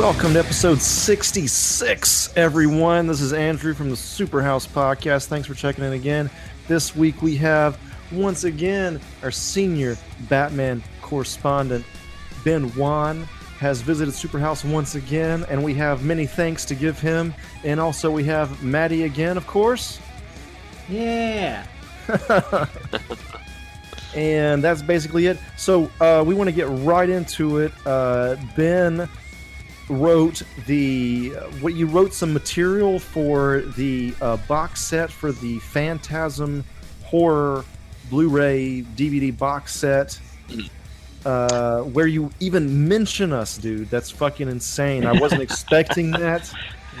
Welcome to episode 66, everyone. This is Andrew from the Superhouse Podcast. Thanks for checking in again. This week we have, once again, our senior Batman correspondent, Ben Wan, has visited Superhouse once again, and we have many thanks to give him. And also we have Maddie again, of course. Yeah. and that's basically it. So uh, we want to get right into it. Uh, ben wrote the what you wrote some material for the uh, box set for the Phantasm horror Blu-ray DVD box set. Uh, where you even mention us, dude. That's fucking insane. I wasn't expecting that.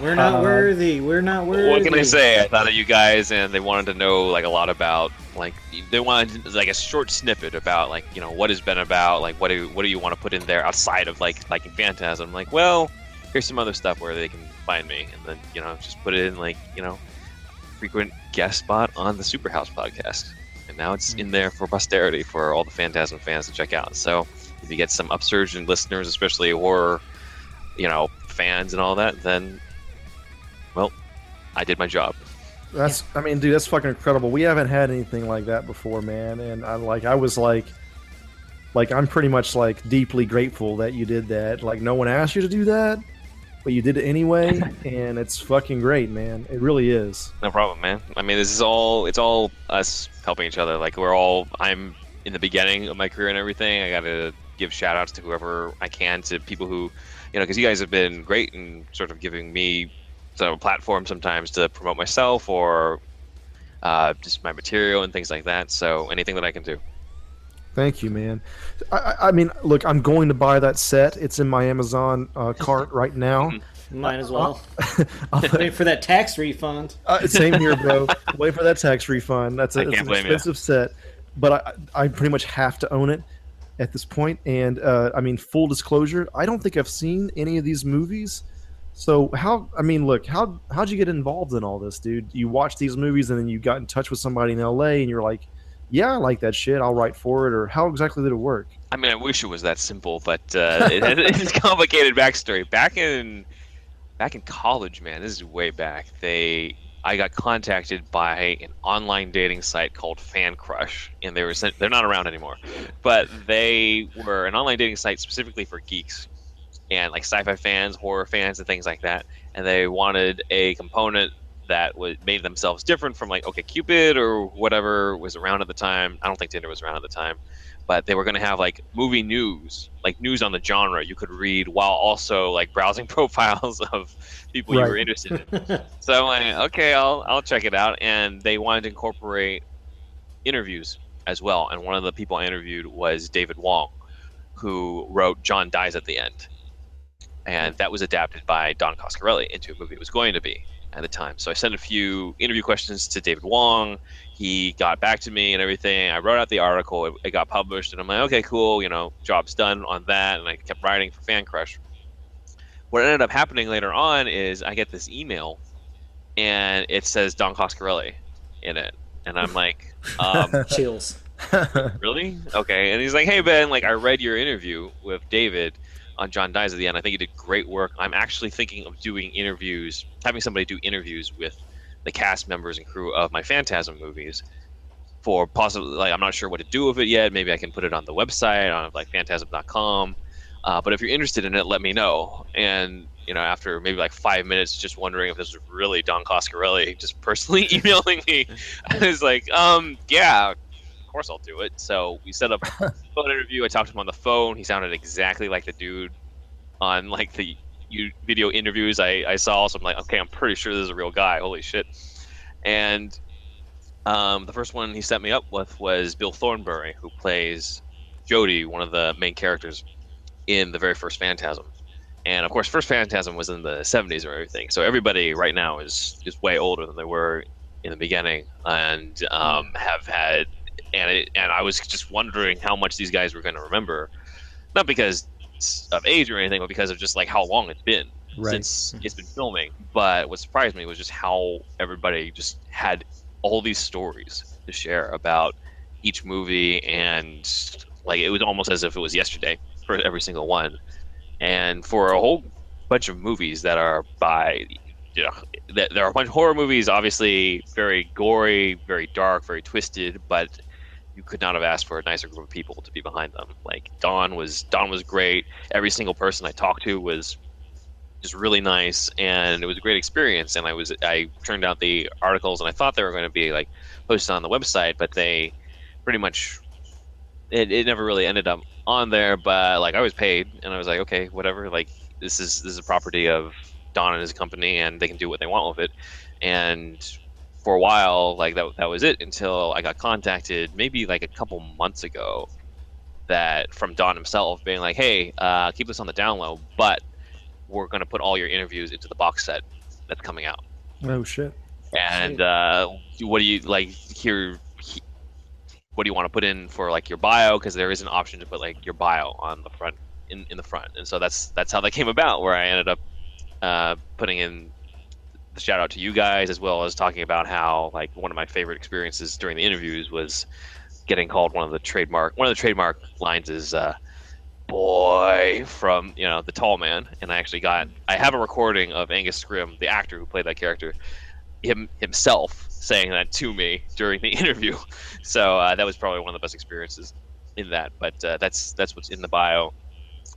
We're not Uh, worthy. We're not worthy. What can I say? I thought of you guys, and they wanted to know like a lot about like they wanted like a short snippet about like you know what has been about like what do what do you want to put in there outside of like like in Phantasm? I'm like, well, here's some other stuff where they can find me, and then you know just put it in like you know frequent guest spot on the Superhouse podcast, and now it's in there for posterity for all the Phantasm fans to check out. So if you get some upsurge in listeners, especially horror, you know fans and all that, then well, I did my job. That's, I mean, dude, that's fucking incredible. We haven't had anything like that before, man. And I'm like, I was like, like, I'm pretty much like deeply grateful that you did that. Like, no one asked you to do that, but you did it anyway, and it's fucking great, man. It really is. No problem, man. I mean, this is all it's all us helping each other. Like we're all I'm in the beginning of my career and everything. I got to give shout outs to whoever I can to people who, you know, because you guys have been great in sort of giving me some platform sometimes to promote myself or uh, just my material and things like that. So anything that I can do. Thank you, man. I, I- I mean, look, I'm going to buy that set. It's in my Amazon uh, cart right now. Mine as well. Wait for that tax refund. Uh, same here, bro. Wait for that tax refund. That's, a, I that's an blame you. expensive set, but I, I pretty much have to own it at this point. And uh, I mean, full disclosure, I don't think I've seen any of these movies. So how? I mean, look, how how'd you get involved in all this, dude? You watched these movies and then you got in touch with somebody in L.A. and you're like, "Yeah, I like that shit. I'll write for it." Or how exactly did it work? I mean, I wish it was that simple, but uh, it, it's complicated backstory. Back in back in college, man, this is way back. They I got contacted by an online dating site called Fan Crush, and they were sent, they're not around anymore, but they were an online dating site specifically for geeks and like sci-fi fans, horror fans, and things like that. And they wanted a component that would made themselves different from like OK Cupid or whatever was around at the time. I don't think Tinder was around at the time but they were going to have like movie news, like news on the genre you could read while also like browsing profiles of people you were interested in. so I'm like, okay, I'll I'll check it out. And they wanted to incorporate interviews as well. And one of the people I interviewed was David Wong, who wrote John Dies at the End, and that was adapted by Don Coscarelli into a movie it was going to be at the time. So I sent a few interview questions to David Wong he got back to me and everything. I wrote out the article. It, it got published, and I'm like, okay, cool. You know, job's done on that. And I kept writing for Fan Crush. What ended up happening later on is I get this email, and it says Don Coscarelli in it, and I'm like, um, Chills. really? Okay. And he's like, hey Ben, like I read your interview with David on John Dies at the end. I think he did great work. I'm actually thinking of doing interviews, having somebody do interviews with the cast members and crew of my Phantasm movies for possibly like I'm not sure what to do with it yet. Maybe I can put it on the website on like phantasm.com. Uh, but if you're interested in it, let me know. And you know, after maybe like five minutes, just wondering if this was really Don Coscarelli, just personally emailing me, I was like, um, yeah, course I'll do it. So we set up a phone interview. I talked to him on the phone. He sounded exactly like the dude on like the you video interviews I, I saw. So I'm like, okay, I'm pretty sure this is a real guy. Holy shit! And um, the first one he set me up with was Bill Thornbury, who plays Jody, one of the main characters in the very first Phantasm. And of course, first Phantasm was in the 70s or everything. So everybody right now is is way older than they were in the beginning, and um, have had. And it, and I was just wondering how much these guys were going to remember, not because of age or anything, but because of just like how long it's been Right. since it's been filming. But what surprised me was just how everybody just had all these stories to share about each movie, and like it was almost as if it was yesterday for every single one. And for a whole bunch of movies that are by you know there are a bunch of horror movies obviously very gory very dark very twisted but you could not have asked for a nicer group of people to be behind them. Like don was don was great. Every single person i talked to was just really nice and it was a great experience. And i was i turned out the articles and i thought they were going to be like posted on the website but they pretty much it, it never really ended up on there. But like i was paid and i was like okay whatever. Like this is this is a property of don and his company and they can do what they want with it. And for a while like that, that was it until i got contacted maybe like a couple months ago that from don himself being like hey uh, keep this on the down low but we're going to put all your interviews into the box set that's coming out. Oh shit. and uh, what do you like here he- what do you want to put in for like your bio? Because there is an option to put like your bio on the front in, in the front. And so that's that's how that came about where i ended up uh, putting in shout out to you guys as well as talking about how like one of my favorite experiences during the interviews was getting called one of the trademark one of the trademark lines is uh, boy from you know the tall man. And i actually got i have a recording of angus scrimm the actor who played that character him himself saying that to me during the interview. So uh, that was probably one of the best experiences in that. But uh, that's that's what's in the bio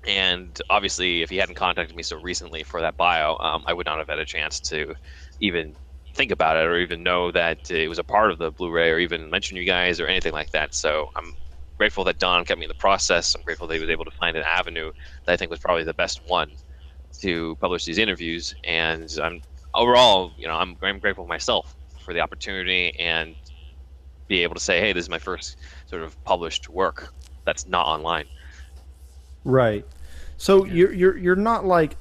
and obviously if he hadn't contacted me so recently for that bio um, i would not have had a chance to even think about it or even know that it was a part of the blu-ray or even mention you guys or anything like that. So i'm grateful that don kept me in the process. I'm grateful that he was able to find an avenue that i think was probably the best one to publish these interviews. And i'm overall you know i'm, I'm grateful myself for the opportunity and be able to say hey this is my first sort of published work that's not online Right. So you're you're you're not like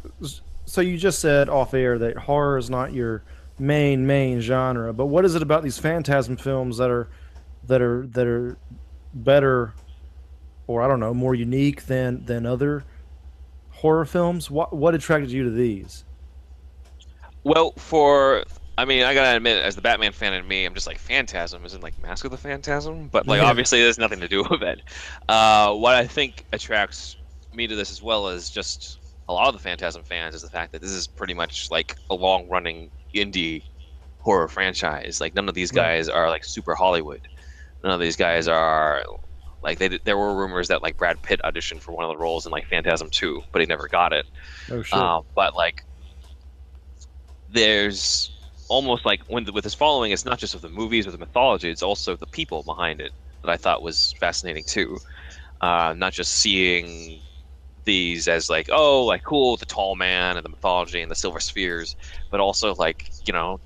so you just said off air that horror is not your main main genre, but what is it about these phantasm films that are that are that are better or I don't know, more unique than than other horror films? What what attracted you to these? Well, for I mean, I gotta admit, as the Batman fan in me, I'm just like Phantasm isn't like Mask of the Phantasm, but like Yeah. obviously there's nothing to do with it. Uh, what I think attracts me to this as well as just a lot of the Phantasm fans is the fact that this is pretty much like a long running indie horror franchise. Like none of these guys are like super Hollywood. None of these guys are like they. There were rumors that like Brad Pitt auditioned for one of the roles in like Phantasm 2, but he never got it. Oh shit. Uh, but like, there's almost like when with his following, it's not just of the movies or the mythology; it's also the people behind it that I thought was fascinating too. Uh, not just seeing these as like, oh, like cool, the tall man and the mythology and the silver spheres, but also like you know,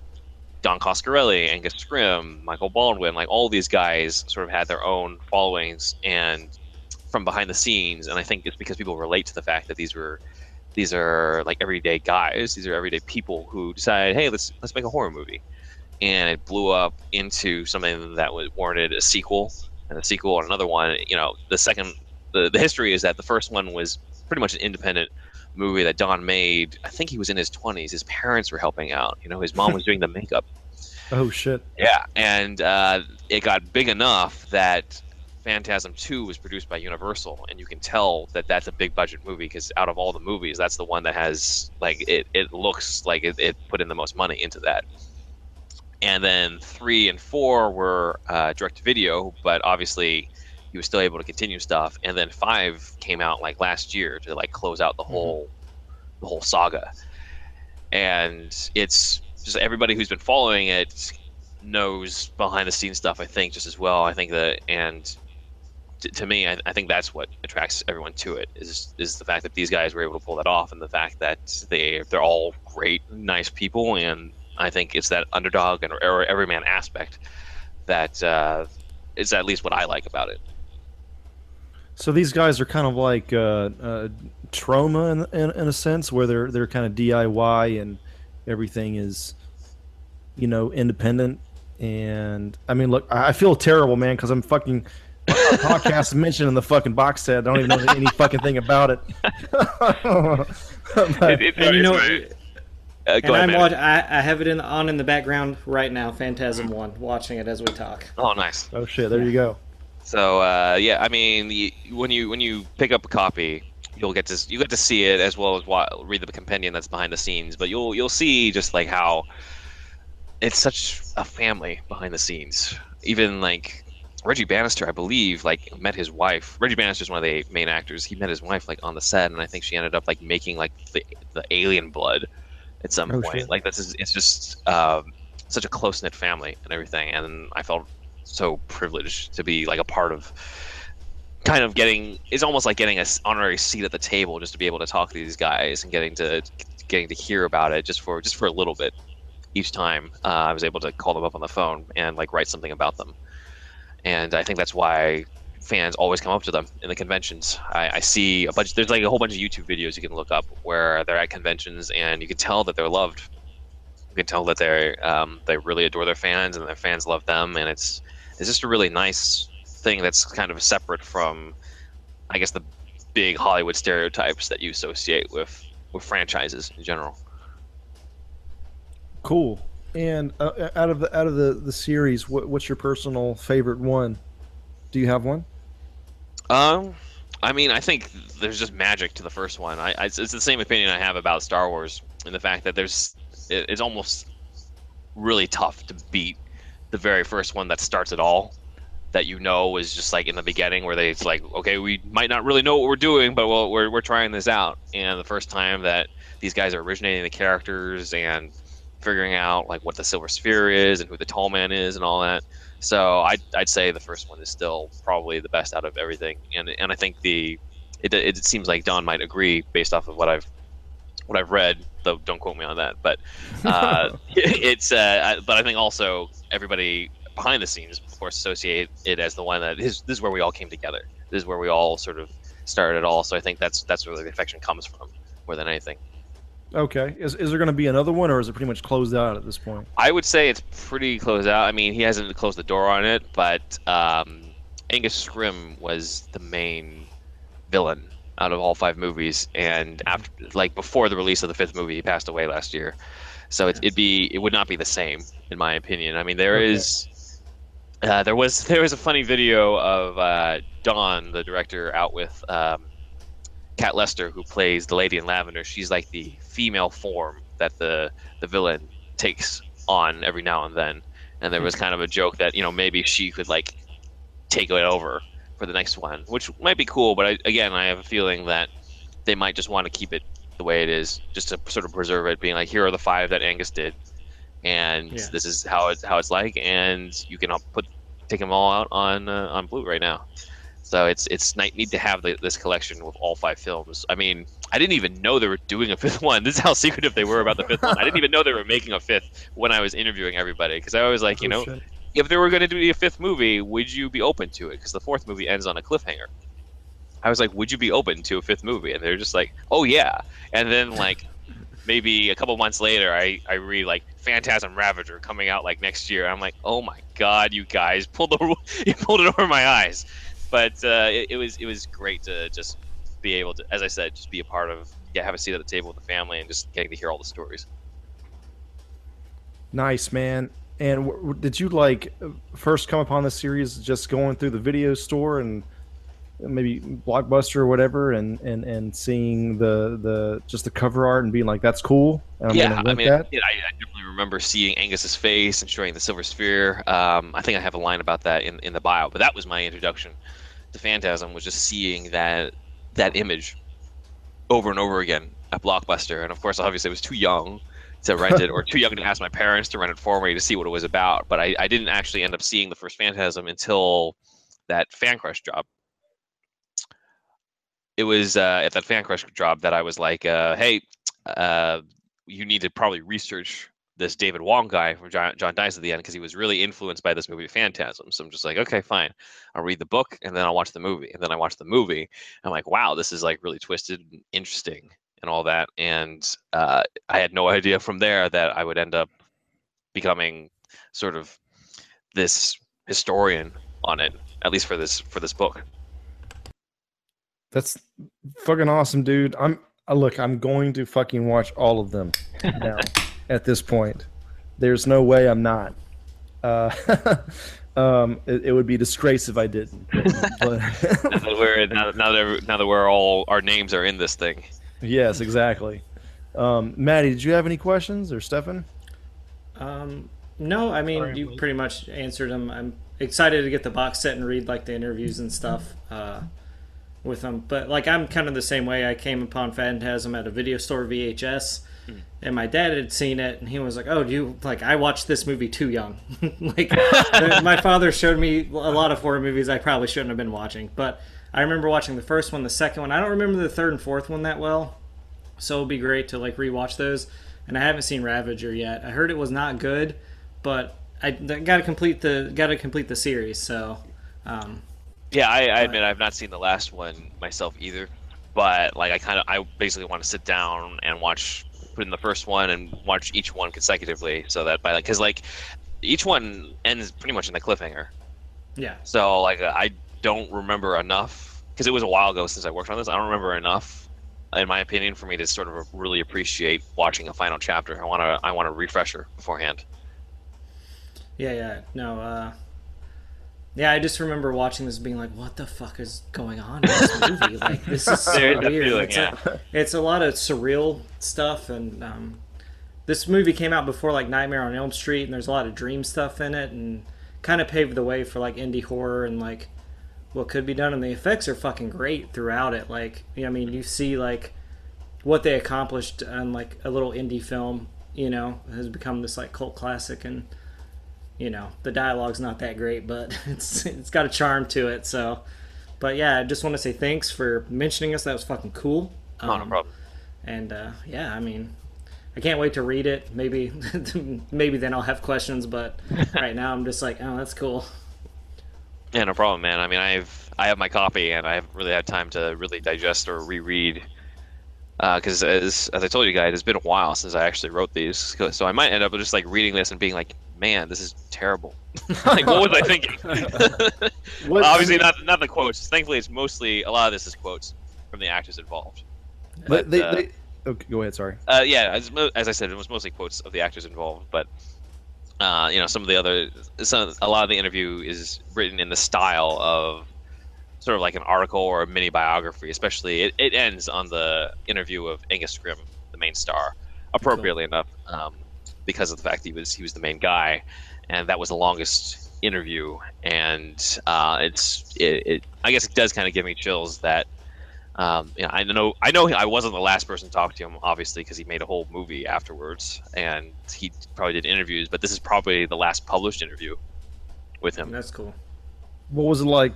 Don Coscarelli, Angus Scrimm, Michael Baldwin, like all these guys sort of had their own followings and from behind the scenes, and I think it's because people relate to the fact that these were these are like everyday guys. These are everyday people who decided, hey, let's let's make a horror movie, and it blew up into something that was warranted a sequel and a sequel and another one. You know, the second the the history is that the first one was pretty much an independent movie that Don made. I think he was in his twenties. His parents were helping out. You know, his mom was doing the makeup. oh shit. Yeah, and uh, it got big enough that Phantasm 2 was produced by Universal, and you can tell that that's a big budget movie because out of all the movies, that's the one that has like it. It looks like it, it put in the most money into that. And then three and four were uh, direct to video, but obviously he was still able to continue stuff. And then five came out like last year to like close out the whole the whole saga. And it's just everybody who's been following it knows behind the scenes stuff. I think just as well. I think that and to, to me, I, I think that's what attracts everyone to it is is the fact that these guys were able to pull that off, and the fact that they they're all great, nice people, and I think it's that underdog and or everyman aspect that uh, is at least what I like about it. So these guys are kind of like uh, uh, Troma in, in in a sense, where they're they're kind of DIY and everything is, you know, independent. And I mean, look, I I feel terrible, man, because I'm fucking podcast mentioned in the fucking box set. I don't even know any fucking thing about it. But- It- it- And you know, it's- uh, and I'm watch, I, I have it in on in the background right now. Phantasm One, watching it as we talk. Oh, nice. oh shit! There you go. So uh, yeah, I mean, the, when you when you pick up a copy you'll get to you get to see it as well as wa- read the compendium that's behind the scenes. But you'll you'll see just like how it's such a family behind the scenes. Even like Reggie Bannister, I believe, like met his wife. Reggie Bannister is one of the main actors. He met his wife like on the set, and I think she ended up like making like the the alien blood at some Oh, point. shit. Like this is it's just um, such a close knit family and everything. And I felt so privileged to be like a part of kind of getting it's almost like getting a s- honorary seat at the table just to be able to talk to these guys and getting to getting to hear about it just for just for a little bit each time uh, I was able to call them up on the phone and like write something about them. And I think that's why fans always come up to them in the conventions. I, I see a bunch. There's like a whole bunch of YouTube videos you can look up where they're at conventions and you can tell that they're loved. You can tell that they um, they really adore their fans and their fans love them, and it's it's just a really nice thing that's kind of separate from, I guess, the big Hollywood stereotypes that you associate with with franchises in general. Cool. And uh, out of the out of the the series, what, what's your personal favorite one? Do you have one? Um, I mean, I think there's just magic to the first one. I, I it's the same opinion I have about Star Wars, in the fact that there's it, it's almost really tough to beat the very first one that starts it all. That you know is just like in the beginning where they it's like, okay, we might not really know what we're doing, but well, we're we're trying this out. And the first time that these guys are originating the characters and figuring out like what the Silver Sphere is and who the Tall Man is and all that. So I'd, I'd say the first one is still probably the best out of everything, and and I think the it, it seems like Don might agree based off of what I've what I've read. Though don't quote me on that, but uh, it's uh, I- but I think also everybody behind the scenes, of course, associate it as the one that is this is where we all came together. This is where we all sort of started it all. So I think that's that's where the affection comes from more than anything. Okay. Is, is there going to be another one, or is it pretty much closed out at this point? I would say it's pretty closed out. I mean, he hasn't closed the door on it, but um, Angus Scrimm was the main villain out of all five movies, and after, like before the release of the fifth movie, he passed away last year. So it, it'd be, it would not be the same, in my opinion. I mean, there Okay. is, uh, there was, there was a funny video of uh, Don, the director, out with um, Kat Lester, who plays the lady in lavender. She's like the female form that the the villain takes on every now and then. And there was kind of a joke that you know maybe she could like take it over for the next one, which might be cool. But I, again, I have a feeling that they might just want to keep it the way it is, just to sort of preserve it, being like, here are the five that Angus did, and Yeah. this is how it's how it's like, and you can put take them all out on uh, on Blu-ray now. So it's it's nice need to have the, this collection with all five films. I mean, I didn't even know they were doing a fifth one. This is how secretive they were about the fifth one. I didn't even know they were making a fifth when I was interviewing everybody because I was like, you Oh, know, shit. If they were going to do a fifth movie, would you be open to it? Because the fourth movie ends on a cliffhanger. I was like, would you be open to a fifth movie? And they're just like, oh yeah. And then like maybe a couple months later, I I read like Phantasm Ravager coming out like next year. I'm like, oh my god, you guys pulled the you pulled it over my eyes. But uh, it, it was it was great to just be able to, as I said, just be a part of, yeah, have a seat at the table with the family and just getting to hear all the stories. Nice, man. And w- w- did you like first come upon the series just going through the video store and maybe Blockbuster or whatever, and and and seeing the the just the cover art and being like, "That's cool." Yeah, I mean, that. yeah, I, I definitely remember seeing Angus's face and showing the Silver Sphere. Um, I think I have a line about that in, in the bio, but that was my introduction to Phantasm. Was just seeing that that image over and over again at Blockbuster, and of course, obviously, I was too young to rent it, or too young to ask my parents to rent it for me to see what it was about. But I, I didn't actually end up seeing the first Phantasm until that Fan Crush job. It was uh, at that Fan Crush job that I was like, uh, "Hey, uh, you need to probably research this David Wong guy from John, John Dies at the end because he was really influenced by this movie Phantasm. So I'm just like, okay, fine. I'll read the book and then I'll watch the movie. And then I watch the movie. I'm like, wow, this is like really twisted and interesting and all that. And uh, I had no idea from there that I would end up becoming sort of this historian on it, at least for this for this book. That's fucking awesome, dude. I'm uh, look. I'm going to fucking watch all of them now. at this point, there's no way I'm not. Uh, um, it, it would be a disgrace if I didn't. But, now that we're now, now that now that we're all our names are in this thing. Yes, exactly. Um, Maddie, did you have any questions or Stefan? Um, no, I mean Sorry, you Mike. pretty much answered them. I'm excited to get the box set and read like the interviews and stuff uh, with them. But like I'm kind of the same way. I came upon Phantasm at a video store VHS, and my dad had seen it, and he was like, "Oh, do you like? I watched this movie too young. like my father showed me a lot of horror movies I probably shouldn't have been watching, but." I remember watching the first one, the second one. I don't remember the third and fourth one that well, so it'd be great to like rewatch those. And I haven't seen Ravager yet. I heard it was not good, but I got to complete the got to complete the series. So, um, Yeah, I, I admit I've not seen the last one myself either, but like I kind of I basically want to sit down and watch put in the first one and watch each one consecutively so that by like because like each one ends pretty much in a cliffhanger. yeah, So like I don't remember enough because it was a while ago since I worked on this. I don't remember enough, in my opinion, for me to sort of really appreciate watching a final chapter. I want to I want a refresher beforehand. yeah, yeah. No, uh, yeah. I just remember watching this, being like, "What the fuck is going on in this movie? like, this is so weird." feeling, it's, yeah. a, it's a lot of surreal stuff, and um, this movie came out before like Nightmare on Elm Street, and there's a lot of dream stuff in it, and kind of paved the way for like indie horror and like what could be done. And the effects are fucking great throughout it. Like, I mean, you see like what they accomplished on like a little indie film. You know, has become this like cult classic, and you know the dialogue's not that great, but it's it's got a charm to it. So, but yeah, I just want to say thanks for mentioning us. That was fucking cool. Oh, no Um, problem. and uh, yeah, I mean, I can't wait to read it. Maybe, maybe then I'll have questions. But right now, I'm just like, oh, that's cool. Yeah, no problem, man. I mean, I've I have my copy, and I haven't really had time to really digest or reread. Because as as I told you guys, it's been a while since I actually wrote these, so I might end up just like reading this and being like, "Man, this is terrible." like, what was I thinking? What- Obviously, not not the quotes. Thankfully, it's mostly a lot of this is quotes from the actors involved. But they, uh, they, okay, go ahead. Sorry. Uh, yeah, as, as I said, it was mostly quotes of the actors involved, but uh, you know, some of the other, some, a lot of the interview is written in the style of sort of like an article or a mini biography. Especially, it, it ends on the interview of Angus Scrimm, the main star, appropriately enough, um, because of the fact he was he was the main guy, and that was the longest interview. And uh, it's it, it, I guess it does kind of give me chills that um, you know, I know I know I wasn't the last person to talk to him, obviously, because he made a whole movie afterwards, and he probably did interviews. But this is probably the last published interview with him. That's cool. What was it like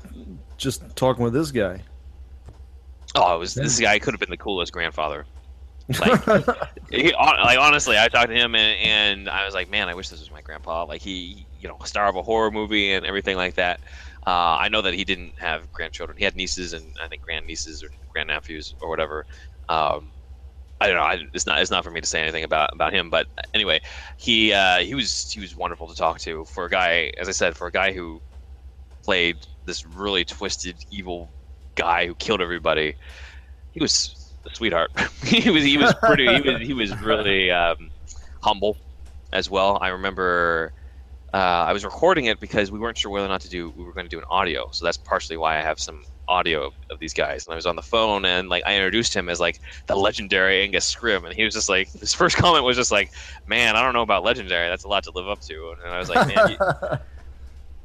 just talking with this guy? Oh, it was this guy could have been the coolest grandfather. Like, he, like honestly, I talked to him and, and I was like, man, I wish this was my grandpa. Like he, you know, star of a horror movie and everything like that. Uh, I know that he didn't have grandchildren. He had nieces and I think grandnieces or grandnephews or whatever. Um, I don't know. I, it's not. It's not for me to say anything about about him. But anyway, he uh, he was he was wonderful to talk to for a guy. As I said, for a guy who played this really twisted, evil guy who killed everybody. He was a sweetheart. he was he was pretty. He was he was really um, humble as well. I remember uh, I was recording it because we weren't sure whether or not to do. We were going to do an audio, so that's partially why I have some audio of, of these guys. And I was on the phone, and like I introduced him as like the legendary Angus Scrimm, and he was just like his first comment was just like, "Man, I don't know about legendary. That's a lot to live up to." And I was like, "Man." You,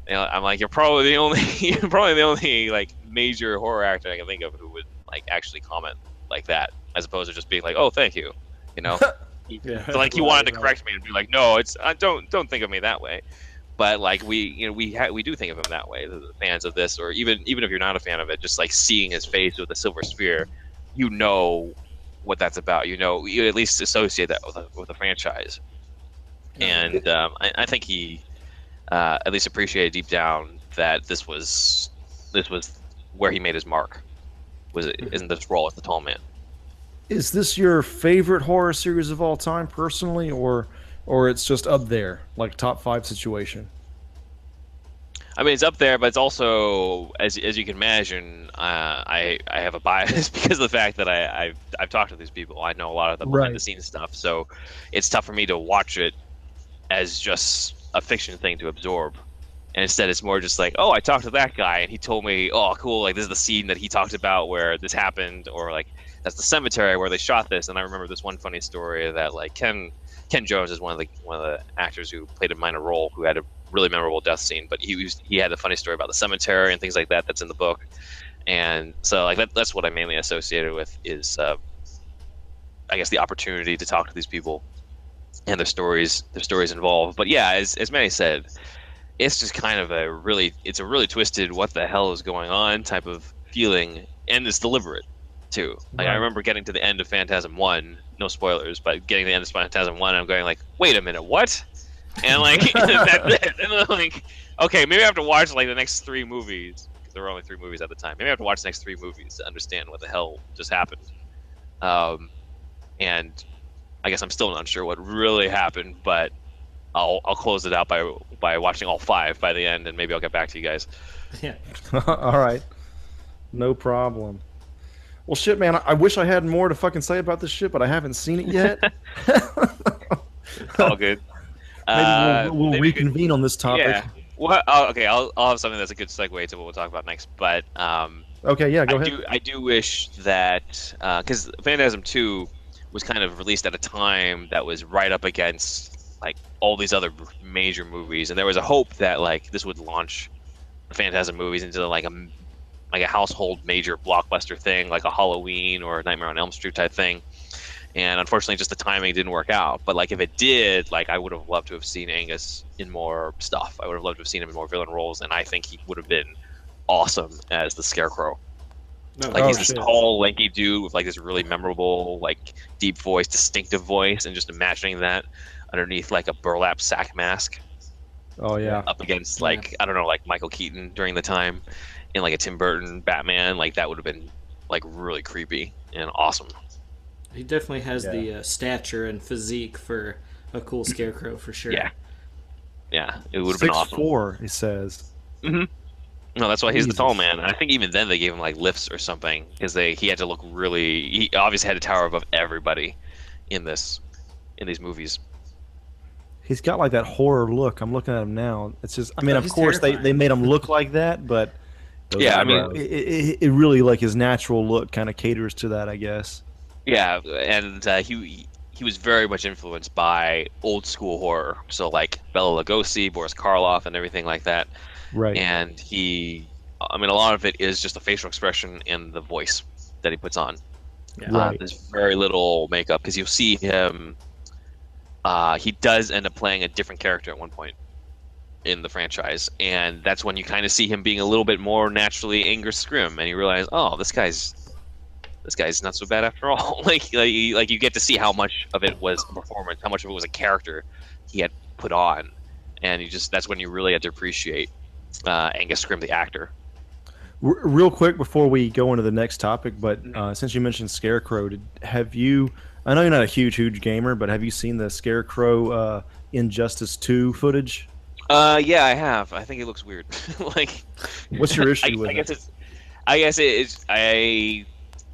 you know, I'm like, you're probably the only, you're probably the only like major horror actor I can think of who would like actually comment like that, as opposed to just being like, oh, thank you, you know. Yeah. So, like he wanted to correct me and be like, no, it's uh, don't don't think of me that way. But like we, you know, we ha- we do think of him that way. The fans of this, or even even if you're not a fan of it, just like seeing his face with the silver sphere, you know what that's about. You know, you at least associate that with a, with a franchise. And um, I, I think he uh, at least appreciated deep down that this was this was where he made his mark. Was it in this role as the tall man? Is this your favorite horror series of all time, personally, or or it's just up there, like top five situation? I mean, it's up there, but it's also, as as you can imagine, uh, I I have a bias because of the fact that I I've, I've talked to these people. I know a lot of the behind the scenes stuff, so it's tough for me to watch it as just a fiction thing to absorb. And instead, it's more just like, oh, I talked to that guy, and he told me, oh, cool, like this is the scene that he talked about where this happened, or like that's the cemetery where they shot this. And I remember this one funny story that like Ken Ken Jones is one of the one of the actors who played a minor role who had a really memorable death scene, but he was, he had a funny story about the cemetery and things like that that's in the book. And so like that, that's what I mainly associated with is uh, I guess the opportunity to talk to these people and their stories their stories involved. But yeah, as as Manny said, it's just kind of a really it's a really twisted what the hell is going on type of feeling and it's deliberate too. Like right. I remember getting to the end of Phantasm One, no spoilers, but getting to the end of Phantasm One, I'm going like, wait a minute, what? And like that's it. And I'm like, okay, maybe I have to watch like the next three movies. There were only three movies at the time. Maybe I have to watch the next three movies to understand what the hell just happened. Um, and I guess I'm still not sure what really happened, but I'll I'll close it out by by watching all five by the end, and maybe I'll get back to you guys. Yeah. all right. No problem. Well, shit, man. I wish I had more to fucking say about this shit, but I haven't seen it yet. all good. Maybe uh, we'll, we'll maybe reconvene on this topic. Yeah. Well, oh, okay. I'll, I'll have something that's a good segue to what we'll talk about next. But um, okay, yeah, go I ahead. Do, I do wish that because uh, Phantasm Two was kind of released at a time that was right up against like all these other major movies, and there was a hope that like this would launch Phantasm movies into like a like a household major blockbuster thing, like a Halloween or a Nightmare on Elm Street type thing. And unfortunately, just the timing didn't work out. But like if it did, like I would have loved to have seen Angus in more stuff. I would have loved to have seen him in more villain roles, and I think he would have been awesome as the Scarecrow. No, like oh, he's this shit. tall, lanky dude with like this really memorable, like deep voice, distinctive voice, and just imagining that underneath like a burlap sack mask. Oh yeah. Up against like yeah. I don't know, like Michael Keaton during the time, in like a Tim Burton Batman, like that would have been like really creepy and awesome. He definitely has yeah. the uh, stature and physique for a cool scarecrow for sure. Yeah. Yeah, it would have been awesome. Four, he says. Mm-hmm. No, that's why he's Jesus. the tall man. I think even then they gave him like lifts or something because they he had to look really. He obviously had to tower above everybody in this in these movies. He's got like that horror look. I'm looking at him now. It's just. I mean, of course terrifying. they they made him look like that, but yeah, I mean, it, it, it, really like his natural look kind of caters to that, I guess. Yeah, and uh, he he was very much influenced by old school horror, so like Bela Lugosi, Boris Karloff, and everything like that. Right. And he, I mean, a lot of it is just the facial expression and the voice that he puts on. Yeah. Uh, there's very little makeup because you'll see him. Uh, he does end up playing a different character at one point in the franchise, and that's when you kind of see him being a little bit more naturally Angus Scrimm, and you realize, oh, this guy's this guy's not so bad after all. like, like, like you get to see how much of it was a performance, how much of it was a character he had put on, and you just that's when you really had to appreciate uh, Angus Scrimm, the actor. Real quick before we go into the next topic, but mm-hmm. uh, since you mentioned Scarecrow, did, have you? I know you're not a huge, huge gamer, but have you seen the Scarecrow uh, Injustice Two footage? Uh, yeah, I have. I think it looks weird. like, what's your issue I, with I it? Guess it's, I guess it's. I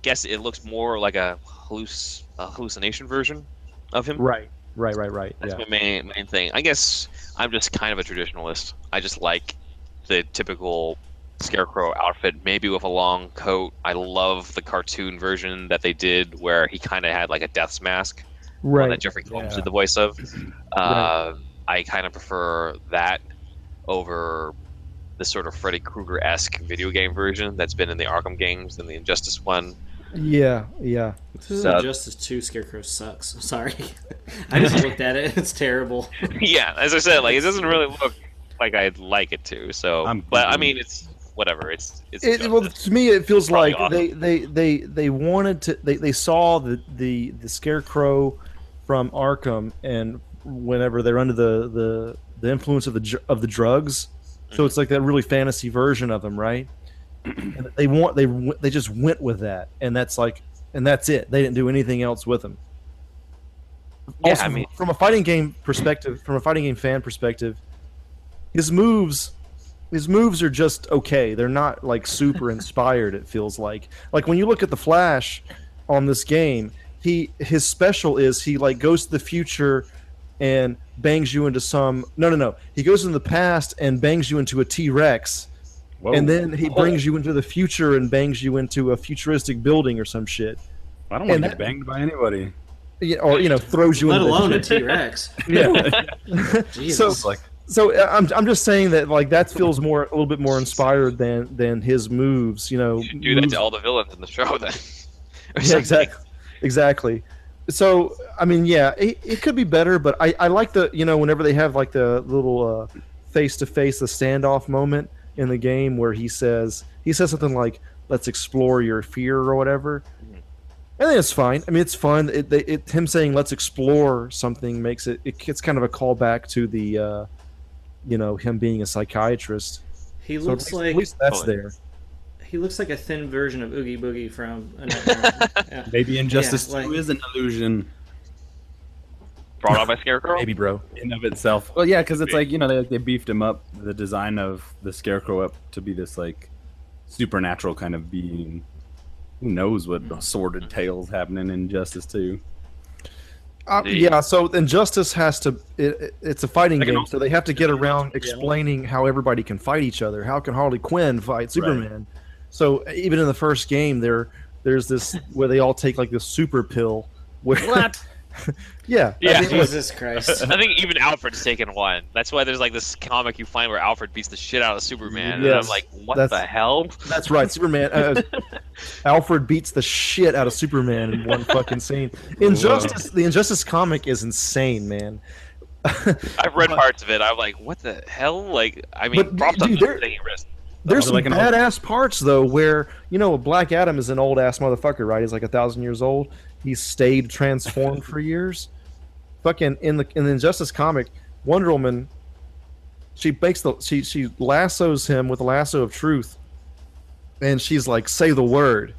guess it looks more like a, halluc- a hallucination version of him. Right. Right. Right. Right. That's yeah. my main main thing. I guess I'm just kind of a traditionalist. I just like the typical scarecrow outfit, maybe with a long coat. I love the cartoon version that they did where he kind of had like a death's mask. Right. That Jeffrey Combs yeah. did the voice of. Uh, right. I kind of prefer that over the sort of Freddy Krueger esque video game version that's been in the Arkham games and the Injustice one. Yeah, yeah. This is Injustice 2 Scarecrow sucks. I'm sorry. I just looked at it. It's terrible. yeah, as I said, like it doesn't really look like I'd like it to. So, I'm, but I mean, it's whatever. It's it's. It, well, to me, it feels like awesome. they, they they they wanted to. They, they saw the the the scarecrow from Arkham, and whenever they're under the the the influence of the of the drugs, so mm-hmm. it's like that really fantasy version of them, right? and they want they they just went with that, and that's like, and that's it. They didn't do anything else with them. Yeah, also, I mean, from a fighting game perspective, from a fighting game fan perspective, his moves his moves are just okay. They're not like super inspired. It feels like like when you look at the Flash on this game, he his special is he like goes to the future and bangs you into some. No, no, no. He goes in the past and bangs you into a T Rex, Whoa. and then he brings you into the future and bangs you into a futuristic building or some shit, I don't want to get banged by anybody. Yeah, or you know throws you. Let into the alone a shit. T Rex. Yeah. Jesus. So- like So uh, I'm, I'm just saying that like that feels more a little bit more inspired than than his moves. You know, You should do that to all the villains in the show then. Yeah, exactly. Exactly. So I mean, yeah, it, it could be better, but I, I like the you know whenever they have like the little face to face the standoff moment in the game where he says he says something like "Let's explore your fear" or whatever. I think it's fine. I mean, it's fun. It, they, it him saying "Let's explore" something makes it it gets kind of a callback to the uh, you know him being a psychiatrist. he So looks at least, like at least that's Oh, there. He looks like a thin version of Oogie Boogie from a yeah. maybe Injustice Yeah, like- 2 is an illusion Brought out by Scarecrow. Maybe, bro. in of itself. Well, yeah, because it's like you know they, they beefed him up the design of the Scarecrow up to be this like supernatural kind of being. Who knows what sordid tales happening Injustice 2. Uh, yeah, so Injustice has to. It, it- it's a fighting game, also- so they have to get around explaining how everybody can fight each other. How can Harley Quinn fight Superman? So even in the first game, there there's this where they all take like this super pill. Where, What? yeah, Yeah. I mean, look, Jesus Christ. I think even Alfred's taken one. That's why there's like this comic you find where Alfred beats the shit out of Superman, and I'm like, what That's- the hell? that's right. Superman. Uh, Alfred beats the shit out of Superman in one fucking scene. Injustice. The Injustice comic is insane, man. I've read parts of it. I'm like, what the hell? Like, I mean, But, props dude, them there- taking risks. There's some like an old- badass parts though, where you know Black Adam is an old ass motherfucker, right? He's like a thousand years old. He's stayed transformed for years. Fucking in the in the Injustice comic, Wonder Woman, she makes the she she lassos him with a lasso of truth, and she's like, "Say the word,"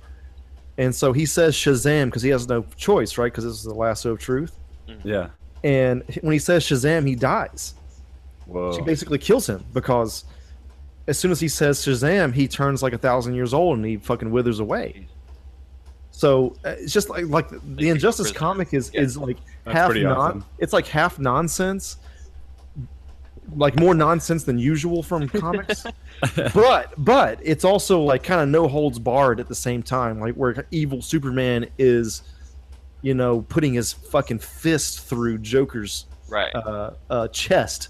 and so he says Shazam because he has no choice, right? Because this is the lasso of truth. Mm-hmm. Yeah. And when he says Shazam, he dies. Whoa. She basically kills him because as soon as he says Shazam, he turns like a thousand years old and he fucking withers away. So uh, it's just like like the, the Injustice comic is Yeah. is like That's half pretty non. awesome. It's like half nonsense, like more nonsense than usual from comics. but but it's also like kind of no holds barred at the same time, like where evil Superman is, you know, putting his fucking fist through Joker's Right. uh, uh, chest.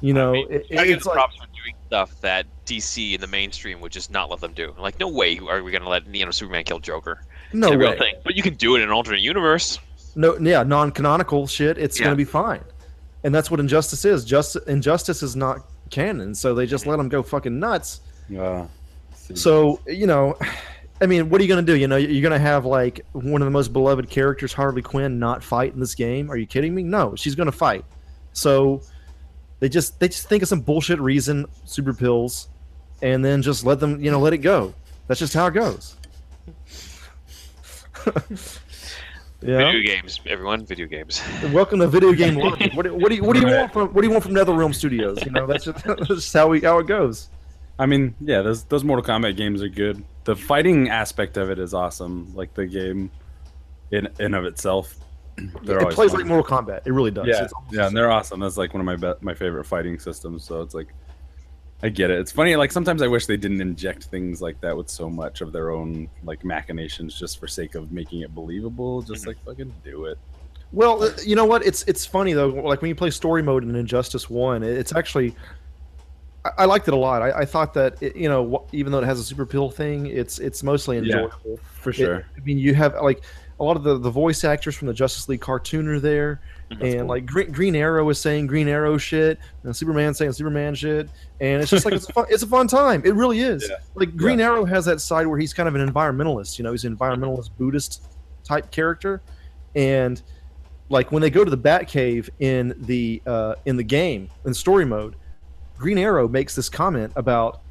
You know, I mean, it- I it's like props for doing stuff that DC in the mainstream would just not let them do. Like, no way are we gonna let you know Superman kill Joker. no it's a real thing. But you can do it in an alternate universe. No, yeah, non-canonical shit. It's Yeah. gonna be fine, and that's what injustice is. Just injustice is not canon, so they just let mm-hmm. them go fucking nuts. Yeah. So you know, I mean, what are you gonna do? You know, you're gonna have like one of the most beloved characters, Harley Quinn, not fight in this game? Are you kidding me? No, she's gonna fight. So they just they just think of some bullshit reason, super pills, and then just let them, you know, let it go. That's just how it goes. yeah. Video games, everyone. Video games. Welcome to video game London. What, do- what do you what do you want from what do you want from NetherRealm Studios? You know, that's just, that's just how we how it goes. I mean, yeah, those those Mortal Kombat games are good. The fighting aspect of it is awesome. Like the game in in of itself. They're it plays fun. like Mortal Kombat. It really does. yeah, It's yeah, and they're awesome. That's like one of my be- my favorite fighting systems. So it's like, I get it. It's funny. Like sometimes I wish they didn't inject things like that with so much of their own like machinations just for sake of making it believable. Just like fucking do it. Well, uh, you know what? It's it's funny though. Like when you play story mode in Injustice One, it's actually I, I liked it a lot. I, I thought that it, you know wh- even though it has a super pill thing, it's it's mostly Yeah. enjoyable. For It- sure. I mean, you have like a lot of the, the voice actors from the Justice League cartoon are there, and cool. like Green, Green Arrow is saying Green Arrow shit, and Superman saying Superman shit, and it's just like it's a fun, it's a fun time. It really is. Yeah. Like Green Arrow has that side where he's kind of an environmentalist. You know, he's an environmentalist Buddhist type character, and like when they go to the Batcave in the uh, in the game in story mode, Green Arrow makes this comment about,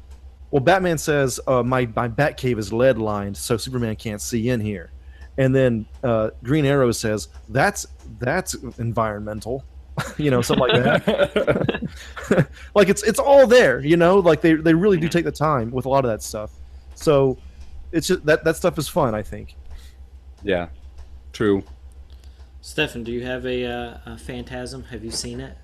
well, Batman says uh, my my Batcave is lead lined, so Superman can't see in here, and then uh, Green Arrow says that's that's environmental, you know, something like that. like it's it's all there, you know, like they they really do take the time with a lot of that stuff. So it's just that that stuff is fun, I think. yeah, true. Stefan, do you have a, uh, a Phantasm? Have you seen it?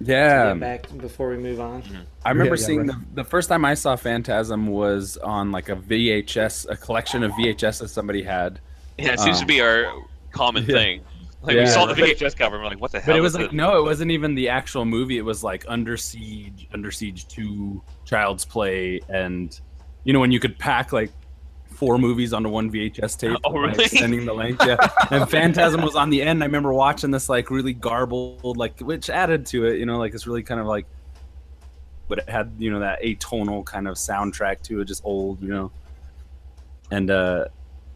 Yeah, back before we move on. I remember Yeah, yeah, seeing right. the, the first time I saw Phantasm was on like a VHS, a collection of VHS that somebody had. Yeah, it seems to Um, be our common yeah. thing. Like Yeah. we saw the VHS cover, and we're like, "What the hell?" But it was like this? no, it wasn't even the actual movie. It was like Under Siege, Under Siege Two, Child's Play, and you know when you could pack like four movies onto one VHS tape, Oh, by really? extending the length. Yeah, and Phantasm was on the end. I remember watching this like really garbled, like which added to it. You know, like this really kind of like, but it had you know that atonal kind of soundtrack to it, just old, you know. And uh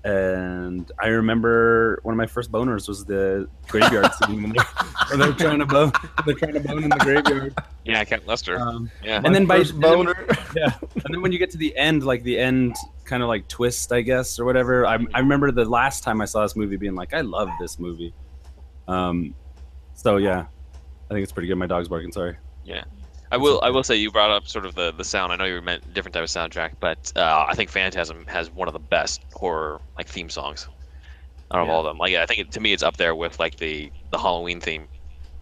and I remember one of my first boners was the graveyard scene when they're, when they're trying to bone, they're trying to bone in the graveyard. yeah, Cat Lester. Um, yeah, and then by First boner. yeah, and then when you get to the end, like the end kind of like twist, I guess, or whatever. I, I remember the last time I saw this movie being like, I love this movie. Um, so yeah, I think it's pretty good. My dog's barking. Sorry. I will. I will say you brought up sort of the the sound. I know you meant different type of soundtrack, but uh, I think Phantasm has one of the best horror like theme songs out of Yeah. all of them. Like I think it, to me, it's up there with like the the Halloween theme.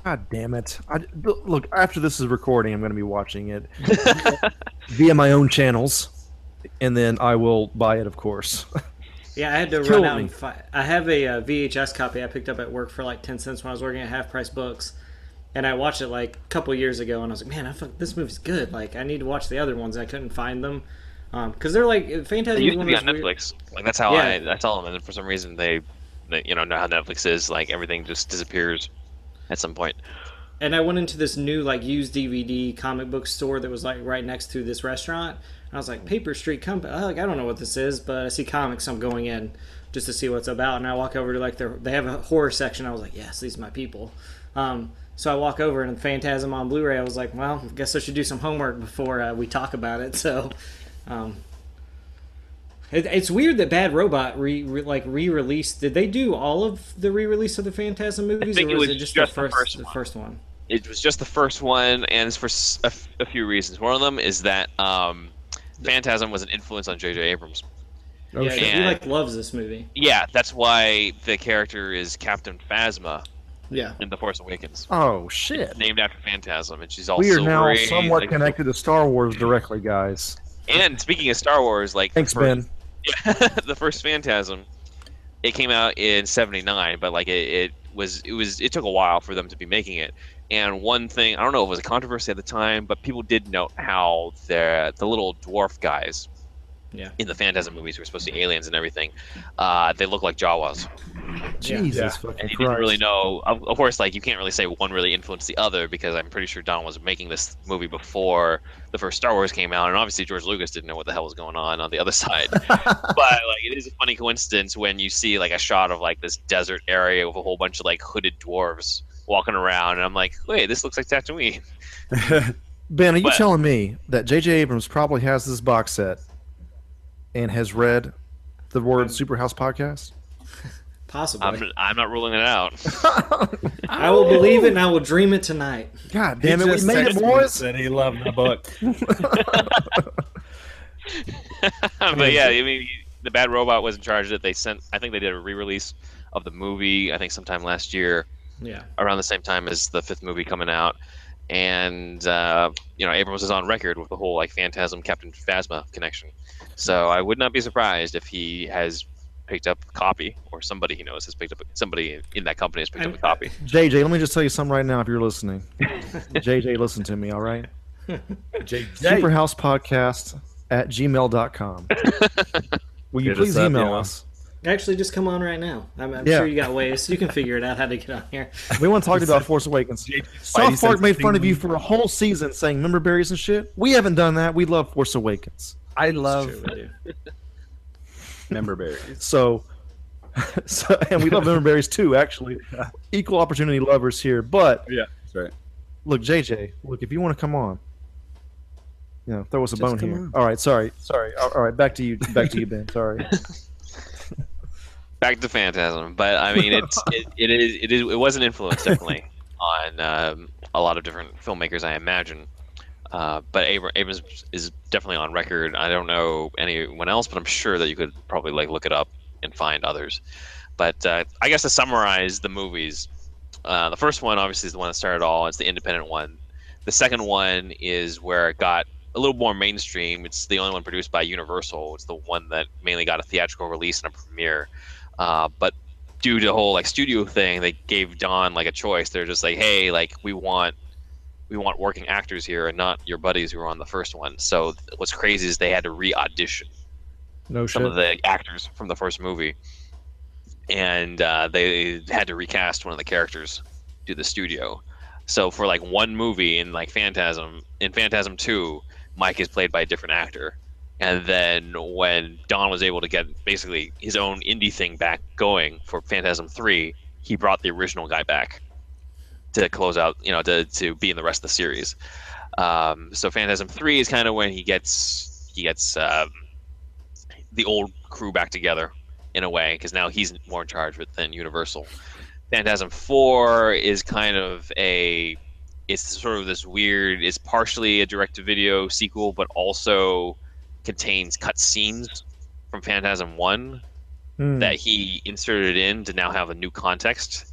God damn it! I, look, after this is recording, I'm going to be watching it via my own channels, and then I will buy it, of course. Yeah, I had to Kill run out me. and find. I have a, uh VHS copy I picked up at work for like ten cents when I was working at Half Price Books, and I watched it like a couple years ago, and I was like, man, I fuck, this movie's good. Like, I need to watch the other ones. I couldn't find them because they're like Phantasm. They used to be on weird- Netflix. Like that's how Yeah. I tell them, and then for some reason they, they, you know, know how Netflix is. Like everything just disappears at some point. and I went into this new like used DVD comic book store that was like right next to this restaurant. And I was like, Paper Street Company. Oh, like, I don't know what this is, but I see comics. So I'm going in just to see what's about. And I walk over to like their they have a horror section. I was like, yes, these are my people. Um, so I walk over and Phantasm on Blu-ray. I was like, well, I guess I should do some homework before uh, we talk about it. So. Um, it, it's weird that Bad Robot re, re like re-released. Did they do all of the re-release of the Phantasm movies, think or it was was it just, just the the first first the one. first one? It was just the first one, and it's for s- a, f- a few reasons. One of them is that um, Phantasm was an influence on J.J. Abrams. Oh, yeah, shit. he like loves this movie. Yeah, that's why the character is Captain Phasma Yeah, in The Force Awakens, Oh shit! named after Phantasm, and she's all We are now silvery, somewhat like- connected to Star Wars directly, guys. And speaking of Star Wars, like Thanks, the Ben. first, the first Phantasm, it came out in '79, but like it, it was, it was, it took a while for them to be making it. And one thing, I don't know if it was a controversy at the time, but people did note how the the little dwarf guys yeah. in the Phantasm movies who were supposed to be aliens and everything, uh, they look like Jawas. Jesus Yeah. fucking And you Christ! didn't really know. Of, of course, like you can't really say one really influenced the other because I'm pretty sure Don was making this movie before the first Star Wars came out, and obviously George Lucas didn't know what the hell was going on on the other side. but like, it is a funny coincidence when you see like a shot of like this desert area with a whole bunch of like hooded dwarves walking around, and I'm like, wait, this looks like Tatooine. Ben, are you But- telling me that J.J. Abrams probably has this box set and has read the word Superhouse podcast? Possibly. I'm I'm not ruling it out. I will believe it and I will dream it tonight. God He damn it, we made it, texted me boys! Said he loved the book. but yeah, I mean, the Bad Robot was in charge of it. They sent, I think they did a re-release of the movie. I think sometime last year, Yeah. around the same time as the fifth movie coming out. And uh, you know, Abrams is on record with the whole like Phantasm Captain Phasma connection. So I would not be surprised if he has picked up a copy, or somebody he knows has picked up somebody in that company has picked up a uh, copy. JJ, let me just tell you something right now if you're listening. JJ, listen to me, all right? Superhouse podcast at gmail.com. Will you Hit us please up, email yeah. us? Actually, just come on right now. I'm, I'm Yeah. sure you got ways. You can figure it out how to get on here. We want to talk about Force Awakens. Spidey South Park made fun of you for a whole season saying member berries and shit. We haven't done that. We love Force Awakens. I love Sure member berries. So, so and we love member berries too, actually. Equal opportunity lovers here. But Yeah, that's right. look, JJ, look, if you want to come on, you know, throw us a Just bone here. on. All right, sorry, sorry. All all right, back to you, back to you, Ben. Sorry. Back to Phantasm, but I mean, it's it, it is it is it was an influence definitely on um, a lot of different filmmakers, I imagine. Uh, but Abra- Abrams is definitely on record. I don't know anyone else, but I'm sure that you could probably like look it up and find others. But uh, I guess to summarize the movies, uh, the first one obviously is the one that started all. It's the independent one. The second one is where it got a little more mainstream. It's the only one produced by Universal. It's the one that mainly got a theatrical release and a premiere. Uh, but due to the whole like studio thing, they gave Don like a choice. They're just like, hey, like we want we want working actors here and not your buddies who were on the first one. So what's crazy is they had to re-audition No some of the actors from the first movie, and uh, they had to recast one of the characters to the studio. So for like one movie in like Phantasm, in Phantasm Two, Mike is played by a different actor, and then when Don was able to get basically his own indie thing back going for Phantasm Three, he brought the original guy back to close out, you know, to to be in the rest of the series. Um, so Phantasm Three is kind of when he gets he gets um, the old crew back together in a way because now he's more in charge with than Universal. Phantasm Four is kind of a it's sort of this weird. It's partially a direct-to-video sequel, but also contains cut scenes from Phantasm One Hmm. that he inserted in to now have a new context.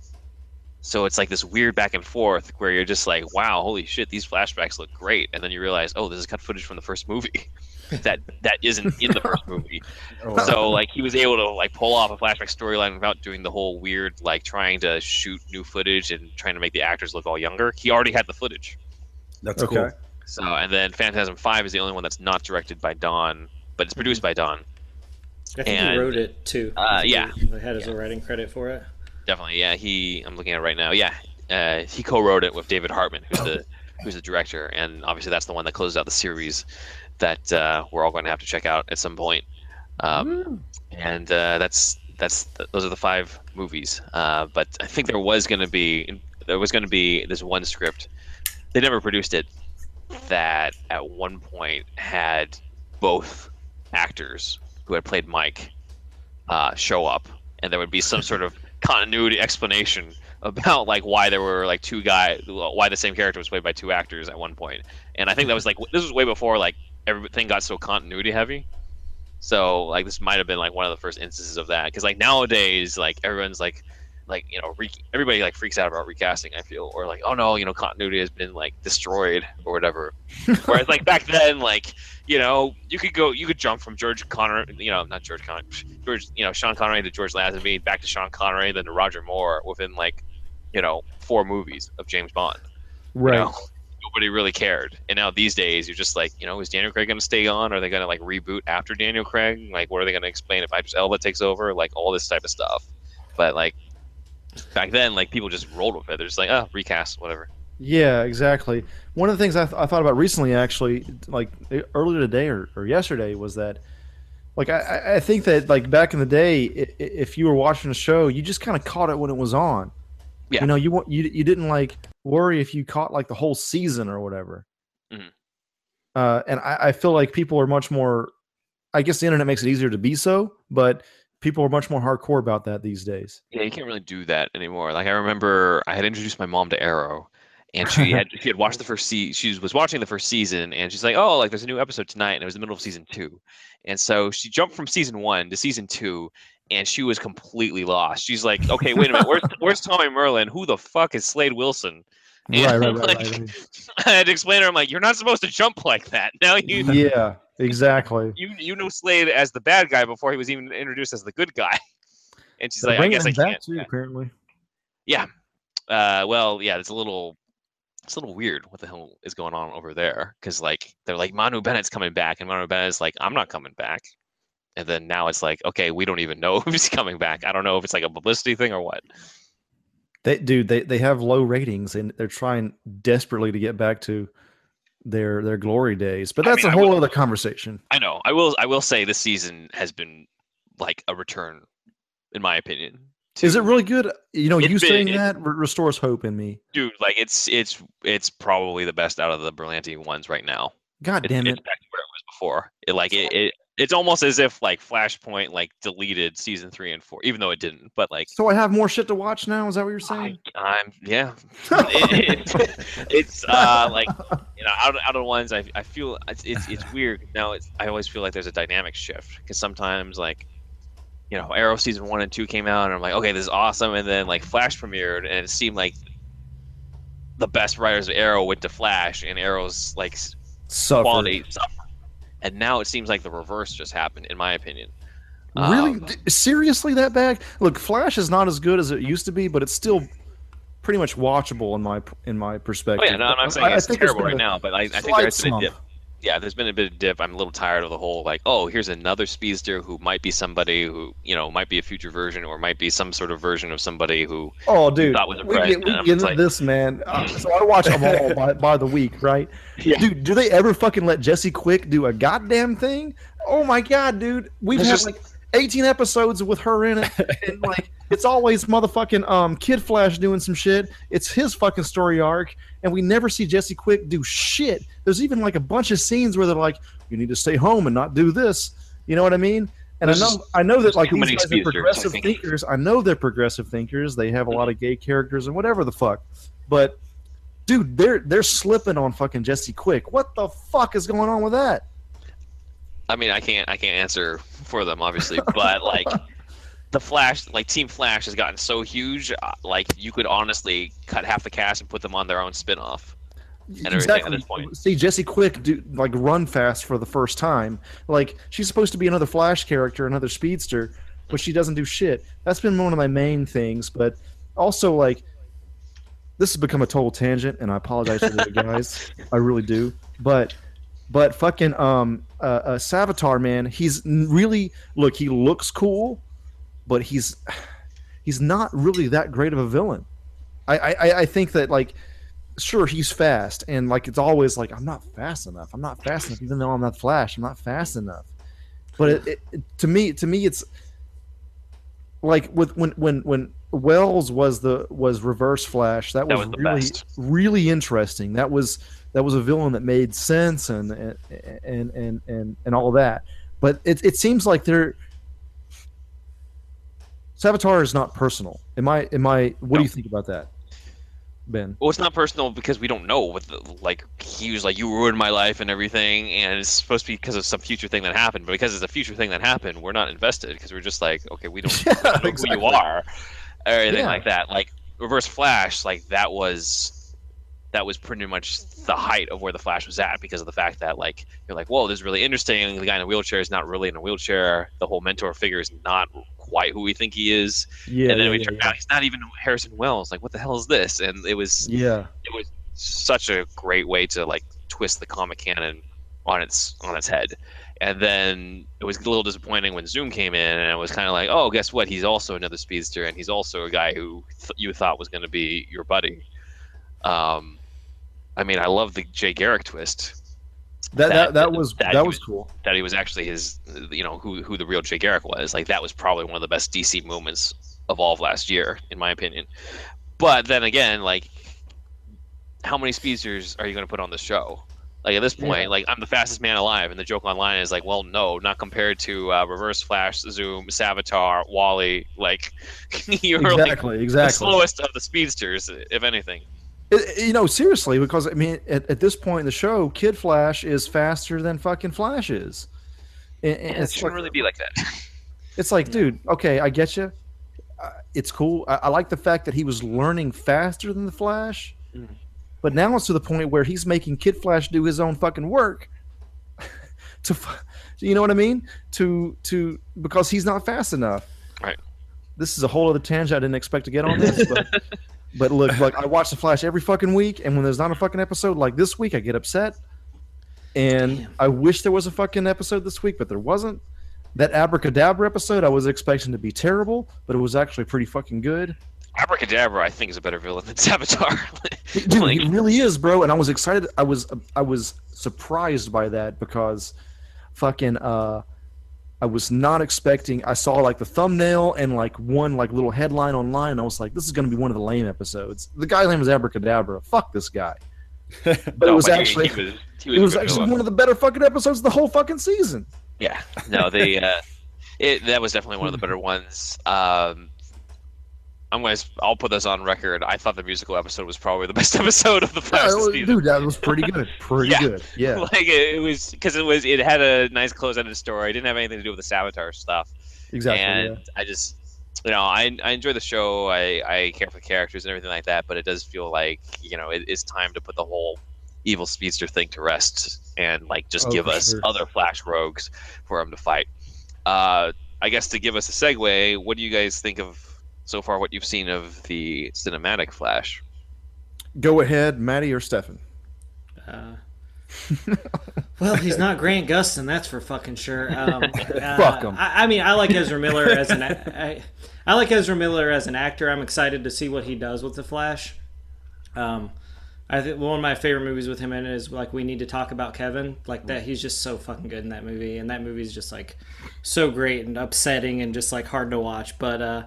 So it's like this weird back and forth where you're just like, wow, holy shit, these flashbacks look great, and then you realize, oh, this is cut footage from the first movie that that isn't in the first movie. Oh, So like he was able to like pull off a flashback storyline without doing the whole weird like trying to shoot new footage and trying to make the actors look all younger. He already had the footage. that's Okay. cool. So and then Phantasm Five is the only one that's not directed by Don, but it's produced by Don. I think he wrote it too. Uh, I think yeah. he had his writing credit for it. Definitely, yeah. He, I'm looking at it right now. Yeah, uh, he co-wrote it with David Hartman, who's the who's the director, and obviously that's the one that closes out the series that uh, we're all going to have to check out at some point. Um, and uh, that's that's those are the five movies. Uh, but I think there was going to be there was going to be this one script. They never produced it. That at one point had both actors who had played Mike uh, show up, and there would be some sort of continuity explanation about like why there were like two guys, why the same character was played by two actors at one. And I think that was like this was way before like everything got so continuity heavy. So like this might have been like one of the first instances of that because like nowadays like everyone's like like you know re- everybody like freaks out about recasting I feel or like oh no you know continuity has been like destroyed or whatever. Whereas like back then like you know you could go you could jump from George Connery you know not George Connery George you know Sean Connery to George Lazenby back to Sean Connery then to Roger Moore within like you know four movies of James Bond. you Right. know? Nobody really cared. And now these days, you're just like, you know, is Daniel Craig going to stay on? Are they going to like reboot after Daniel Craig? Like, what are they going to explain if Idris Elba takes over? Like, all this type of stuff. But like back then, like people just rolled with it. They're just like, oh, recast, whatever. Yeah, exactly. One of the things I, th- I thought about recently, actually, like earlier today or, or yesterday, was that, like, I- I, think that, like, back in the day, if you were watching a show, you just kind of caught it when it was on. Yeah. You know, you wa- you you didn't like worry if you caught like the whole season or whatever. Mhm. Uh, and I, I feel like people are much more. I guess the internet makes it easier to be so, but people are much more hardcore about that these days. Yeah, you can't really do that anymore. Like I remember, I had introduced my mom to Arrow, and she had she had watched the first se- she was watching the first season, and she's like, "Oh, like there's a new episode tonight," and it was the middle of season two, and so she jumped from season one to season two, and she was completely lost. She's like, "Okay, wait a minute, where's where's Tommy Merlyn? Who the fuck is Slade Wilson?" And, right, right, like, right, right. I had to explain to her, I'm like, "You're not supposed to jump like that. Now you yeah, exactly. you you know Slade as the bad guy before he was even introduced as the good guy." And she's They're like, "I guess I can't." too, Yeah. Uh, well, yeah, it's a little, it's a little weird. What the hell is going on over there? Because like they're like Manu Bennett's coming back, and Manu Bennett's like, I'm not coming back. And then now it's like, okay, we don't even know if he's coming back. I don't know if it's like a publicity thing or what. They dude, they they have low ratings and they're trying desperately to get back to their their glory days. But I that's mean, a I whole will- other conversation. I know. I will. I will say this season has been like a return, in my opinion. Is it really good? You know, you been- saying it- that re- restores hope in me. dude? Like it's it's it's probably the best out of the Berlanti ones right now. God It- damn it's it! back to where it was before. It like it, it it's almost as if like Flashpoint like deleted season three and four, even though it didn't. But like So I have more shit to watch now. Is that what you're saying? I'm yeah. It- it- it's uh like you know out of, out of the ones I, I feel it's, it's it's weird now. It's I always feel like there's a dynamic shift because sometimes like you know, Arrow season one and two came out, and I'm like, okay, this is awesome. And then like Flash premiered, and it seemed like the best writers of Arrow went to Flash, and Arrow's like Suffered. quality suffered. And now it seems like the reverse just happened, in my opinion. Really? Um, Seriously, that bad? Look, Flash is not as good as it used to be, but it's still pretty much watchable in my in my Oh perspective. yeah, no, I'm not saying I it's there's terrible right a now, but I, I think there's been a dip. Yeah, there's been a bit of dip. I'm a little tired of the whole like, oh, here's another speedster who might be somebody who you know might be a future version or might be some sort of version of somebody who Oh, dude, thought was a we get, we get into like- this, man. Uh, so I watch them all by, by the week, right? Yeah. Dude, do they ever fucking let Jesse Quick do a goddamn thing? Oh my god, dude, we've had just- like 18 episodes with her in it, and like it's always motherfucking um Kid Flash doing some shit. It's his fucking story arc, and we never see Jesse Quick do shit. There's even like a bunch of scenes where they're like, "You need to stay home and not do this." You know what I mean? And There's I know, I know that like these many guys are I progressive think. thinkers. I know they're progressive thinkers. They have a lot of gay characters and whatever the fuck. But dude, they're they're slipping on fucking Jesse Quick. What the fuck is going on with that? I mean, I can't I can't answer for them obviously, but like the Flash, like Team Flash, has gotten so huge. uh, Like you could honestly cut half the cast and put them on their own spin-off. And everything at this point. See Jesse Quick do like run fast for the first time. Like she's supposed to be another Flash character, another speedster, but she doesn't do shit. That's been one of my main things. But also like this has become a total tangent, and I apologize for that, guys. I really do. But but fucking um uh, uh Savitar man, he's really look. He looks cool, but he's he's not really that great of a villain. I I, I- think that like sure he's fast and like it's always like i'm not fast enough i'm not fast enough even though i'm not flash i'm not fast enough but it, it, it- to me to me it's like with when when when wells was the was reverse flash that, That was, was really best. really interesting that was that was a villain that made sense and and and and and, and all that but it, it seems like they're Savitar is not personal. Am I? Am I? What No. do you think about that, Ben? Well, it's not personal because we don't know what the, like he was like you ruined my life and everything, and it's supposed to be because of some future thing that happened. But because it's a future thing that happened, we're not invested because we're just like, okay, we don't Yeah, know who you are, or anything Yeah. like that. Like Reverse Flash, like that was that was pretty much the height of where the Flash was at because of the fact that like you're like, whoa, this is really interesting. The guy in a wheelchair is not really in a wheelchair. The whole mentor figure is not quite who we think he is. Yeah, and then yeah, we turned yeah. out he's not even Harrison Wells. Like, what the hell is this? And it was Yeah. it was such a great way to like twist the comic canon on its on its head. And then it was a little disappointing when Zoom came in, and it was kind of like, oh, guess what? He's also another speedster, and he's also a guy who th- you thought was going to be your buddy. Um, I mean, I love the Jay Garrick twist That that, That- that was that that, was was- cool. that he was actually his, you know, who who the real Jay Garrick was. Like that was probably one of the best DC moments of all of last year, in my opinion. But then again, like, how many speedsters are you going to put on the show? Like at this point, Yeah. like I'm the fastest man alive, and the joke online is like, well, no, not compared to uh, Reverse Flash, Zoom, Savitar, Wally. Like you're like Exactly, the slowest of the speedsters, if anything. It- you know, seriously, because I mean, at, at this point in the show, Kid Flash is faster than fucking Flash is. And, and it shouldn't like, really be like that. it's like, dude, okay, I get you. Uh, it's cool. I, I like the fact that he was learning faster than the Flash, Mhm. but now it's to the point where he's making Kid Flash do his own fucking work. to, you know what I mean? To to because he's not fast enough. Right. This is a whole other tangent I didn't expect to get on this, but but look, look, I watch the Flash every fucking week, and when there's not a fucking episode like this week, I get upset. And Damn. I wish there was a fucking episode this week, but there wasn't. That abracadabra episode, I was expecting to be terrible, but it was actually pretty fucking good. Abracadabra, I think, is a better villain than Savitar. Dude, Like- he really is, bro. And I was excited. I was I was surprised by that because fucking uh I was not expecting I saw like the thumbnail and like one like little headline online and I was like, this is gonna be one of the lame episodes. The guy's name was Abracadabra. Fuck this guy. But it was but actually he was, he it was actually villain. one of the better fucking episodes of the whole fucking season. Yeah, no, the uh, it that was definitely one of the better ones. Um, I'm gonna I'll put this on record. I thought the musical episode was probably the best episode of the Yeah, first was- season. dude, that was pretty good. Pretty Yeah. good. Yeah. like it, it was because it was it had a nice close-ended story. It didn't have anything to do with the Savitar stuff. Exactly. and yeah. I just you know I, I enjoy the show I, I care for the characters and everything like that but it does feel like you know it, it's time to put the whole evil speedster thing to rest and like just Oh, give us sure. other flash rogues for them to fight uh, i guess to give us a segue what do you guys think of so far what you've seen of the cinematic flash Go ahead, Maddie or Stefan. Uh, well, he's not Grant Gustin, that's for fucking sure. Um, uh, Fuck 'em. I, I mean, I like Ezra Miller as an. I like Ezra Miller as an actor. I'm excited to see what he does with the Flash. Um, I think one of my favorite movies with him in it is like we need to talk about Kevin. Like that, he's just so fucking good in that movie, and that movie is just like so great and upsetting and just like hard to watch. But uh,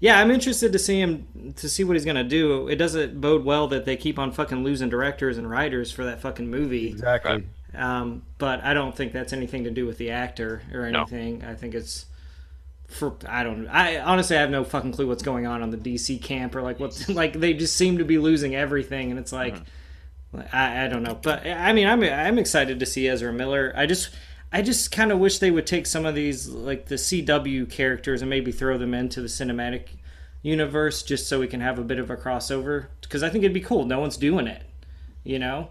yeah, I'm interested to see him to see what he's gonna do. It doesn't bode well that they keep on fucking losing directors and writers for that fucking movie. Exactly. Um, but I don't think that's anything to do with the actor or No. anything. I think it's for I don't. I honestly I have no fucking clue what's going on on the DC camp or like what. Like they just seem to be losing everything, and it's like I, I don't know. But I mean, I'm I'm excited to see Ezra Miller. I just. I just kind of wish they would take some of these, like the CW characters, and maybe throw them into the cinematic universe, just so we can have a bit of a crossover. Because I think it'd be cool. No one's doing it, you know.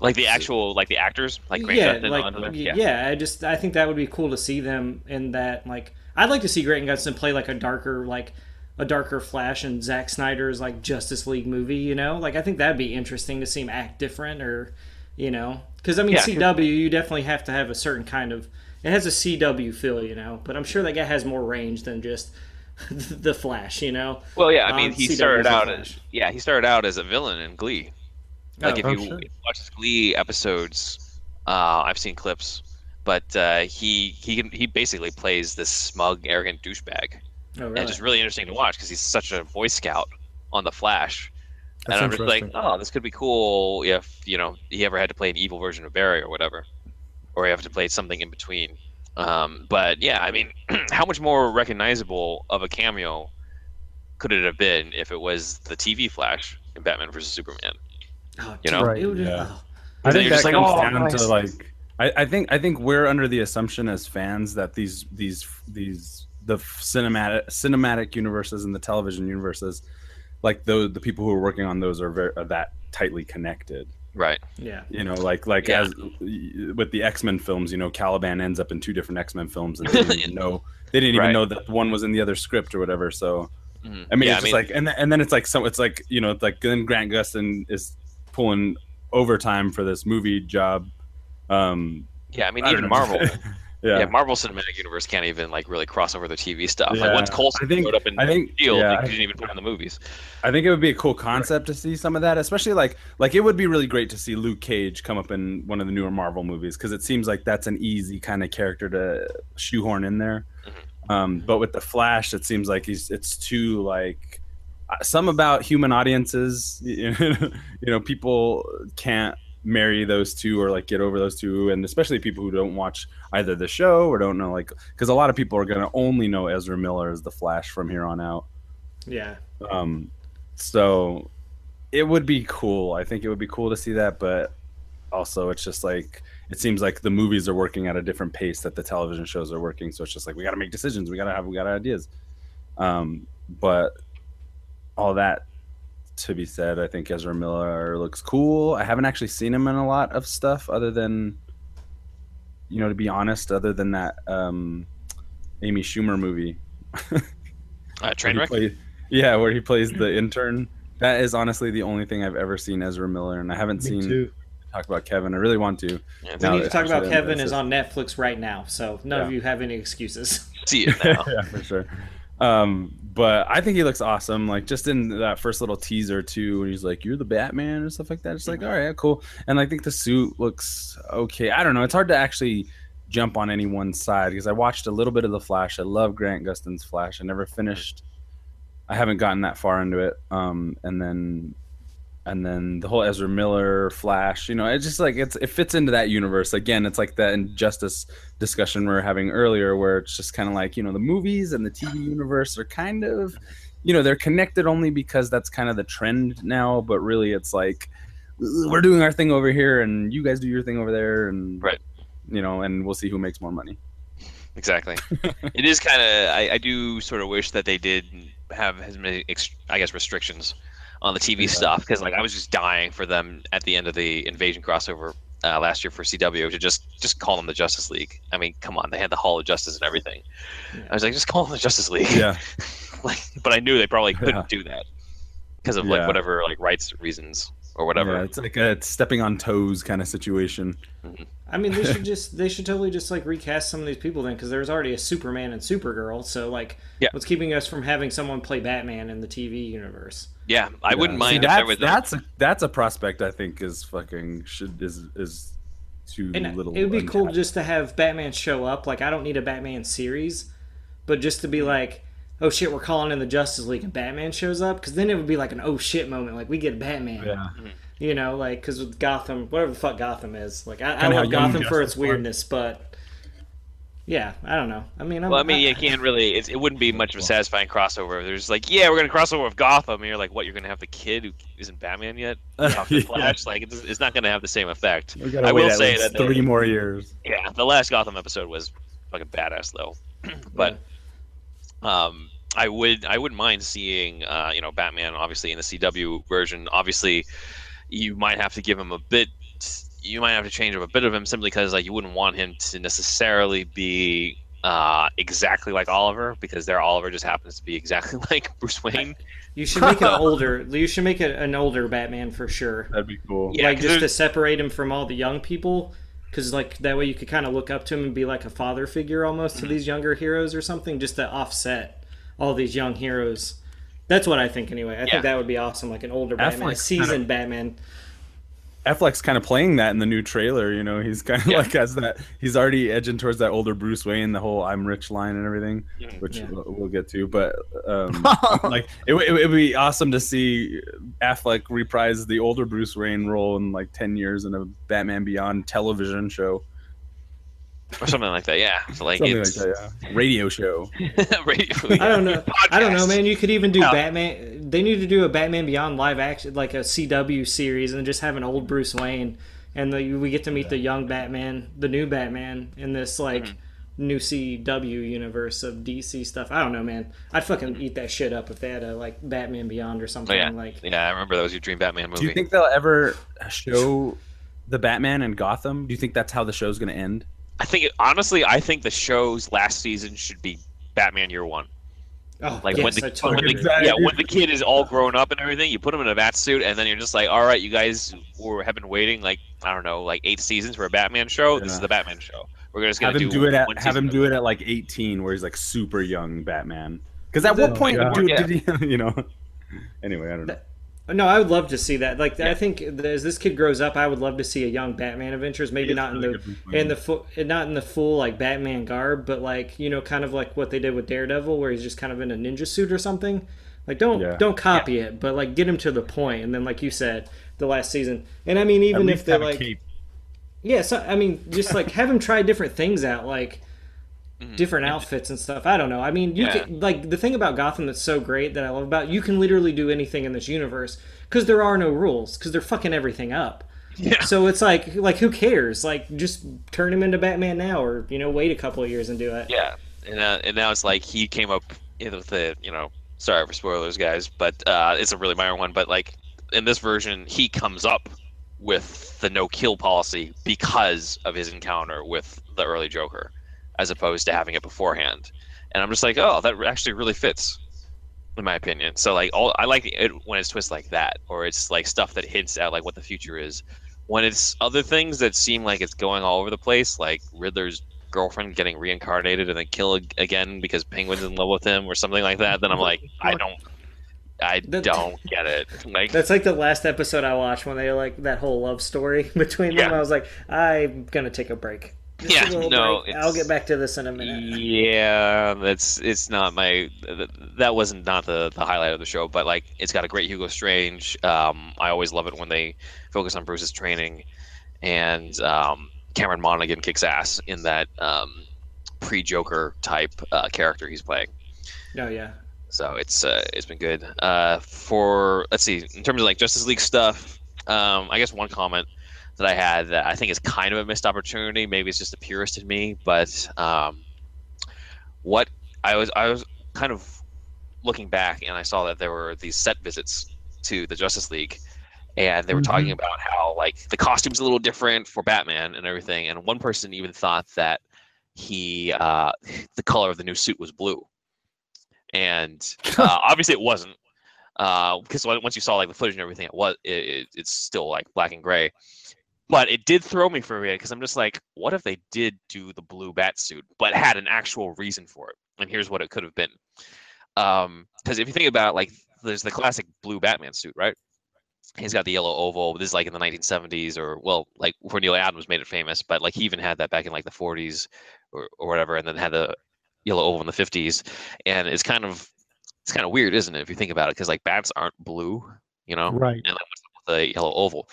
like the actual like the actors like Grant yeah, Gustin like the- yeah. I just I think that would be cool to see them in that. Like I'd like to see Grant Gustin play like a darker like a darker Flash and Zack Snyder's like Justice League movie. You know, like I think that'd be interesting to see him act different or you know because I mean Yeah. CW you definitely have to have a certain kind of it has a CW feel. You know, but I'm sure that guy has more range than just the Flash. You know. Well, yeah, I mean, Um, he started out as yeah, he started out as a villain in Glee. Like Oh, if oh, you sure. watch Glee episodes, uh, I've seen clips, but uh, he he can, he basically plays this smug, arrogant douchebag, Oh, and it's just really interesting to watch because he's such a Boy Scout on the Flash. That's and I'm just like, oh, this could be cool if you know he ever had to play an evil version of Barry or whatever, or he have to play something in between. Um, but yeah, I mean, how much more recognizable of a cameo could it have been if it was the TV Flash in Batman vs Superman? oh, you know? it would- Yeah. oh. I think that just like, comes "Oh, down nice." to like I, I think I think we're under the assumption as fans that these these these the cinematic cinematic universes and the television universes, like the the people who are working on those are very are that tightly connected. Right. yeah. You know, like like Yeah. as with the X Men films, you know, Caliban ends up in two different X Men films, and they didn't even know they didn't even Right. know that one was in the other script or whatever. So Mhm. I mean, yeah, it's just like, and then, and then it's like, so it's like, you know, it's like then Grant Gustin is pulling overtime for this movie job. Um, yeah, I mean, I even know. Marvel. yeah. yeah. Marvel Cinematic Universe can't even like really cross over the TV stuff. Like Yeah. once Coulson I think- showed up in I think- Shield, yeah, they I- couldn't even put it in the movies. I think it would be a cool concept to see some of that, especially like, like it would be really great to see Luke Cage come up in one of the newer Marvel movies because it seems like that's an easy kind of character to shoehorn in there. Um, but with the Flash, it seems like he's it's too like uh, some about human audiences. You know, people can't marry those two or like get over those two, and especially people who don't watch either the show or don't know like because a lot of people are gonna only know Ezra Miller as the Flash from here on out. Yeah. Um, so it would be cool. I think it would be cool to see that, but also it's just like it seems like the movies are working at a different pace that the television shows are working. So it's just like we got to make decisions. We got to have we got ideas. Um, but all that to be said, I think Ezra Miller looks cool. I haven't actually seen him in a lot of stuff other than you know to be honest, other than that um, Amy Schumer movie. Uh, Trainwreck. play- yeah, where he plays the intern. That is honestly the only thing I've ever seen Ezra Miller, and I haven't Me seen too. talk about Kevin. I really want to. Yeah, We need to talk about Kevin is is- on Netflix right now, so none of you have any excuses. see it now. yeah, for sure. Um, but I think he looks awesome. Like just in that first little teaser too, when he's like, "You're the Batman" and stuff like that. It's like, all right, cool. And I think the suit looks okay. I don't know. It's hard to actually jump on any one side because I watched a little bit of the Flash. I love Grant Gustin's Flash. I never finished. I haven't gotten that far into it. Um, and then and then the whole Ezra Miller Flash, you know, it's just like it's it fits into that universe. Again, it's like that injustice discussion we are having earlier, where it's just kind of like you know the movies and the TV universe are kind of, you know, they're connected only because that's kind of the trend now. But really, it's like we're doing our thing over here, and you guys do your thing over there, and Right. you know, and we'll see who makes more money. exactly. it is kind of. I, I do sort of wish that they did have as many, ex- I guess, restrictions on the TV Yeah. stuff because like I was just dying for them at the end of the Invasion crossover uh, last year for CW to just just call them the Justice League. I mean, come on, they had the Hall of Justice and everything. Yeah. I was like, just call them the Justice League. Yeah, like, but I knew they probably couldn't Yeah. do that because of like whatever like rights reasons or whatever. Yeah, it's like a stepping on toes kind of situation. I mean, they should just they should totally just like recast some of these people then because there's already a Superman and Supergirl. So like, Yeah. what's keeping us from having someone play Batman in the TV universe? Yeah, I wouldn't Yeah. See, mind if there that's was. a- that's a, that's a prospect I think is fucking should is is too And little. it would be cool just to have Batman show up. Like, I don't need a Batman series, but just to Mm-hmm. be like, oh shit, we're calling in the Justice League and Batman shows up, because then it would be like an oh shit moment. Like we get Batman. Yeah, You know, like because with Gotham, whatever the fuck Gotham is, like I, I Kinda love Young Gotham for its was. weirdness, but yeah, I don't know. I mean, I'm, Well, I mean, you can't really. It's, it wouldn't be much of a satisfying crossover. There's like, yeah, we're gonna cross over with Gotham, and you're like, what? You're gonna have the kid who isn't Batman yet? Talk to Yeah. Flash? Like, it's, it's not gonna have the same effect. we I will at say least that three they- more years. Yeah, the last Gotham episode was fucking badass though. but um, I would I wouldn't mind seeing uh, you know Batman obviously in the CW version. Obviously, you might have to give him a bit. You might have to change up a bit of him simply because like you wouldn't want him to necessarily be uh, exactly like Oliver because their Oliver just happens to be exactly like Bruce Wayne. you should make an older. You should make it an older Batman for sure. That'd be cool. Yeah, like 'cause just to separate him from all the young people because like that way you could kind of look up to him and be like a father figure almost Mm-hmm. to these younger heroes or something just to offset all these young heroes that's what i think anyway i Yeah. think that would be awesome like an older batman a Affleck's seasoned batman Affleck's kind of playing that in the new trailer. You know, he's kind of Yeah. like has that. He's already edging towards that older Bruce Wayne, the whole "I'm rich" line and everything, which Yeah. we'll, we'll get to. But um, like, it, would- it would be awesome to see Affleck reprise the older Bruce Wayne role in like ten years in a Batman Beyond television show, or something like that. Yeah, so like something it's like that. Yeah, radio show. radio- i don't know i don't know man you could even do Yeah. batman they need to do a batman beyond live action like a cw series and just have an old bruce wayne and the, we get to meet the young batman the new batman in this like Mm-hmm. new CW universe of DC stuff. I don't know, man. I'd fucking eat that shit up if they had a like Batman Beyond or Oh, something yeah, like. yeah. I remember that was your dream Batman movie. Do you think they'll ever show the Batman and Gotham? Do you think that's how the show's going to end? I think honestly, I think the show's last season should be Batman Year One. Oh, Like yes, when the, totally when the yeah when the kid is all grown up and everything, you put him in a bat suit, and then you're just like, all right, you guys were have been waiting like I don't know like eight seasons for a Batman show. This is the Batman show. We're just gonna have him do, do, it at have him do it at like 18 where he's like super young batman because at what Oh, point God. dude, Yeah. did he you know anyway i don't know No, I would love to see that. Like, I think as this kid grows up, I would love to see a young Batman Adventures. Maybe not in the good Bruce Wayne. in the full, not in the full like Batman garb, but like you know, kind of like what they did with Daredevil, where he's just kind of in a ninja suit or something. Like, don't Yeah. don't copy it, but like get him to the point. point, and then like you said, the last season. And I mean, even least if they're like, yeah, so I mean, just like have him try different things out, like different outfits and stuff. I don't know. I mean, you Mm-hmm. Yeah. can like the thing about Gotham that's so great that I love about you can literally do anything in this universe because there are no rules because they're fucking everything up. Yeah. So it's like like who cares? Like just turn him into Batman now, or you know wait a couple of years and do it. Yeah, and uh, and now it's like he came up with the you know sorry for spoilers, guys, but uh, it's a really minor one. But like in this version, he comes up with the no kill policy because of his encounter with the early Joker, as opposed to having it beforehand. And I'm just like, oh, that actually really fits, in my opinion. So like, all I like it when it's twists like that, or it's like stuff that hints at like what the future is. When it's other things that seem like it's going all over the place, like Riddler's girlfriend getting reincarnated and then kill again because Penguin's in love with him or something like that, then I'm like, I don't, I That- don't get it. Like, That's like the last episode I watched when they like that whole love story between them. Yeah. I was like, I'm gonna take a break. Yeah, no, I'll get back to this in a minute. Yeah, that's it's not my that wasn't not the the highlight of the show, but like it's got a great Hugo Strange. Um, I always love it when they focus on Bruce's training, and um, Cameron Monaghan kicks ass in that um, pre-Joker type uh, character he's playing. Oh yeah. So it's uh, it's been good. Uh, for let's see, in terms of like Justice League stuff, um, I guess one comment that I had that I think is kind of a missed opportunity. Maybe it's just the purist in me, but um, what I was I was kind of looking back and I saw that there were these set visits to the Justice League, and they were talking Mhm. about how like the costume's a little different for Batman and everything. And one person even thought that he uh, the color of the new suit was blue, and uh, obviously it wasn't because once you saw like the footage and everything, it was it, it, it's still like black and gray. But it did throw me for a minute because I'm just like, what if they did do the blue bat suit, but had an actual reason for it? And here's what it could have been. Um, because if you think about it, like, there's the classic blue Batman suit, right? He's got the yellow oval. This is like in the 1970s, or well, like where Neal Adams made it famous. But like he even had that back in like the 40s or, or whatever, and then had the yellow oval in the 50s. And it's kind of it's kind of weird, isn't it? If you think about it, because like bats aren't blue, you know, Right. and like with the yellow oval.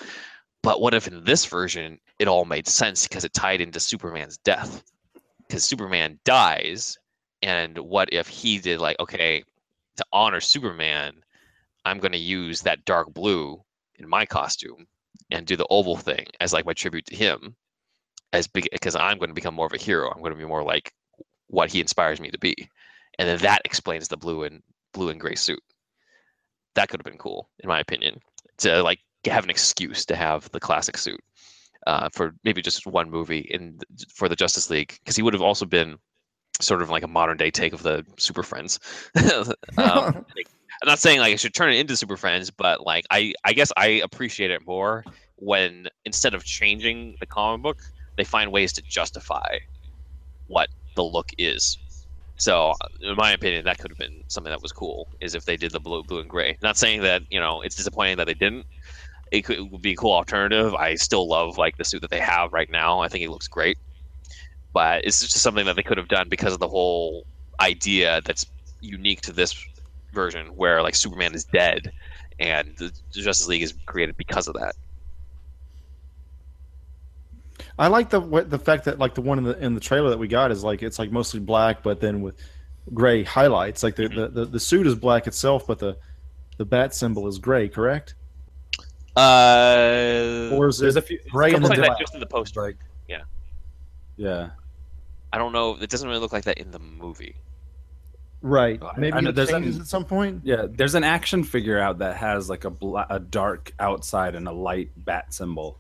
But what if in this version it all made sense because it tied into Superman's death? Because Superman dies, and what if he did like, okay, to honor Superman, I'm going to use that dark blue in my costume and do the oval thing as like my tribute to him, as because I'm going to become more of a hero. I'm going to be more like what he inspires me to be, and then that explains the blue and blue and gray suit. That could have been cool, in my opinion, to like have an excuse to have the classic suit uh, for maybe just one movie in for the Justice League, because he would have also been sort of like a modern day take of the Super Friends. um, I'm not saying like I should turn it into Super Friends, but like I I guess I appreciate it more when instead of changing the comic book, they find ways to justify what the look is. So, in my opinion, that could have been something that was cool. Is if they did the blue, blue and gray. Not saying that you know it's disappointing that they didn't. It could it would be a cool alternative. I still love like the suit that they have right now. I think it looks great, but it's just something that they could have done because of the whole idea that's unique to this version, where like Superman is dead, and the Justice League is created because of that. I like the the fact that like the one in the in the trailer that we got is like it's like mostly black, but then with gray highlights. Like the, Mhm. the, the, the suit is black itself, but the the bat symbol is gray. Correct? Uh, Or is There's it a few gray in the like that just in the poster. like Yeah. yeah. I don't know. It doesn't really look like that in the movie. Right. I- Maybe know it there's changes an- at some point. Yeah, there's an action figure out that has like a bla- a dark outside and a light bat symbol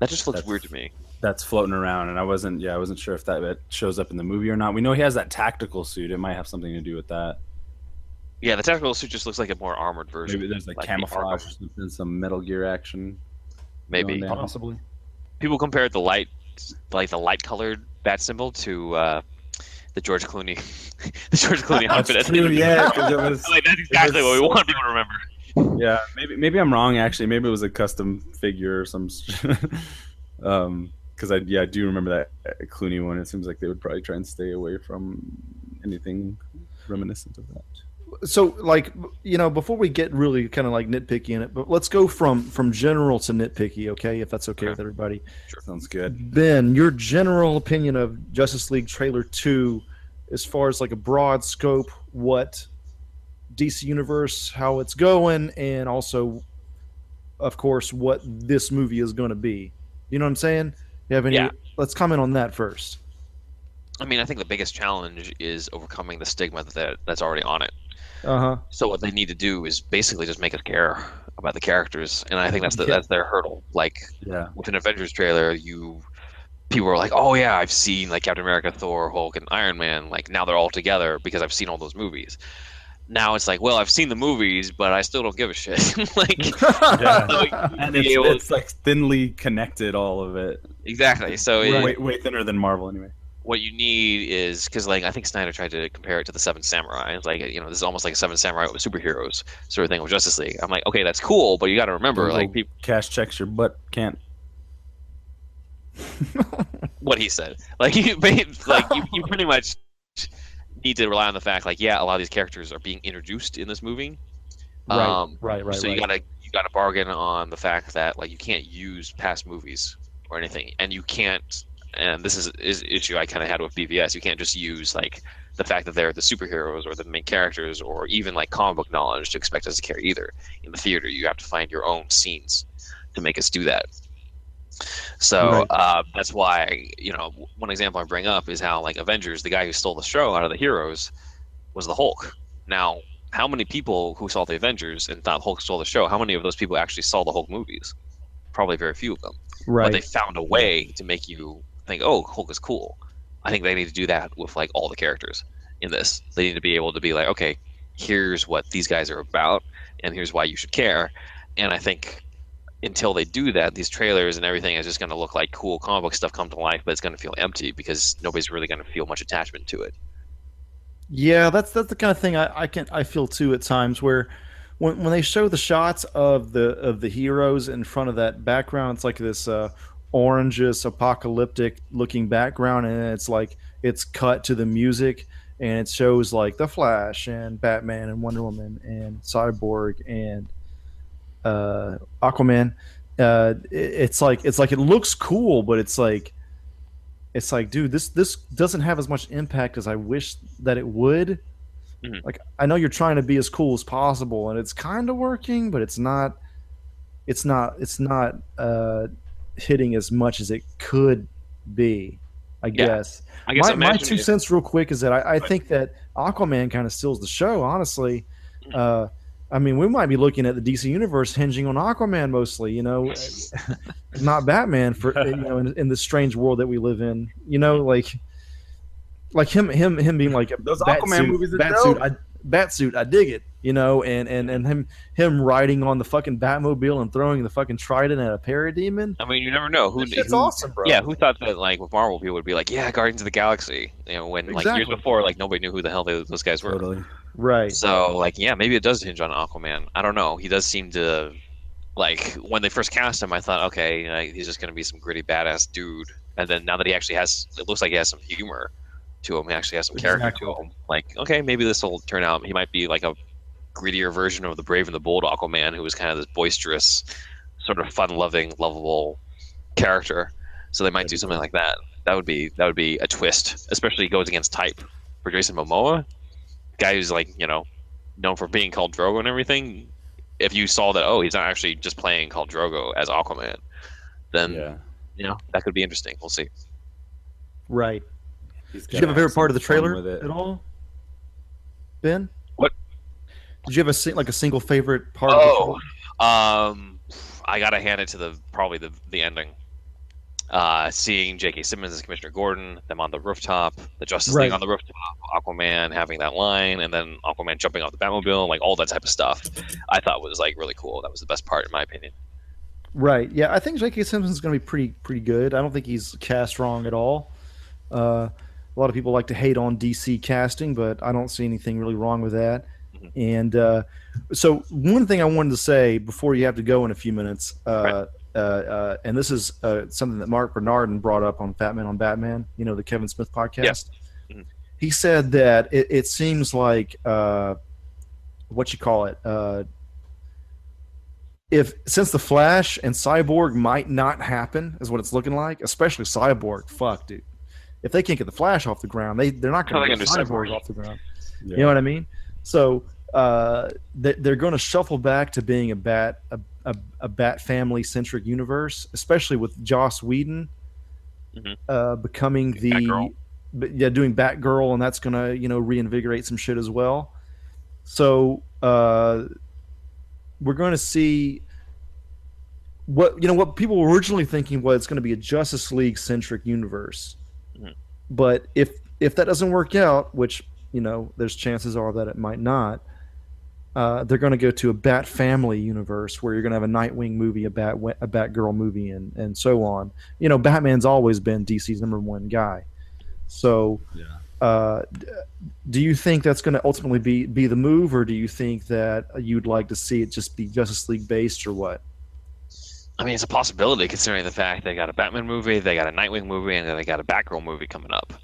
That just looks That's- weird to me. that's floating around, and I wasn't yeah I wasn't sure if that it shows up in the movie or not. We know he has that tactical suit; it might have something to do with that. Yeah, the tactical suit just looks like a more armored version. Maybe there's like, Like camouflage Arkham. or something, some Metal Gear action. Maybe. Possibly. people compared the light, like the light colored bat symbol to uh, the George Clooney, the George Clooney outfit. at the end of the yeah, movie. 'cause it was like that's exactly was what we so- want people to remember. yeah maybe maybe i'm wrong actually maybe it was a custom figure or some um because i yeah i do remember that uh, clooney one it seems like they would probably try and stay away from anything reminiscent of that So like you know before we get really kind of like nitpicky in it, but let's go from from general to nitpicky, okay? If that's okay Okay. with everybody. Sure sounds good Ben, your general opinion of Justice League trailer two, as far as like a broad scope, what DC Universe, how it's going, and also, of course, what this movie is going to be. You know what I'm saying? You have any? Yeah. Let's comment on that first. I mean, I think the biggest challenge is overcoming the stigma that that's already on it. Uh huh. So what they need to do is basically just make us care about the characters, and I think that's the, Yeah. that's their hurdle. Like yeah with an Avengers trailer, you people are like, "Oh yeah, I've seen like Captain America, Thor, Hulk, and Iron Man. Like now they're all together because I've seen all those movies." Now it's like, well, I've seen the movies, but I still don't give a shit. like Yeah. so and be it's, able- it's like thinly connected all of it exactly. So it, way, way thinner than marvel anyway what you need is because like I think Snyder tried to compare it to the Seven Samurai. It's like you know this is almost like a Seven Samurai with superheroes sort of thing with Justice League. I'm like, okay, that's cool, but you got to remember like people, cash checks your butt can't what he said. Like you, like you, you pretty much need to rely on the fact like yeah, a lot of these characters are being introduced in this movie. Right, Um, right, right, so right. you gotta you gotta bargain on the fact that like you can't use past movies or anything, and you can't. And this is is issue I kind of had with BVS. You can't just use like the fact that they're the superheroes or the main characters or even like comic book knowledge to expect us to care either. In the theater, you have to find your own scenes to make us do that. So Right. uh, that's why you know one example I bring up is how like Avengers, the guy who stole the show out of the heroes, was the Hulk. Now, how many people who saw the Avengers and thought Hulk stole the show? How many of those people actually saw the Hulk movies? Probably very few of them. Right. But they found a way to make you think, oh, Hulk is cool. I think they need to do that with like all the characters in this. They need to be able to be like, okay, here's what these guys are about, and here's why you should care. And I think until they do that, these trailers and everything is just going to look like cool comic book stuff come to life, but it's going to feel empty because nobody's really going to feel much attachment to it. Yeah, that's that's the kind of thing I, I can I feel too at times where when when they show the shots of the of the heroes in front of that background, it's like this uh, orangish apocalyptic looking background, and it's like it's cut to the music, and it shows like the Flash and Batman and Wonder Woman and Cyborg and uh, Aquaman. Uh, it- it's like it's like it looks cool, but it's like it's like, dude, this this doesn't have as much impact as I wish that it would. Mhm. Like, I know you're trying to be as cool as possible, and it's kind of working, but it's not. It's not. It's not uh, hitting as much as it could be. I Yeah. guess. I guess my, my two if- cents, real quick, is that I, I think that Aquaman kind of steals the show. Honestly, Mm. uh, I mean, we might be looking at the DC universe hinging on Aquaman mostly. You know, not Batman for you know in, in the strange world that we live in. You know, like like him him him being like a Those bat Aquaman suit, movies are bat suit, I, bat suit, I dig it. You know, and and and him him riding on the fucking Batmobile and throwing the fucking trident at a parademon. I mean, you never know who. That awesome, bro. Yeah, who thought that like with Marvel people would be like, yeah, Guardians of the Galaxy, you know, when like years before, like nobody knew who the hell they, those guys were. Totally. Right. So like, yeah, maybe it does hinge on Aquaman. I don't know. He does seem to like when they first cast him, I thought, okay, like, he's just gonna be some gritty badass dude. And then now that he actually has, it looks like he has some humor to him. He actually has some character Exactly. to him. Like, okay, maybe this will turn out. He might be like a grittier version of the Brave and the Bold Aquaman, who was kind of this boisterous, sort of fun-loving, lovable character. So they might do something like that. That would be that would be a twist, especially goes against type for Jason Momoa, guy who's like you know known for being Khal Drogo and everything. If you saw that, oh, he's not actually just playing Khal Drogo as Aquaman, then Yeah. you know that could be interesting. We'll see. Right. He's Did you have a favorite part of the trailer at all, Ben? What? Did you have a like a single favorite part? Oh, Of the um, I gotta hand it to the probably the the ending. Uh, seeing J.K. Simmons as Commissioner Gordon, them on the rooftop, the Justice Right. League on the rooftop, Aquaman having that line, and then Aquaman jumping off the Batmobile, like all that type of stuff, I thought was like really cool. That was the best part, in my opinion. Right. Yeah, I think J.K. Simmons is going to be pretty pretty good. I don't think he's cast wrong at all. Uh, a lot of people like to hate on DC casting, but I don't see anything really wrong with that. Mhm. And uh, so, one thing I wanted to say before you have to go in a few minutes, uh, Right. uh, uh, and this is uh, something that Marc Bernardin brought up on Fatman on Batman, you know, the Kevin Smith podcast. Mhm. He said that it, it seems like uh, what you call it. Uh, if since the Flash and Cyborg might not happen, is what it's looking like. Especially Cyborg. Fuck, dude. If they can't get the Flash off the ground, they they're not going to get gonna Cyborg Cyborg? off the ground. Yeah. You know what I mean? So uh, they, they're going to shuffle back to being a bat a, a, a bat family centric universe, especially with Joss Whedon Mhm. uh, becoming the Batgirl. yeah doing Batgirl, and that's going to you know reinvigorate some shit as well. So uh, we're going to see what you know what people were originally thinking was it's going to be a Justice League centric universe, Mhm. but if if that doesn't work out, which you know there's chances are that it might not, uh, they're going to go to a Bat Family universe where you're going to have a Nightwing movie, a Bat a Batgirl movie, and and so on. You know, Batman's always been DC's number one guy, so. Yeah. Uh, do you think that's going to ultimately be be the move, or do you think that you'd like to see it just be Justice League based, or what? I mean, it's a possibility considering the fact they got a Batman movie, they got a Nightwing movie, and then they got a Batgirl movie coming up.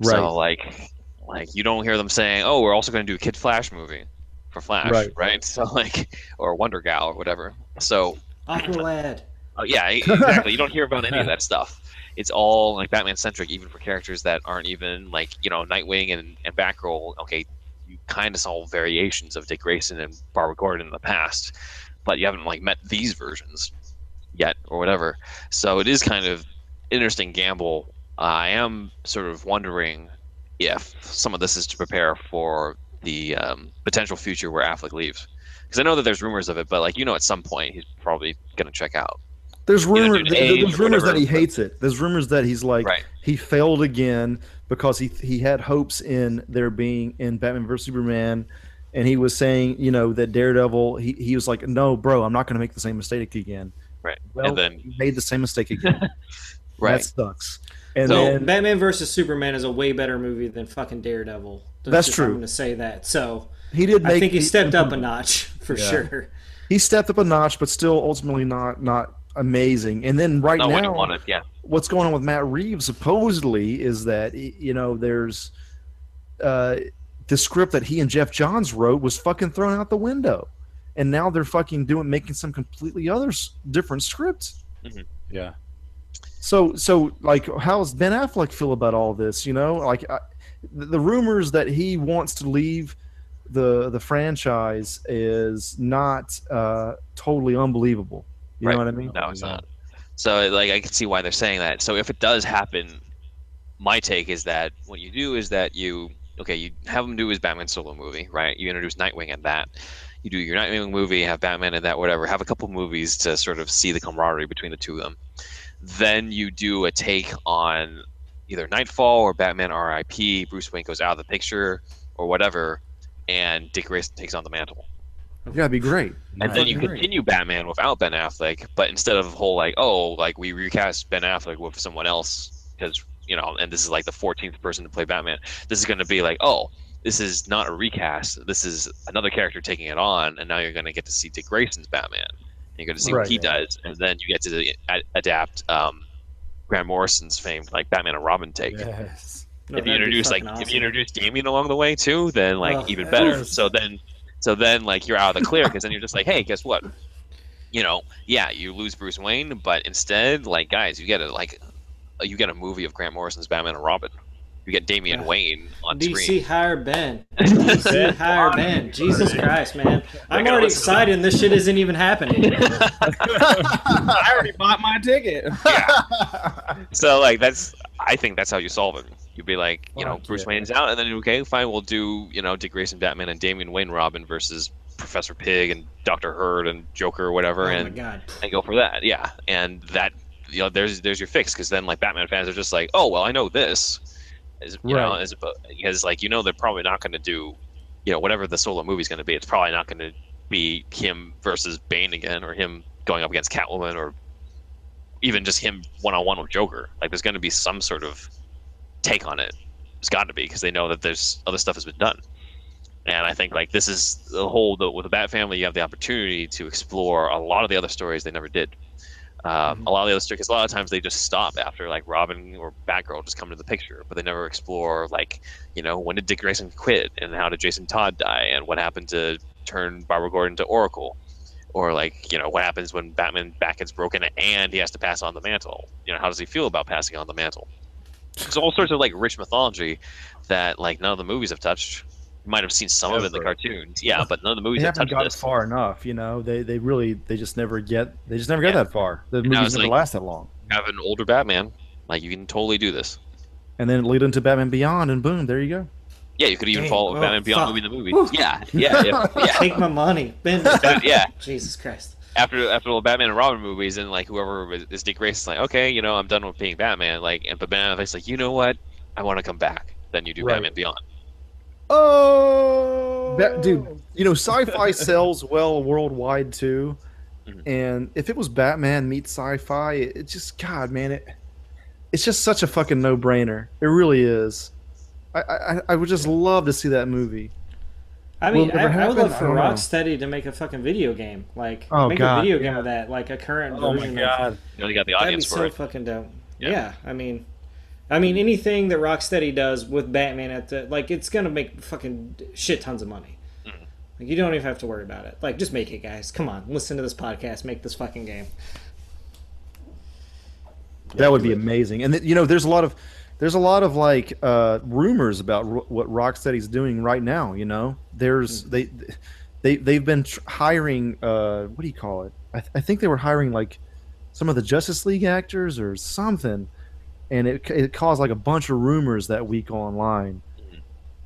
Right. So like, like you don't hear them saying, "Oh, we're also going to do a Kid Flash movie for Flash," Right. right? So like, or Wonder Gal or whatever. So Aqualad. Oh yeah, exactly. you don't hear about any of that stuff. It's all like Batman centric, even for characters that aren't even like you know Nightwing and and Batgirl. Okay, you kind of saw variations of Dick Grayson and Barbara Gordon in the past, but you haven't like met these versions yet. or whatever. So it is kind of interesting gamble. Uh, I am sort of wondering if some of this is to prepare for the um, potential future where Affleck leaves. Because I know that there's rumors of it, but like you know, at some point he's probably gonna check out. There's Either rumor, due to th- age there's or rumors that he hates it. There's rumors that he's like Right. he failed again because he he had hopes in there being in Batman vs Superman, and he was saying you know that Daredevil he, he was like no bro I'm not going to make the same mistake again. Right. Well, and then he made the same mistake again. right. That sucks. And So- then Batman versus Superman is a way better movie than fucking Daredevil. That's just- true. I'm going to say that. So he did make I think he stepped up a notch for Yeah. sure. He stepped up a notch, but still ultimately not not amazing. And then right not now, wanted. Yeah. what's going on with Matt Reeves supposedly is that you know there's uh, the script that he and Geoff Johns wrote was fucking thrown out the window, and now they're fucking doing making some completely other different scripts. Yeah. So so like how does Ben Affleck feel about all this? You know, like I, the the rumors that he wants to leave the the franchise is not uh, totally unbelievable. You Right. know what I mean? No, it's not. So like I can see why they're saying that. So if it does happen, my take is that what you do is that you okay, you have him do his Batman solo movie, right? You introduce Nightwing in that. You do your Nightwing movie, have Batman in that, whatever. Have a couple movies to sort of see the camaraderie between the two of them. Then you do a take on either Knightfall or Batman R.I.P. Bruce Wayne goes out of the picture or whatever, and Dick Grayson takes on the mantle Yeah, that'd be great. and then you Fucking continue Batman without Ben Affleck, but instead of the whole like, oh, like we recast Ben Affleck with someone else because you know, and this is like the 14th person to play Batman. This is going to be like, oh, this is not a recast. This is another character taking it on, and now you're going to get to see Dick Grayson's Batman. You're going to see what Right. he does, and then you get to a- adapt um, Grant Morrison's famed like Batman and Robin take. Yes. No, if you introduce like fucking if you introduce Damian along the way too, then like Oh, even better. yes. So then, so then like you're out of the clear because then you're just like, hey, guess what? You know, yeah, you lose Bruce Wayne, but instead, like guys, you get a like, you get a movie of Grant Morrison's Batman and Robin. You get Damian Yeah. Wayne on DC screen. hire Ben. DC hire Ben. Jesus Christ, man! I'm already excited, and this shit isn't even happening. I already bought my ticket. yeah. So like that's I think that's how you solve it. You'd be like, you know, Fuck Bruce yeah. Wayne's out, and then okay, fine, we'll do you know Dick Grayson Batman and Damian Wayne Robin versus Professor Pig and Doctor Hurt and Joker or whatever, Oh my and god! and go for that. Yeah, and that you know, there's there's your fix because then like Batman fans are just like, oh well, I know this, as, you know, as because like you know they're probably not going to do, you know, whatever the solo movie's going to be. It's probably not going to be him versus Bane again, or him going up against Catwoman, or even just him one on one with Joker. Like there's going to be some sort of take on it. It's got to be because they know that there's other stuff has been done. And I think like this is the whole the, with the Bat Family, you have the opportunity to explore a lot of the other stories they never did. Um, A lot of the other 'cause a lot of times they just stop after like Robin or Batgirl just come into the picture, but they never explore like you know when did Dick Grayson quit and how did Jason Todd die and what happened to turn Barbara Gordon to Oracle, or like you know what happens when Batman back gets broken and he has to pass on the mantle. You know how does he feel about passing on the mantle? There's all sorts of like rich mythology that like none of the movies have touched. You might have seen some of it in the cartoons, yeah, but none of the movies They have haven't touched got this. far enough, you know. They they really they just never get they just never get that far. The now movies never like- last that long. Have an older Batman, like you can totally do this. And then lead into Batman Beyond, and boom, there you go. Yeah, you could even Dang, follow oh, Batman Beyond fuck. movie in the movie. Whew. Yeah, yeah, yeah, yeah. Take my money, Ben. Yeah. Jesus Christ! After after all the Batman and Robin movies, and like whoever is, is Dick Grayson's like, okay, you know, I'm done with being Batman. Like, and but Ben Affleck's like, you know what? I want to come back. Then you do Right. Batman Beyond. Oh, Ba- dude, you know, sci-fi sells well worldwide too. Mhm. And if it was Batman meets sci-fi, it, it just God, man, it it's just such a fucking no-brainer. It really is. I I, I would just love to see that movie. I mean, I, I would love for don't. Rocksteady to make a fucking video game, like Oh, make God, a video game yeah. of that, like a current Oh my god. Of, You know, you got the that'd be for so it. fucking dope. Yeah. Yeah. I mean, I mean anything that Rocksteady does with Batman at the like, it's gonna make fucking shit tons of money. Mhm. Like you don't even have to worry about it. Like just make it, guys. Come on, listen to this podcast. Make this fucking game. That would be amazing. And th- you know, there's a lot of there's a lot of like uh, rumors about ro- what Rocksteady's doing right now. You know, there's Hmm. they they they've been tr- hiring uh, what do you call it? I, th- I think they were hiring like some of the Justice League actors or something, and it it caused like a bunch of rumors that week online.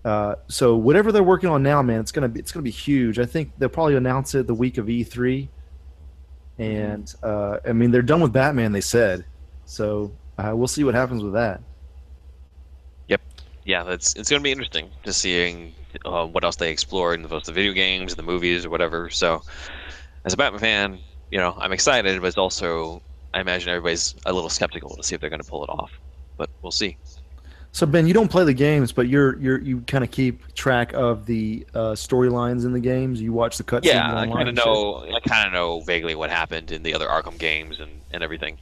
Uh, so whatever they're working on now, man, it's gonna be it's gonna be huge. I think they'll probably announce it the week of E3, and uh, I mean they're done with Batman. They said, so uh, we'll see what happens with that. Yep, yeah, that's it's going to be interesting to seeing uh, what else they explore in both the video games, and the movies, or whatever. So, as a Batman fan, you know, I'm excited, but it's also I imagine everybody's a little skeptical to see if they're going to pull it off. But we'll see. So Ben, you don't play the games, but you're you're you kind of keep track of the uh, storylines in the games. You watch the cutscenes. Yeah, I kind of know. I kind of know vaguely what happened in the other Arkham games and, and everything.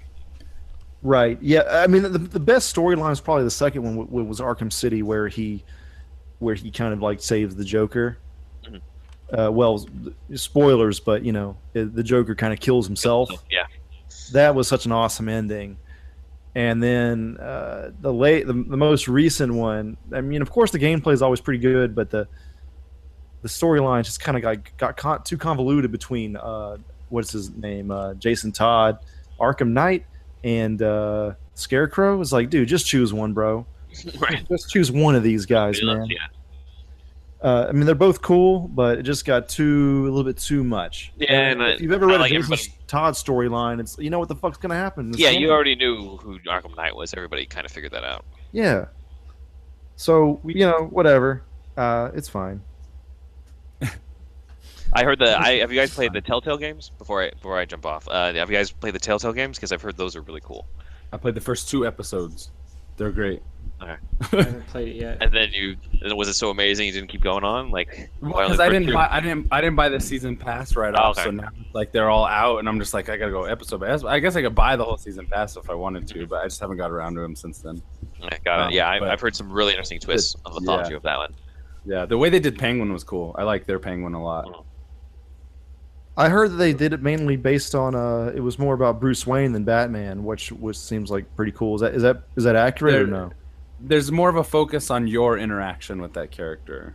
Right. Yeah. I mean, the, the best storyline is probably the second one, w- was Arkham City, where he, where he kind of like saves the Joker. Mhm. Uh, well, spoilers, but you know, the Joker kind of kills himself. Yeah, That was such an awesome ending. And then uh, the late, the, the most recent one. I mean, of course, the gameplay is always pretty good, but the the storyline just kind of got got con- too convoluted between uh, what's his name, uh, Jason Todd, Arkham Knight, and uh, Scarecrow. It's like, dude, just choose one, bro. right. Just choose one of these guys, man. Yeah, Uh, I mean, they're both cool, but it just got too a little bit too much. Yeah, and if I- you've ever read like a Jason everybody- Todd storyline, it's you know what the fuck's gonna happen. in yeah. game. You already knew who Arkham Knight was. Everybody kind of figured that out. Yeah. So you know, whatever. Uh, it's fine. I heard the. I have you guys played the Telltale games before I before I jump off? Uh, have you guys played the Telltale games? Because I've heard those are really cool. I played the first two episodes. They're great. I haven't played it yet. And then you, and was it so amazing you didn't keep going on? Like, why only Because I didn't, buy, I didn't, I didn't buy the season pass right Oh, off. okay. So now, like, they're all out, and I'm just like, I gotta go episode by episode. I guess I could buy the whole season pass if I wanted to, but I just haven't got around to them since then. Yeah, got it. Um, Yeah, I, but- I've heard some really interesting twists on the mythology yeah. of that one. Yeah, the way they did Penguin was cool. I like their Penguin a lot. I heard that they did it mainly based on uh, it was more about Bruce Wayne than Batman, which which seems like pretty cool. Is that is that is that accurate or no? There's more of a focus on your interaction with that character.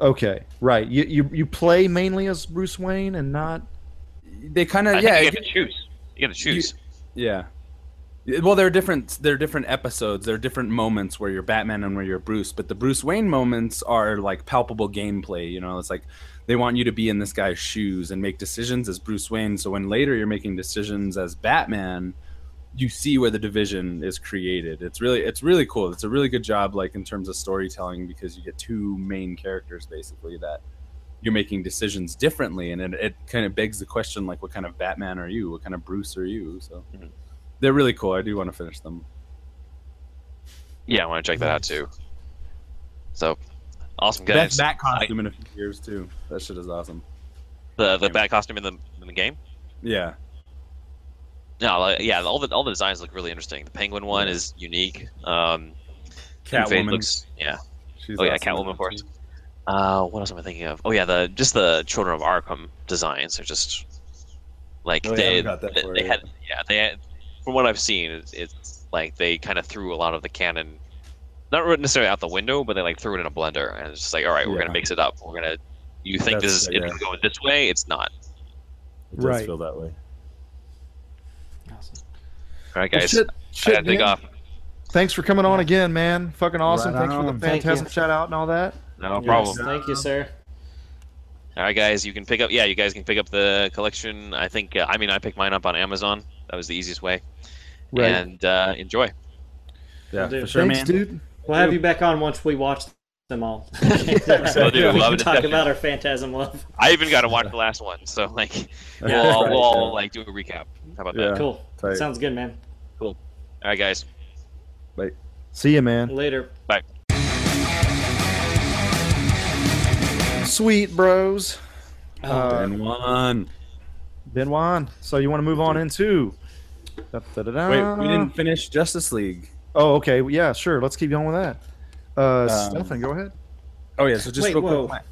Okay, right. You you you play mainly as Bruce Wayne and not. They kind of, yeah, you it- get to choose. You get to choose. Yeah. Well, there are different there are different episodes. There are different moments where you're Batman and where you're Bruce. But the Bruce Wayne moments are like palpable gameplay. You know, it's like they want you to be in this guy's shoes and make decisions as Bruce Wayne. So when later you're making decisions as Batman, you see where the division is created. It's really it's really cool. It's a really good job, like in terms of storytelling, because you get two main characters basically that you're making decisions differently, and it, it kind of begs the question, like, what kind of Batman are you? What kind of Bruce are you? So Mhm. They're really cool. I do want to finish them. Yeah, I want to check that out too. So, awesome Best guys. bat costume in a few years too. That shit is awesome. The the bat costume in the in the game. Yeah, No, like, yeah, all the all the designs look really interesting. The penguin one is unique. Um, Catwoman. looks yeah. She's Oh yeah, awesome in Catwoman, that of course. Uh, what else am I thinking of? Oh yeah, the just the Children of Arkham designs are just like Oh, yeah, they I got that they, for they had yeah they had, from what I've seen it's, it's like they kind of threw a lot of the canon not necessarily out the window but they like threw it in a blender and it's just like all right we're Yeah. gonna mix it up we're gonna you think this is That's- it's yeah. going this way it's not It does Right. feel that way. Awesome. all right Well, guys shit, I shit, take off Thanks for coming on again, man. Fucking awesome. Right Thanks for on. the Thank you. phantasm shout out and all that. no Yes, problem thank you, sir. all right guys you can pick up yeah you guys can pick up the collection I think uh, I mean I picked mine up on Amazon that was the easiest way Right. and uh, enjoy Yeah, do. for sure, Thanks, man. dude. We'll have you back on once we watch them all. Will do. we We'll have a can talk about our phantasm love. I even got to watch the last one, so like we'll, Yeah, all, right, we'll all like do a recap. How about Yeah. that? Cool. Tight. Sounds good, man. Cool. All right, guys. See you, man. Later. Bye. Sweet bros. Oh, Uh, And one. Ben Wan. So you want to move on into? Da-da-da-da. Wait, we didn't finish Justice League. Oh, okay. Yeah, sure. Let's keep going with that. Uh, Um, Stefan, go ahead. Oh yeah, so just Wait, real quick.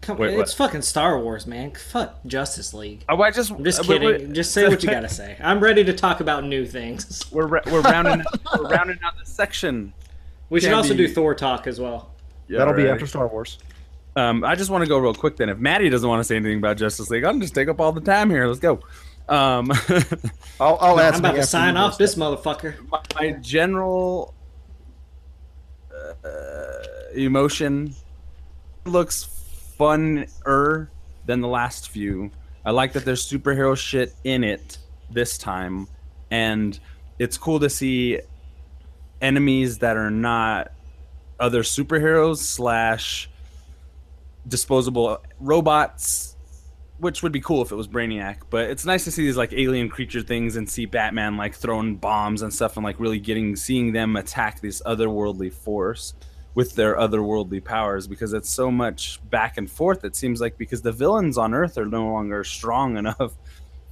Come, Wait, it's fucking Star Wars, man. Fuck Justice League. Oh, I just I'm just uh, wait, kidding. wait. Just say what you gotta say. I'm ready to talk about new things. We're ra- we're rounding we're rounding out the section. We should Can't also do Thor talk as well. Yeah, That'll be after Star Wars. Um, I just want to go real quick then. If Maddie doesn't want to say anything about Justice League, I'll just take up all the time here. Let's go. Um, I'll, I'll ask. I'm about to sign off this motherfucker. my general uh, emotion looks funner than the last few. I like that there's superhero shit in it this time, and it's cool to see enemies that are not other superheroes slash disposable robots which would be cool if it was Brainiac, but it's nice to see these like alien creature things and see Batman like throwing bombs and stuff and like really getting seeing them attack this otherworldly force with their otherworldly powers because it's so much back and forth it seems like because the villains on earth are no longer strong enough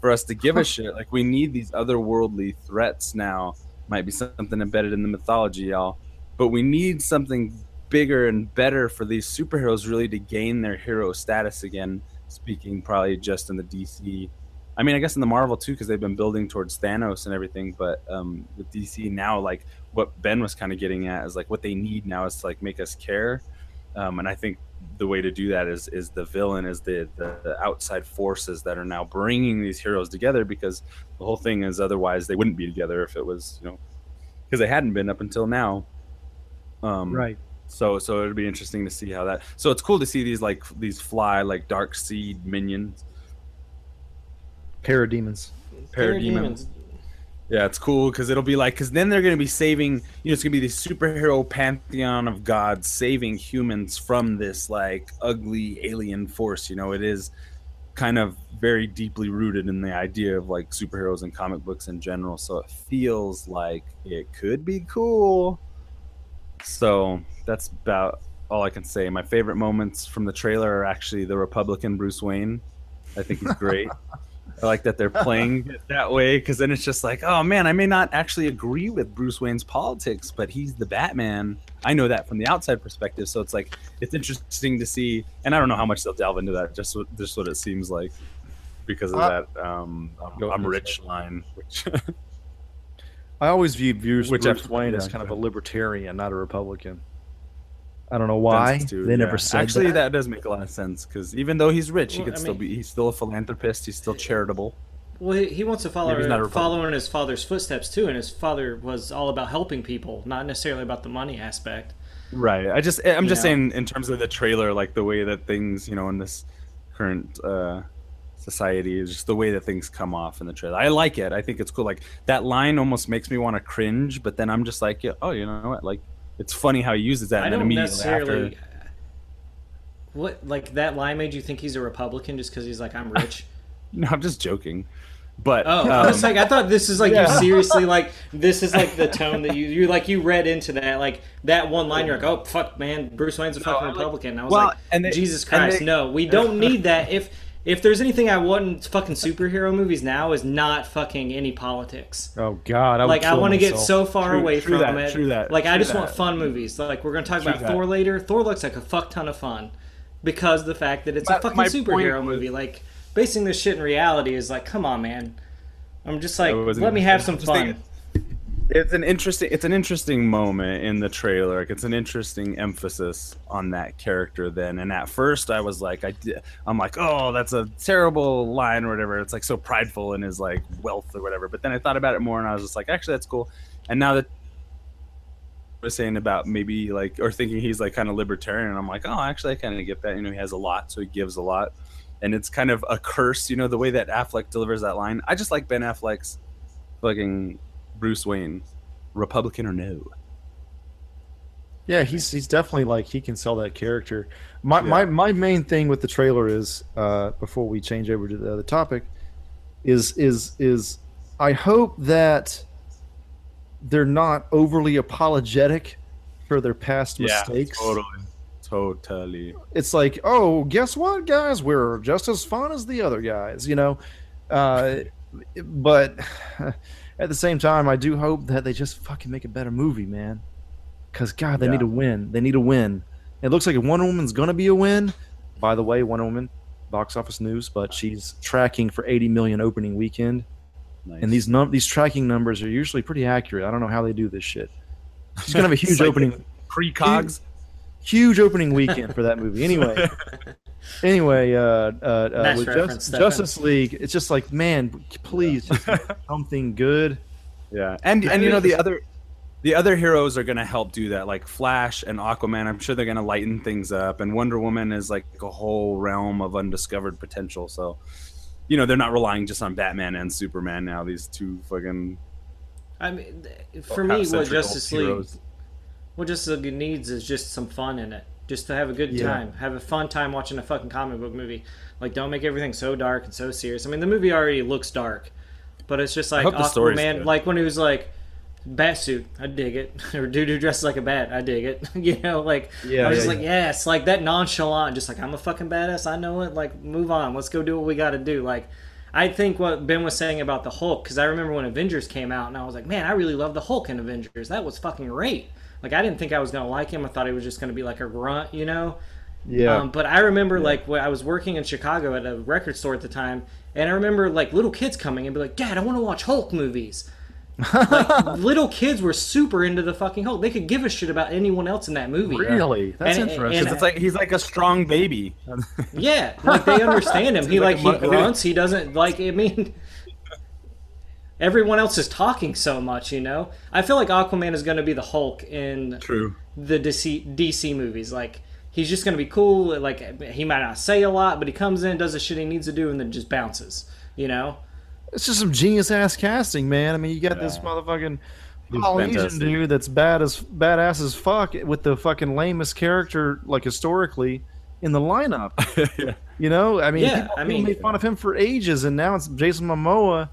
for us to give a shit. Like we need these otherworldly threats now. Might be something embedded in the mythology y'all. But we need something bigger and better for these superheroes really to gain their hero status again speaking probably just in the DC. I mean, I guess in the Marvel too, because they've been building towards Thanos and everything. But um, with DC now, like what Ben was kind of getting at is like what they need now is to like make us care. Um, and I think the way to do that is is the villain, is the, the the outside forces that are now bringing these heroes together. Because the whole thing is otherwise they wouldn't be together if it was you know because they hadn't been up until now. Um, Right. So so it'll be interesting to see how that. So it's cool to see these like these fly like Darkseid minions, Parademons. parademons. Yeah, it's cool because it'll be like because then they're gonna be saving. You know, it's gonna be the superhero pantheon of gods saving humans from this like ugly alien force. You know, it is kind of very deeply rooted in the idea of like superheroes and comic books in general. So it feels like it could be cool. So that's about all I can say. My favorite moments from the trailer are actually the Republican Bruce Wayne. I think he's great. I like that they're playing it that way because then it's just like, oh man, I may not actually agree with Bruce Wayne's politics, but he's the Batman. I know that from the outside perspective, so it's like it's interesting to see. And I don't know how much they'll delve into that. Just what, just what it seems like because of Uh, that um, I'm, I'm rich line, which I always viewed Bruce, Which Bruce I've- Wayne as kind of a libertarian, not a Republican. I don't know why sense too, they yeah. never said Actually, that. that. does make a lot of sense because even though he's rich, he could I still mean- be. He's still a philanthropist. He's still charitable. Well, he, he wants to follow Maybe he's not a Republican. follow in his father's footsteps too, and his father was all about helping people, not necessarily about the money aspect. Right. I just I'm You just know? saying in terms of the trailer, like the way that things, you know, in this current uh society is just the way that things come off in the trailer. I like it. I think it's cool. Like that line almost makes me want to cringe, but then I'm just like, yeah, oh, you know what? Like it's funny how he uses that I and then don't immediately necessarily. after What like that line made you think he's a Republican just because he's like I'm rich? No, I'm just joking. But Oh, I um, was like, I thought this is like yeah. you seriously like this is like the tone that you you like you read into that like that one line. You're like, oh fuck, man, Bruce Wayne's a fucking I like- Republican. And I was well, like, and they- Jesus Christ, they- no, we don't need that. If if there's anything I want in fucking superhero movies now is not fucking any politics. Oh God! I Like I want to get so far True- away true from that, it. true that, like I true just want fun movies. Like we're gonna talk True about that. Thor later. Thor looks like a fuck ton of fun because of the fact that it's My- a fucking superhero point was- movie. Like basing this shit in reality is like, come on, man. I'm just like, let me have some just fun. It's an interesting it's an interesting moment in the trailer. Like it's an interesting emphasis on that character then. And at first i was like i i'm like oh that's a terrible line or whatever. It's like so prideful in his like wealth or whatever. But then i thought about it more and i was just like actually that's cool. And now that was saying about maybe like or thinking he's like kind of libertarian i'm like oh actually i kind of get that. You know he has a lot so he gives a lot. And it's kind of a curse you know the way that affleck delivers that line. I just like ben affleck's fucking Bruce Wayne, Republican or no? Yeah, he's he's definitely like he can sell that character. My Yeah. my my main thing with the trailer is uh, before we change over to the other topic is is is I hope that they're not overly apologetic for their past mistakes. totally, totally. It's like, oh, guess what, guys? We're just as fun as the other guys, you know. Uh, but at the same time, I do hope that they just fucking make a better movie, man. Because God, they Yeah. need to win. They need to win. It looks like Wonder Woman's gonna be a win. By the way, Wonder Woman, box office news, but she's tracking for 80 million opening weekend, Nice. and these num- these tracking numbers are usually pretty accurate. I don't know how they do this shit. She's gonna have a huge Like opening, precogs. huge opening weekend for that movie. Anyway, anyway, uh, uh, uh, Nice with Just, Justice League, it's just like, man, please, just make something good. Yeah, and and you know the other, the other heroes are gonna help do that. Like Flash and Aquaman, I'm sure they're gonna lighten things up. And Wonder Woman is like a whole realm of undiscovered potential. So, you know, they're not relying just on Batman and Superman now. These two fucking I mean, for me, what half-century Justice League, heroes. what Justice League needs is just some fun in it, just to have a good Yeah. time, have a fun time watching a fucking comic book movie. Like, don't make everything so dark and so serious. I mean, the movie already looks dark, but it's just like hope the story's Aquaman, like when he was like. Bat suit, I dig it. or dude who dresses like a bat, I dig it. you know, like Yeah, I was yeah, just like, yes, like that nonchalant, just like I'm a fucking badass. I know it. Like, move on. Let's go do what we got to do. Like, I think what Ben was saying about the Hulk, because I remember when Avengers came out, and I was like, man, I really love the Hulk in Avengers. That was fucking great. Like, I didn't think I was gonna like him. I thought he was just gonna be like a grunt, you know. Yeah, Um, but I remember like when I was working in Chicago at a record store at the time, and I remember like little kids coming and be like, "Dad, I want to watch Hulk movies." like little kids were super into the fucking Hulk. They could give a shit about anyone else in that movie. really, that's And- interesting. and- It's like he's like a strong baby. Yeah, like they understand him. He like, like he grunts. He doesn't like. I mean, everyone else is talking so much. You know, I feel like Aquaman is going to be the Hulk in True. the DC DC movies. Like he's just going to be cool. Like he might not say a lot, but he comes in, does the shit he needs to do, and then just bounces. You know. It's just some genius ass casting, man. I mean, you got this motherfucking He's Polynesian dude that's bad as badass as fuck with the fucking lamest character, like historically, in the lineup. yeah. You know, I mean, Yeah, people, I people mean- made fun of him for ages, and now it's Jason Momoa.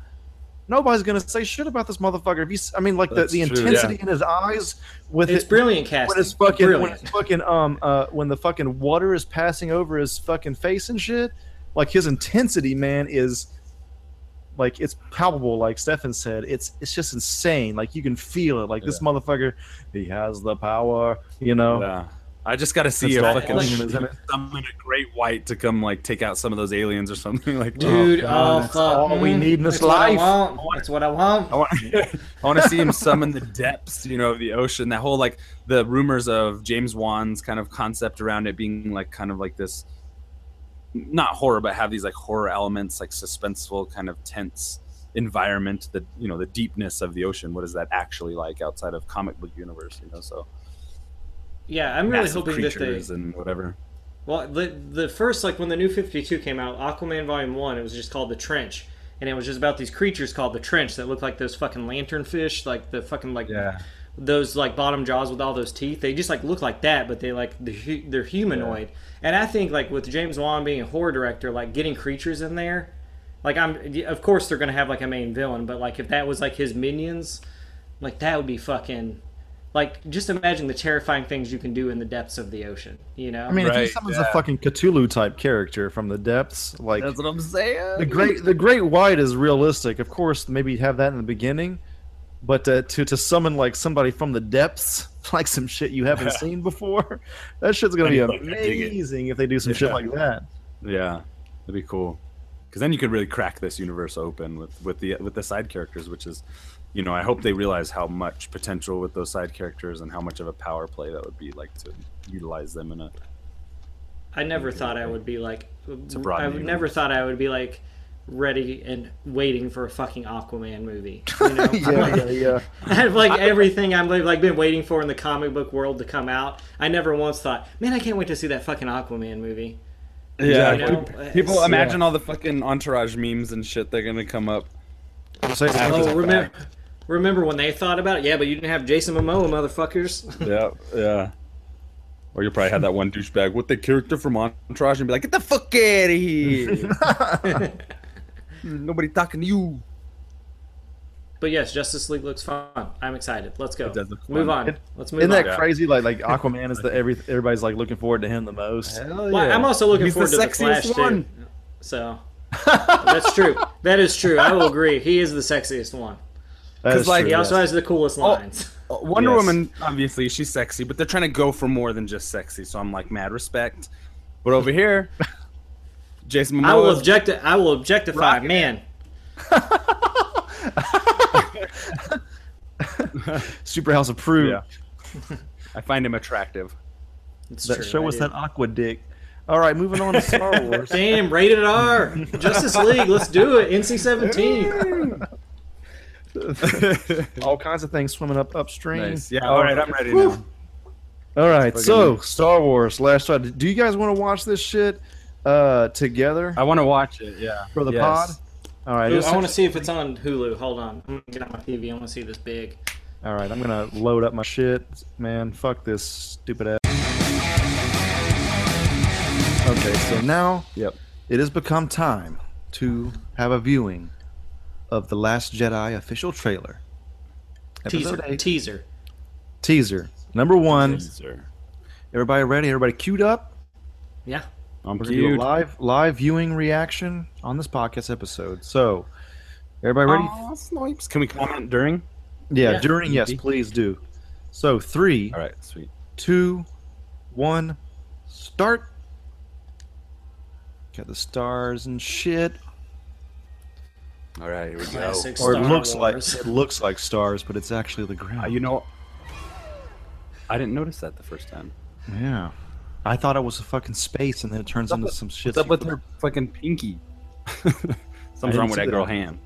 Nobody's gonna say shit about this motherfucker. If he's, I mean, like the, That's the true, intensity yeah. in his eyes with It's it, brilliant casting. when his fucking when brilliant. his fucking um uh when the fucking water is passing over his fucking face and shit, like his intensity, man, is like it's palpable. Like Stefan said, it's it's just insane. Like you can feel it. Like this motherfucker, he has the power. You know. Yeah. I just got to see That's a all- fucking like- isn't summon a great white to come like take out some of those aliens or something like. Dude, Oh, oh, God, that's fuck. all we Mm, need in this that's what I life. want. That's what I want. I want, I want to see him summon the depths, you know, of the ocean. That whole like the rumors of James Wan's kind of concept around it being like kind of like this, not horror, but have these like horror elements, like suspenseful, kind of tense environment. The you know the deepness of the ocean. What is that actually like outside of comic book universe? You know, so Yeah, I'm really hoping that they. and whatever. Well, the the first like when the new Fifty Two came out, Aquaman Volume One, it was just called the Trench, and it was just about these creatures called the Trench that looked like those fucking lanternfish, like the fucking like Yeah. those like bottom jaws with all those teeth. They just like look like that, but they like they're, hu- they're humanoid. And I think like with James Wan being a horror director, like getting creatures in there, like I'm of course they're gonna have like a main villain, but like if that was like his minions, like that would be fucking. Like, just imagine the terrifying things you can do in the depths of the ocean. You know? I mean, if he Right, summons yeah. a fucking Cthulhu type character from the depths, like That's what I'm saying. the great the great white is realistic. Of course, maybe have that in the beginning, but uh, to to summon like somebody from the depths, like some shit you haven't seen before, that shit's gonna be I dig it. amazing if they do some shit like that. Yeah, that'd be cool. Because then you could really crack this universe open with with the with the side characters, which is, you know, I hope they realize how much potential with those side characters and how much of a power play that would be like to utilize them in a. I never thought I would be like. a broad I would never thought I would be like ready and waiting for a fucking Aquaman movie. You know? yeah, yeah, yeah. I have like everything I'm like been waiting for in the comic book world to come out. I never once thought, man, I can't wait to see that fucking Aquaman movie. Yeah, You know, people it's- imagine all the fucking entourage memes and shit they're gonna come up. Say- Oh, remember, remember when they thought about it? Yeah, but you didn't have Jason Momoa, motherfuckers. Yeah, yeah. Or you'll probably had that one douchebag with the character from Entourage and be like, "Get the fuck out of here! Nobody talking to you." but yes, Justice League looks fun. I'm excited. Let's go. It does look Move fun. on. It- Let's move Isn't on. that Yeah. crazy? Like like Aquaman is the every everybody's like looking forward to him the most. Hell Well, I'm also looking He's forward the to the Flash sexiest too. one. So that's true. That is true. I will agree. He is the sexiest one. That 'Cause, is like, true, He also yes. has the coolest oh, lines. Uh, Wonder Yes. Woman, obviously, she's sexy, but they're trying to go for more than just sexy. So I'm like, mad respect. But over here, Jason Momoa. I will object. I will objectify Rocket. man. Super House approved. Yeah. I find him attractive. It's That true. show I us do. that aqua dick. All right, moving on to Star Wars. Damn, rated R. Justice League, let's do it. NC 17. All kinds of things swimming up upstream. nice. Yeah. All right. I'm ready now. All right, so Star Wars Last Jedi. Do you guys want to watch this shit uh, together I want to watch it. Yeah. for the Yes. pod? All right, Ooh, I want to see if it's on Hulu. Hold on. I'm going to get on my TV. I want to see this big. All right, I'm gonna load up my shit, man. Fuck this stupid ass. Okay, so now Yep. it has become time to have a viewing of the Last Jedi official trailer. Teaser. Teaser. Teaser number one. Teaser. Everybody ready? Everybody queued up? Yeah. I'm We're gonna do a live live viewing reaction on this podcast episode. So, everybody ready? Aw, snipes. Can we comment during? yeah, Yeah. during yes, please do. So three, All right. Sweet. two, one, start. Got the stars and shit. All right. Here we go. Classic Or it looks Wars. like it looks like stars, but it's actually the ground. Uh, you know, I didn't notice that the first time. yeah. I thought it was a fucking space, and then it turns into some shit. What's up with her fucking pinky? Something's wrong with see that girl that. hand.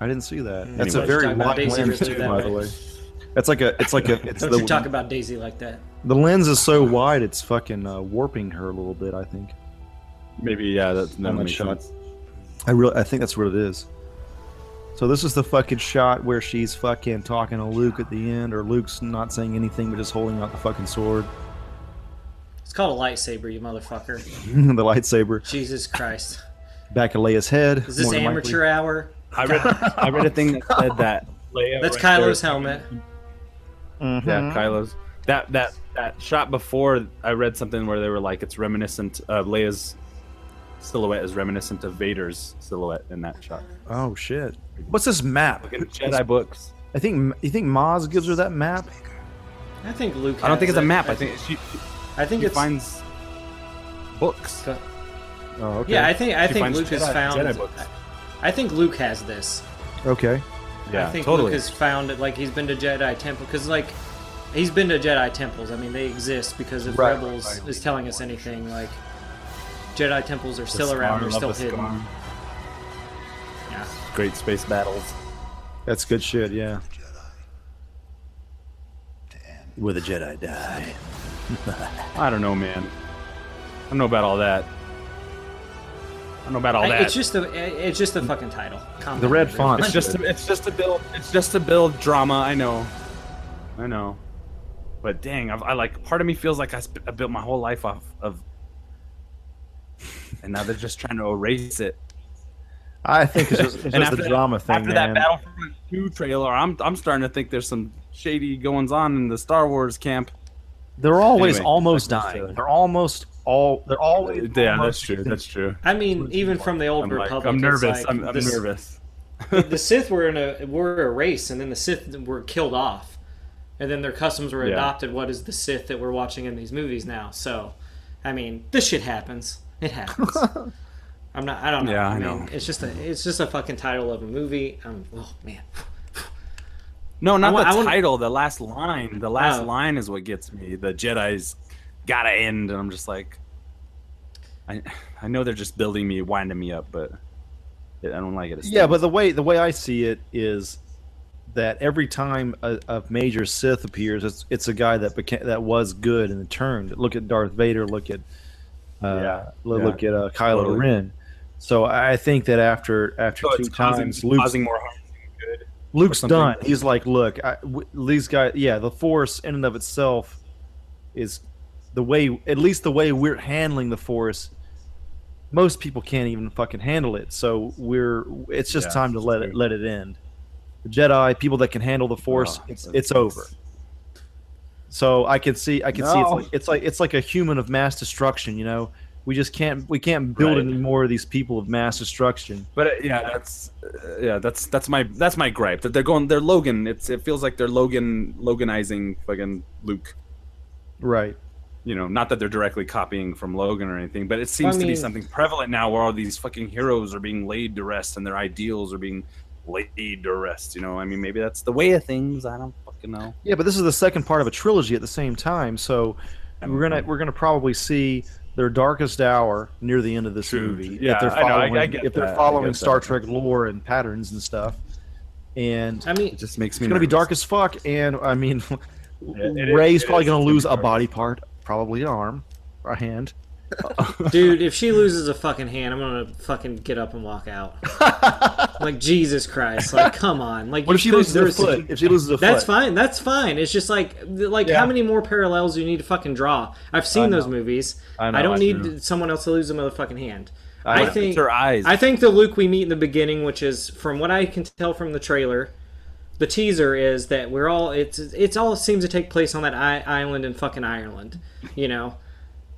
I didn't see that. That's Anyway. a very wide lens too, that by way. the way. That's like a. It's like a. It's Don't the, you talk about Daisy like that. the lens is so wide, it's fucking uh, warping her a little bit. I think. Maybe yeah. That's not makes sure. sense. I really, I think that's what it is. So this is the fucking shot where she's fucking talking to Luke at the end, or Luke's not saying anything but just holding out the fucking sword, It's called a lightsaber, you motherfucker. the lightsaber, Jesus Christ. back of Leia's head. Is this more than amateur hour? I read I read a thing that said that Leia. That's right Kylo's helmet. likely. Yeah, Mhm. Kylo's. That that that shot before, I read something where they were like, it's reminiscent of Leia's silhouette is reminiscent of Vader's silhouette in that shot. Oh shit! What's this map? Fucking Jedi books. I think you think Maz gives her that map. I think Luke. I don't think has it's a map. I think she, I think she it's. finds books. Oh, okay. Yeah, I think I She think finds Luke has found. Jedi books. I think Luke has this. okay. Yeah, I think totally. Luke has found it. Like he's been to Jedi temple because like he's been to Jedi temples. I mean, they exist because if Right, Rebels right. is telling us anything, like Jedi temples are still The around. scar, They're still the hidden. scar. Yeah. Great space battles. That's good shit. Yeah. Where the Jedi die. I don't know, man. I don't know about all that. I don't know about all I- that. It's just a, it's just a fucking title. Calm The down, red font. It's just to, it's just to build it's just to build drama. I know, I know, but dang, I've, I like part of me feels like I, sp- I built my whole life off of, and now they're just trying to erase it. I think it's just, it's just after the that- drama thing, After man. that Battlefront Two trailer, I'm I'm starting to think there's some shady goings on in the Star Wars camp. They're always Anyway, almost dying. uh, They're almost all. They're always. Yeah, almost that's true. dying. That's true. I mean, even from the old I'm like, Republic, I'm nervous. like I'm, I'm the, nervous. the Sith were in a were a race, and then the Sith were killed off, and then their customs were Yeah. adopted. What is the Sith that we're watching in these movies now? So, I mean, this shit happens. It happens. I'm not. I don't know. Yeah, I mean, know. It's just a. It's just a fucking title of a movie. Um. Oh man. No, not I wa- the wanna- title. The last line. The last Oh. line is what gets me. The Jedi's gotta end, and I'm just like, I, I know they're just building me, winding me up, but I don't like it. It Yeah, but the way the way I see it is that every time a, a major Sith appears, it's it's a guy that became that was good and turned. Look at Darth Vader. Look at uh, Yeah, lo- yeah, look at uh, Kylo totally. Ren. So I think that after after So two it's causing, times, Luke's, causing more harm than good. Luke's done. He's like, look, I, w- these guys. Yeah, the Force in and of itself is the way. At least the way we're handling the Force. Most people can't even fucking handle it. So we're. It's just Yeah, time to let it let it end. The Jedi, people that can handle the Force, Oh, it's it's over. So I can see, I can see, it's like it's like it's like a human of mass destruction. You know, we just can't we can't build Right. any more of these people of mass destruction. But uh, yeah, that's uh, yeah, that's that's my that's my gripe that they're going they're Logan. It's it feels like they're Logan Loganizing fucking Luke. Right. You know, not that they're directly copying from Logan or anything, but it seems I to be something prevalent now where all these fucking heroes are being laid to rest and their ideals are being laid to rest. You know, I mean, maybe that's the way of things. I don't fucking know. Yeah, but this is the second part of a trilogy at the same time, so we're gonna we're gonna probably see their darkest hour near the end of this True. movie. Yeah, if they're I know, I- following, I get if they're that, following Star that. Trek lore and patterns and stuff. And I mean, It just makes me. it's gonna be dark as fuck. And I mean, it is- Rey's it probably is gonna gonna lose a body part, probably an arm, or a hand. Dude, if she loses a fucking hand, I'm gonna fucking get up and walk out. like Jesus Christ! Like, come on! Like, What if she could- loses a foot? If she loses a That's foot, fine. That's fine. It's just like like Yeah. how many more parallels do you need to fucking draw? I've seen know. those movies. I I, don't I need know. someone else to lose a motherfucking hand. I I think It's her eyes. I think the Luke we meet in the beginning, which is from what I can tell from the trailer, the teaser is that we're all it's it's all seems to take place on that I- island in fucking Ireland, you know,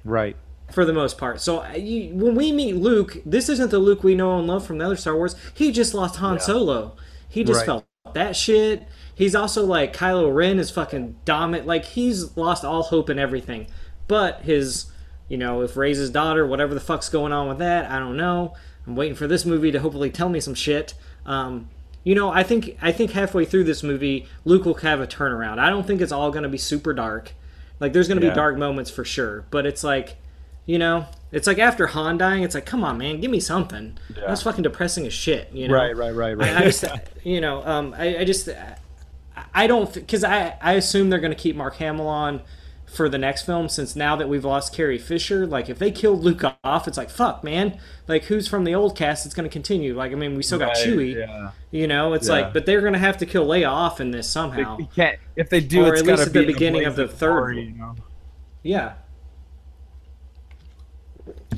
right? For the most part. So you, when we meet Luke, this isn't the Luke we know and love from the other Star Wars. He just lost Han Solo. He just Right. felt that shit. He's also like Kylo Ren is fucking dominant. Like he's lost all hope and everything. But his, you know, if Rey's his daughter, whatever the fuck's going on with that, I don't know. I'm waiting for this movie to hopefully tell me some shit. Um, you know, I think I think halfway through this movie, Luke will have a turnaround. I don't think it's all going to be super dark. Like there's going to Yeah. be dark moments for sure, but it's like, you know, it's like after Han dying, it's like, come on, man, give me something. Yeah. That's fucking depressing as shit. You know, Right, right, right, right. I, I just, you know, um, I, I just, I don't, because I, I assume they're going to keep Mark Hamill on for the next film, since now that we've lost Carrie Fisher, like if they killed Luke off, it's like fuck, man. Like who's from the old cast that's going to continue? Like I mean, we still got Right, Chewie. Yeah. You know, it's Yeah. like, but they're going to have to kill Leia off in this They, somehow. you can't. If they do, Or it's at least at the be in beginning of the third you know? Yeah.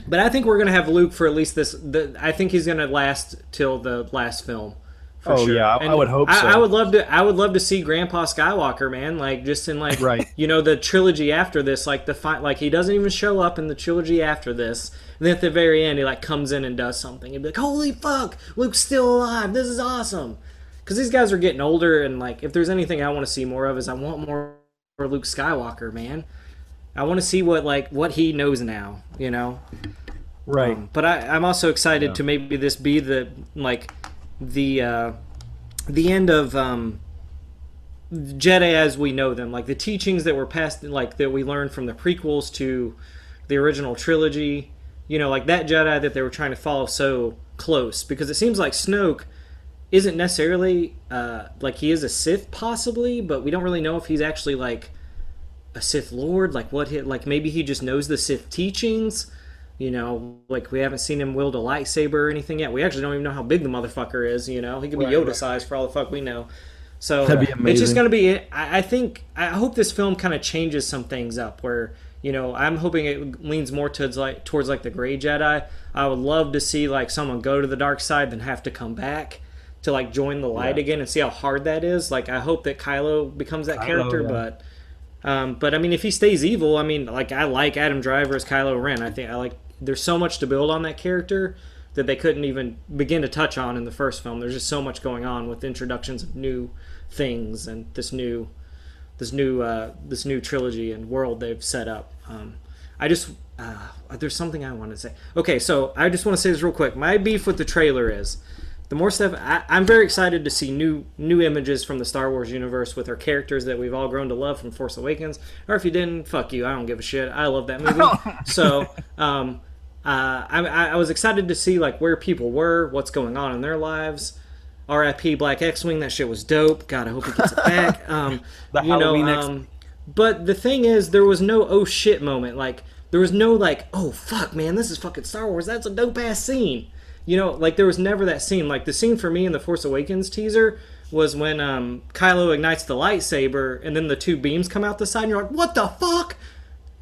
But I think we're gonna have Luke for at least this. The, I think he's gonna last till the last film. For Oh, sure. yeah, I- I would hope I, so. I would love to. I would love to see Grandpa Skywalker, man. Like just in like Right. you know the trilogy after this, like the fi- like he doesn't even show up in the trilogy after this. And then at the very end, he like comes in and does something. He'd be like, "Holy fuck, Luke's still alive! This is awesome." Because these guys are getting older, and like if there's anything I want to see more of, is I want more Luke Skywalker, man. I want to see what like what he knows now, you know. right. Um, but I, I'm also excited to maybe this be the like the uh, the end of um, Jedi as we know them, like the teachings that were passed, like that we learned from the prequels to the original trilogy. You know, like that Jedi that they were trying to follow so close, because it seems like Snoke isn't necessarily uh, like he is a Sith, possibly, but we don't really know if he's actually like a Sith Lord. Like what? He, like maybe he just knows the Sith teachings. You know, like we haven't seen him wield a lightsaber or anything yet. We actually don't even know how big the motherfucker is. You know, he could be Right, Yoda right. size for all the fuck we know. So it's just gonna be. I, I think. I hope this film kind of changes some things up. Where you know, I'm hoping it leans more towards like towards like the Gray Jedi. I would love to see like someone go to the dark side, then have to come back to like join the light Yeah. again and see how hard that is. Like I hope that Kylo becomes that Kylo, character, yeah. but. Um, but I mean, if he stays evil, I mean, like I like Adam Driver as Kylo Ren. I think I like. There's so much to build on that character that they couldn't even begin to touch on in the first film. There's just so much going on with introductions of new things and this new, this new, uh, this new trilogy and world they've set up. Um, I just uh, there's something I want to say. Okay, so I just want to say this real quick. My beef with the trailer is the more stuff I, I'm very excited to see new new images from the Star Wars universe with our characters that we've all grown to love from Force Awakens. Or if you didn't, fuck you. I don't give a shit. I love that movie. so um, uh, I, I was excited to see like where people were, what's going on in their lives. R.I.P. Black X-wing. That shit was dope. God, I hope he gets it back. Um, The you know, Halloween X- um, but the thing is, there was no oh shit moment. Like there was no like oh fuck man, this is fucking Star Wars. That's a dope ass scene. You know, like there was never that scene. Like the scene for me in the Force Awakens teaser was when um, Kylo ignites the lightsaber and then the two beams come out the side and you're like, what the fuck?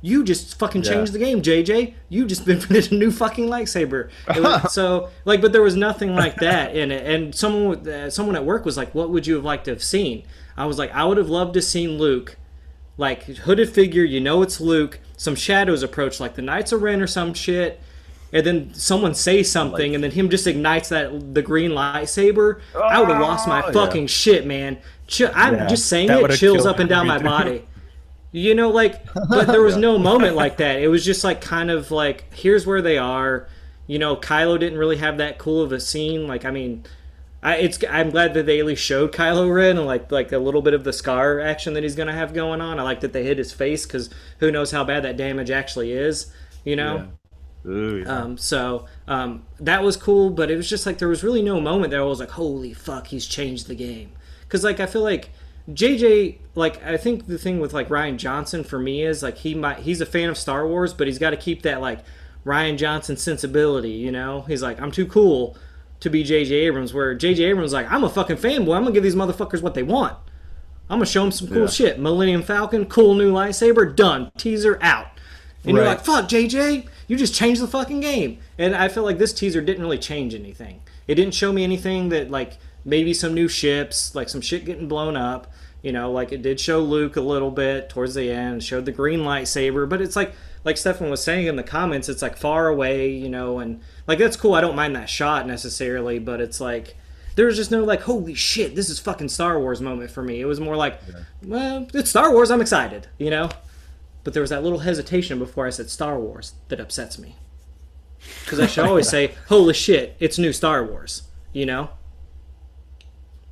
You just fucking Yeah. changed the game, JJ. You just invented a new fucking lightsaber. It was, so like, but there was nothing like that in it. And someone, uh, someone at work was like, "What would you have liked to have seen?" I was like, "I would have loved to have seen Luke, like hooded figure. You know, it's Luke. Some shadows approach, like the Knights of Ren or some shit." And then someone say something, and then him just ignites that the green lightsaber. I would have lost my Oh, yeah. fucking shit, man. Ch- I'm Yeah, just saying it chills up and down my body. You know, like, but there was no moment like that. It was just like kind of like, here's where they are. You know, Kylo didn't really have that cool of a scene. Like, I mean, I, it's I'm glad that they at least showed Kylo Ren and like like a little bit of the scar action that he's gonna have going on. I like that they hit his face because who knows how bad that damage actually is. you know. Ooh, yeah. Um, so um, that was cool, but it was just like there was really no moment that I was like, "Holy fuck, he's changed the game." Because like I feel like JJ, like I think the thing with like Rian Johnson for me is like he might he's a fan of Star Wars, but he's got to keep that like Rian Johnson sensibility. You know, he's like, "I'm too cool to be JJ Abrams," where JJ Abrams is like, "I'm a fucking fanboy. I'm gonna give these motherfuckers what they want. I'm gonna show them some cool Yeah. shit. Millennium Falcon, cool new lightsaber, done. Teaser out." And you're like, fuck, JJ, you just changed the fucking game. And I feel like this teaser didn't really change anything. It didn't show me anything that, like, maybe some new ships, like some shit getting blown up. You know, like it did show Luke a little bit towards the end, showed the green lightsaber, but it's like, like Stefan was saying in the comments, it's like far away, you know, and like that's cool. I don't mind that shot necessarily, but it's like, there was just no like, holy shit, this is fucking Star Wars moment for me. It was more like, well, it's Star Wars, I'm excited, you know? But there was that little hesitation before I said Star Wars that upsets me. Because I should always say, "Holy shit, it's new Star Wars," you know.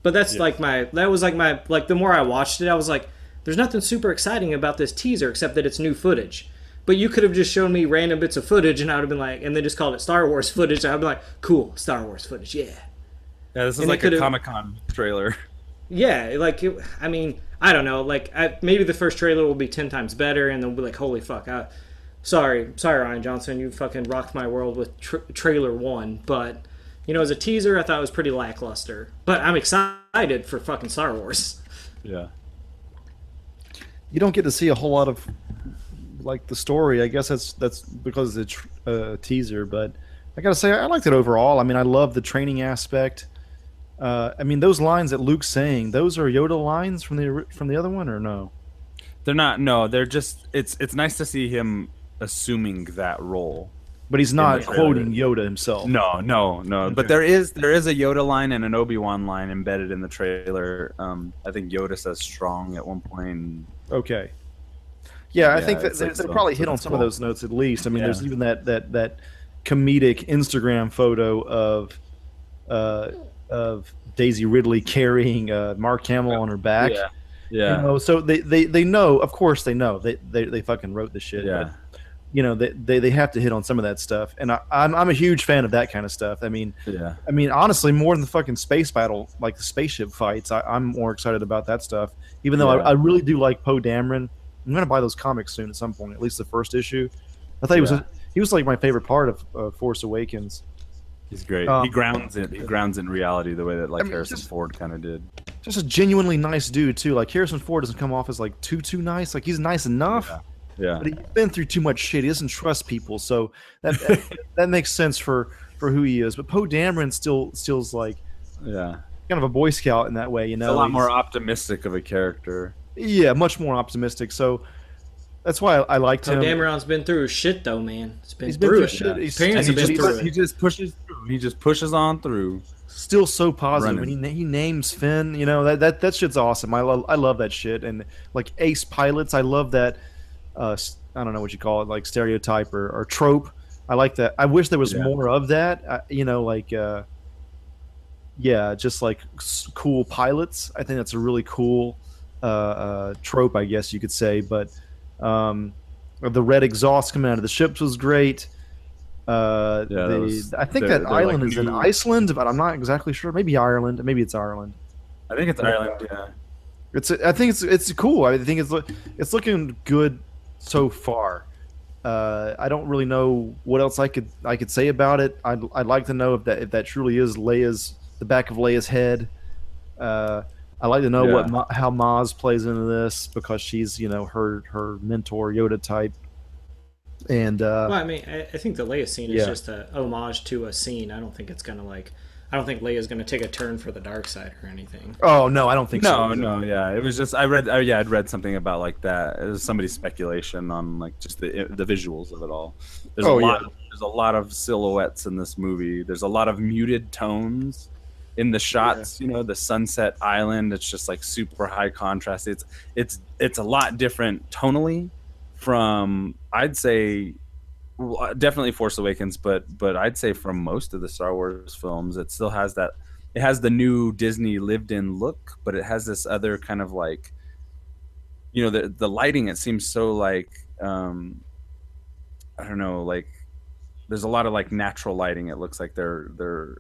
But that's like my that was like my like the more I watched it, I was like, "There's nothing super exciting about this teaser except that it's new footage." But you could have just shown me random bits of footage, and I would have been like, and they just called it Star Wars footage. I'd be like, "Cool, Star Wars footage, yeah." yeah, this is and like a Comic Con trailer. Yeah, like it, I mean, I don't know. Like I, maybe the first trailer will be ten times better, and they'll be like, "Holy fuck!" I, sorry, sorry, Rian Johnson, you fucking rocked my world with tr- trailer one. But you know, as a teaser, I thought it was pretty lackluster. But I'm excited for fucking Star Wars. Yeah. you don't get to see a whole lot of like the story. I guess that's that's because it's a tr- uh, teaser, but I gotta say I liked it overall. I mean, I love the training aspect. Uh, I mean, those lines that Luke's saying, those are Yoda lines from the from the other one, or no? They're not. No, they're just. It's it's nice to see him assuming that role. But he's not the trailer. quoting Yoda himself. No, no, no. But there is there is a Yoda line and an Obi Wan line embedded in the trailer. Um, I think Yoda says "strong" at one point. Okay. Yeah, I Yeah, think that they, like they so- probably so hit on that's some of those notes at least. I mean, Yeah. there's even that that that comedic Instagram photo of uh, of Daisy Ridley carrying uh, Mark Hamill on her back. Yeah, yeah, You know, so they, they, they know, of course they know. They, they, they fucking wrote the shit. yeah. But, you know, they, they, they have to hit on some of that stuff. And I, I'm, I'm a huge fan of that kind of stuff. I mean, yeah. I mean, honestly, more than the fucking space battle, like the spaceship fights, I, I'm more excited about that stuff. Even though Yeah. I, I really do like Poe Dameron. I'm gonna buy those comics soon at some point, at least the first issue. I thought he was a, he was like my favorite part of uh, Force Awakens. He's great. Um, he grounds it. He grounds in reality the way that like I mean, Harrison just- Ford kind of did. Just a genuinely nice dude too. Like Harrison Ford doesn't come off as like too too nice. Like he's nice enough. Yeah. Yeah, but he's been through too much shit. He doesn't trust people, so that that, that makes sense for for who he is. But Poe Dameron still still's like yeah. kind of a Boy Scout in that way, you It's know. a lot He's- more optimistic of a character. yeah, much more optimistic. So that's why I, I liked So him. Dameron's been through shit though, man. He's been He's been through through it. shit. He's- Parents and have he been just- through He it. just pushes through. He just pushes on through. Still so positive Running. when he he names Finn. You know that that that shit's awesome. I love I love that shit. And like ace pilots, I love that. Uh, s- I don't know what you call it, like stereotype or, or trope. I like that. I wish there was Yeah. more of that. Uh, you know, like uh, yeah, just like s- cool pilots. I think that's a really cool uh, uh, trope, I guess you could say. But um, the red exhaust coming out of the ships was great. Uh, Yeah, that was- I think they're- that they're like island is in Iceland, but I'm not exactly sure. Maybe Ireland. Maybe it's Ireland. I think it's Ireland. Yeah. It's I think it's it's cool. I think it's it's looking good so far. Uh, I don't really know what else I could I could say about it. I'd, I'd like to know if that if that truly is Leia's the back of Leia's head. Uh, I like to know what Yeah. Ma, how Maz plays into this because she's you know her her mentor Yoda type. And uh, Well, I mean, I, I think the Leia scene is just a homage to a scene. I don't think it's gonna like. I don't think Leia's gonna take a turn for the dark side or anything. oh no, I don't think so. No, no, yeah. It was just I read. Uh, yeah, I'd read something about like that. It was somebody's speculation on like just the the visuals of it all. There's Oh, a lot. yeah. There's a lot of silhouettes in this movie. There's a lot of muted tones in the shots. You know, the sunset island. It's just like super high contrast. It's it's it's a lot different tonally from I'd say definitely Force Awakens, but but I'd say from most of the Star Wars films, it still has that. It has the new Disney lived-in look, but it has this other kind of like, you know, the the lighting. It seems so like, um, I don't know, like there's a lot of like natural lighting. It looks like they're they're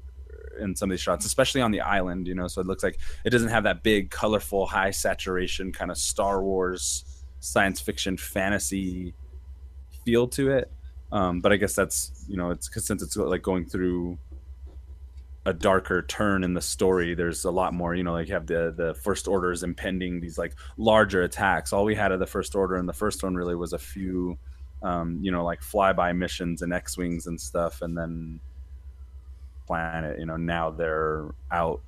in some of these shots, especially on the island, you know. So it looks like it doesn't have that big, colorful, high saturation kind of Star Wars science fiction fantasy feel to it. Um, but I guess that's you know it's because since it's like going through a darker turn in the story there's a lot more you know like you have the the first orders impending these like larger attacks all we had of the first order and the first one really was a few um, you know like flyby missions and x-wings and stuff and then planet you know now they're out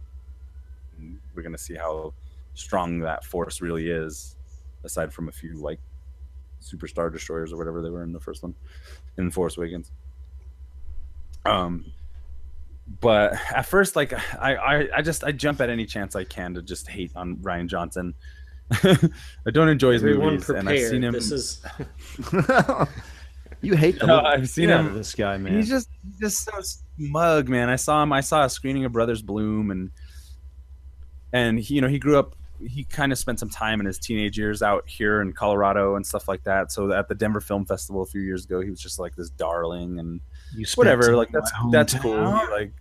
we're going to see how strong that force really is aside from a few like superstar destroyers or whatever they were in the first one in force awakens um but at first like I, I i just i jump at any chance i can to just hate on rian johnson i don't enjoy his Everyone movies prepared. and i've seen him This is you hate the No, I've seen out him. this guy, man. He's just he's just so smug, man. I saw him. I saw a screening of Brothers Bloom, and and he, you know he grew up. He kind of spent some time in his teenage years out here in Colorado and stuff like that. So at the Denver Film Festival a few years ago, he was just like this darling and whatever. Like that's that's cool. like,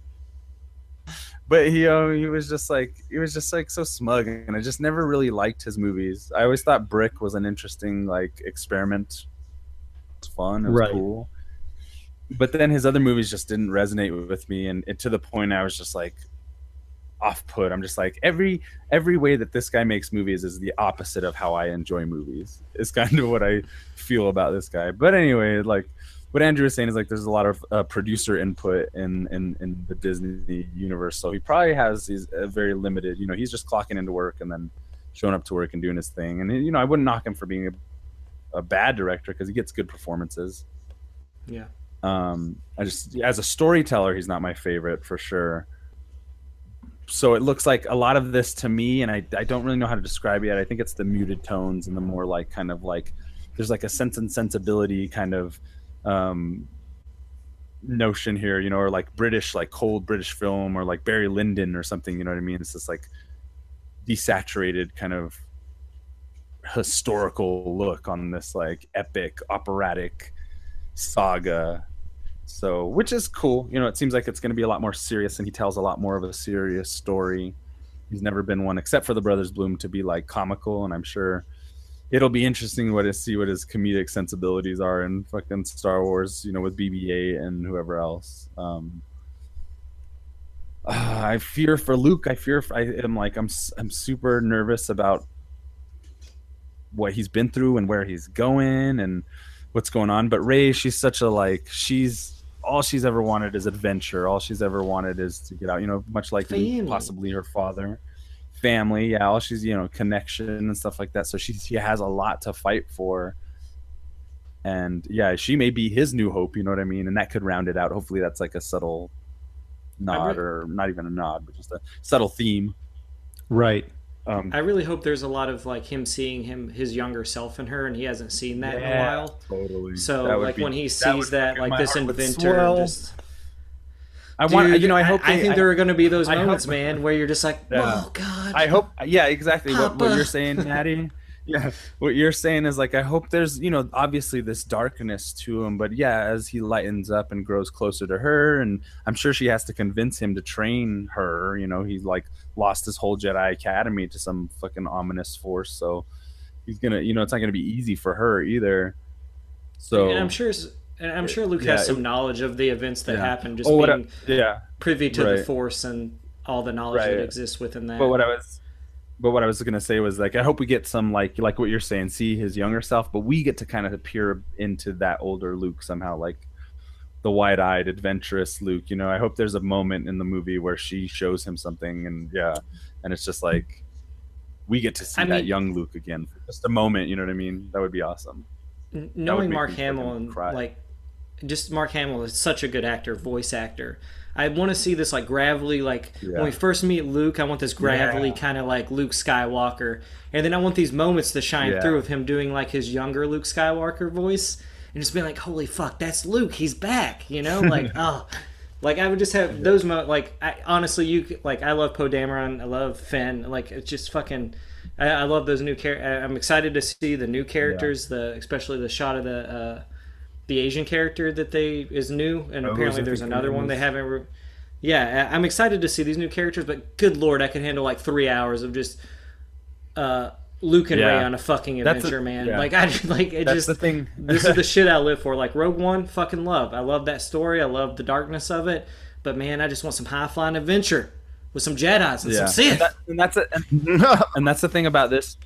but he uh, he was just like he was just like so smug, and I just never really liked his movies. I always thought Brick was an interesting like experiment. It's fun. It was Right. cool. But then his other movies just didn't resonate with me, and, and to the point I was just like off put. I'm just like every every way that this guy makes movies is the opposite of how I enjoy movies. It's kind of what I feel about this guy. But anyway, like what Andrew was saying is like there's a lot of uh, producer input in, in in the Disney universe, so he probably has these very limited. You know, he's just clocking into work and then showing up to work and doing his thing. And you know, I wouldn't knock him for being a, a bad director because he gets good performances. yeah. Um, I just as a storyteller, he's not my favorite for sure. So it looks like a lot of this to me, and I, I don't really know how to describe it yet. I think it's the muted tones and the more like kind of like there's like a sense and sensibility kind of um, notion here, you know, or like British, like cold British film, or like Barry Lyndon or something. You know what I mean? It's this like desaturated kind of historical look on this like epic operatic saga so which is cool. You know it seems like it's going to be a lot more serious and he tells a lot more of a serious story. He's never been one except for the brothers bloom to be like comical and i'm sure it'll be interesting what to see what his comedic sensibilities are in fucking star wars you know with bb8 and whoever else. Um uh, i fear for luke. I fear for, i am like i'm I'm super nervous about what he's been through and where he's going and what's going on. But Rey, she's such a like she's all she's ever wanted is adventure. All she's ever wanted is to get out. You know, much like Luke, Family. possibly her father, family. Yeah, all she's you know connection and stuff like that. So she she has a lot to fight for. And yeah, she may be his new hope. You know what I mean? And that could round it out. Hopefully, that's like a subtle nod, re- or not even a nod, but just a subtle theme. right. Um, I really hope there's a lot of like him seeing him his younger self in her, and he hasn't seen that in a while. totally. So like be- when he sees would that, like this heart would inventor, just I want, Dude, you know, I hope. I they- think there are going to be those I hope- moments, man, where you're just like, Yeah. oh god. I hope, yeah, exactly what, what you're saying, Maddie. yeah, what you're saying is like I hope there's, you know, obviously this darkness to him, but yeah, as he lightens up and grows closer to her, and I'm sure she has to convince him to train her. You know, he's like lost his whole Jedi Academy to some fucking ominous force, so he's gonna, you know, it's not gonna be easy for her either. So and I'm sure, and I'm sure Luke Yeah, has some it- knowledge of the events that Yeah. happened, just oh, being I- yeah, privy to the. Force and all the knowledge that exists within that. But what I was, but what I was gonna say was like I hope we get some like like what you're saying, see his younger self, but we get to kind of peer into that older Luke somehow, like the wide-eyed, adventurous Luke. You know, I hope there's a moment in the movie where she shows him something, and yeah, and it's just like we get to see I that mean- young Luke again for just a moment. You know what I mean? That would be awesome. Knowing Mark Hamill and cry. like just Mark Hamill is such a good actor, voice actor. I want to see this like gravelly, like Yeah. when we first meet Luke. I want this gravelly Yeah. kind of like Luke Skywalker, and then I want these moments to shine Yeah. through of him doing like his younger Luke Skywalker voice, and just being like, "Holy fuck, that's Luke! He's back!" You know, like oh, like I would just have those moments. Like I, honestly, you like I love Poe Dameron, I love Finn. Like it's just fucking. I, I love those new characters. I'm excited to see the new characters, the especially the shot of the. Uh, the Asian character that they is new, and Rose, apparently there's another one they haven't. Re- yeah, I- I'm excited to see these new characters, but good lord, I could handle like three hours of just uh, Luke and Yeah. Rey on a fucking That's a- adventure, man. yeah. Like I just- like it That's just the thing. this is the shit I live for. Like Rogue One, fucking love. I love that story. I love the darkness of it. But man, I just want some high flying adventure with some Jedi's and yeah. some Sith. And, that, and that's it. And, and that's the thing about this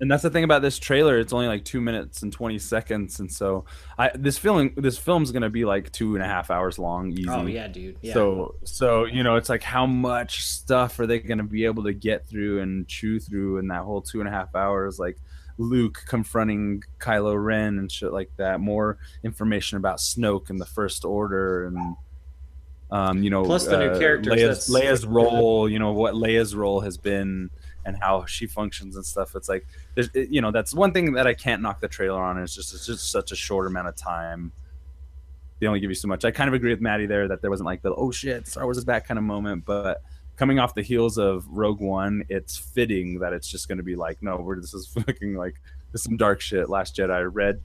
and that's the thing about this trailer it's only like two minutes and 20 seconds and so i this film this film's gonna be like two and a half hours long easy oh yeah, dude. Yeah. so so you know it's like how much stuff are they gonna be able to get through and chew through in that whole two and a half hours like luke confronting kylo ren and shit like that more information about snoke and the first order and um, you know, Plus the new uh, characters, Leia's, Leia's role, you know, what Leia's role has been and how she functions and stuff. It's like, there's, it, you know, that's one thing that I can't knock the trailer on. It's just it's just such a short amount of time. They only give you so much. I kind of agree with Maddie there that there wasn't like the oh shit, Star Wars is back kind of moment, but coming off the heels of Rogue One, it's fitting that it's just going to be like, no, we're this is fucking like this is some dark shit. Last Jedi, red.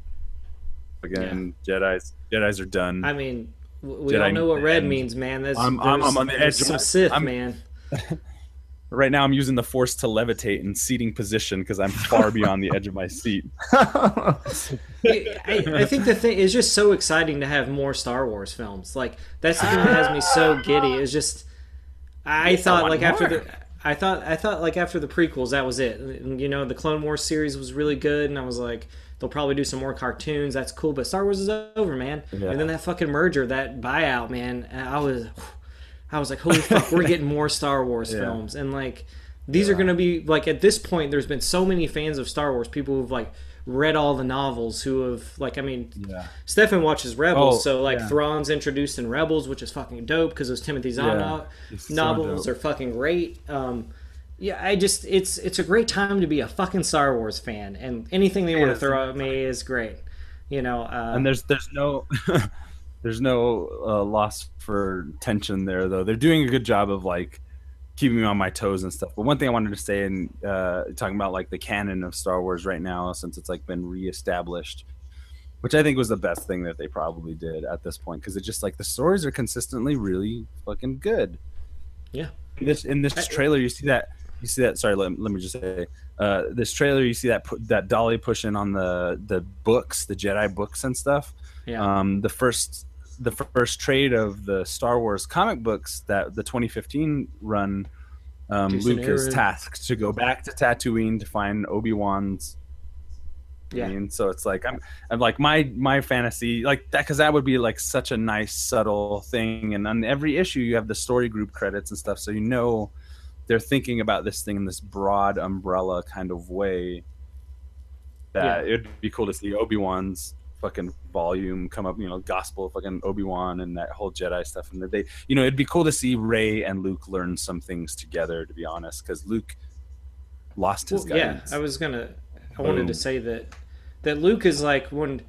Again, Jedi's Jedi's are done. I mean, we Jedi all know what red means, man. There's, I'm- I'm- there's- I'm on the edge of Some Sith, I'm- man. Right now, I'm using the Force to levitate in seating position because I'm far beyond the edge of my seat. I, I think the thing is just so exciting to have more Star Wars films. Like that's the thing that has me so giddy. Is just I thought want like after the I thought I thought like after the prequels that was it. And, you know the Clone Wars series was really good, and I was like they'll probably do some more cartoons. That's cool, but Star Wars is over, man. Yeah. And then that fucking merger, that buyout, man. I was I was like, holy fuck, we're getting more Star Wars Yeah. films, and like these are going to be like at this point. There's been so many fans of Star Wars, people who've like read all the novels, who have like, I mean, Yeah. Stefan watches Rebels, Oh, so like yeah. Thrawn's introduced in Rebels, which is fucking dope because those Timothy Zahn Yeah, no- it's so novels are fucking great. Um, yeah, I just it's it's a great time to be a fucking Star Wars fan, and anything they want to throw at me is great. You know, uh, And there's there's no there's no uh, loss for tension there though. They're doing a good job of like keeping me on my toes and stuff. But one thing I wanted to say and uh, talking about like the canon of Star Wars right now since it's like been reestablished. Which I think was the best thing that they probably did at this point because it's just like the stories are consistently really fucking good. yeah, this in this trailer you see that you see that sorry let, let me just say uh this trailer you see that that dolly pushing on the the books the jedi books and stuff yeah. um the first the first trade of the star wars comic books that the 2015 run um luke is tasked to go back to tatooine to find obi-wan's Yeah. I mean, so it's like I'm, I'm like my my fantasy like that because that would be like such a nice subtle thing, and on every issue you have the story group credits and stuff, so you know they're thinking about this thing in this broad umbrella kind of way. That it'd be cool to see Obi Wan's fucking volume come up, you know, Gospel of fucking Obi Wan and that whole Jedi stuff, and that they, you know, it'd be cool to see Rey and Luke learn some things together. To be honest, because Luke lost his Well, yeah. I was gonna. I wanted to say that that Luke is like when,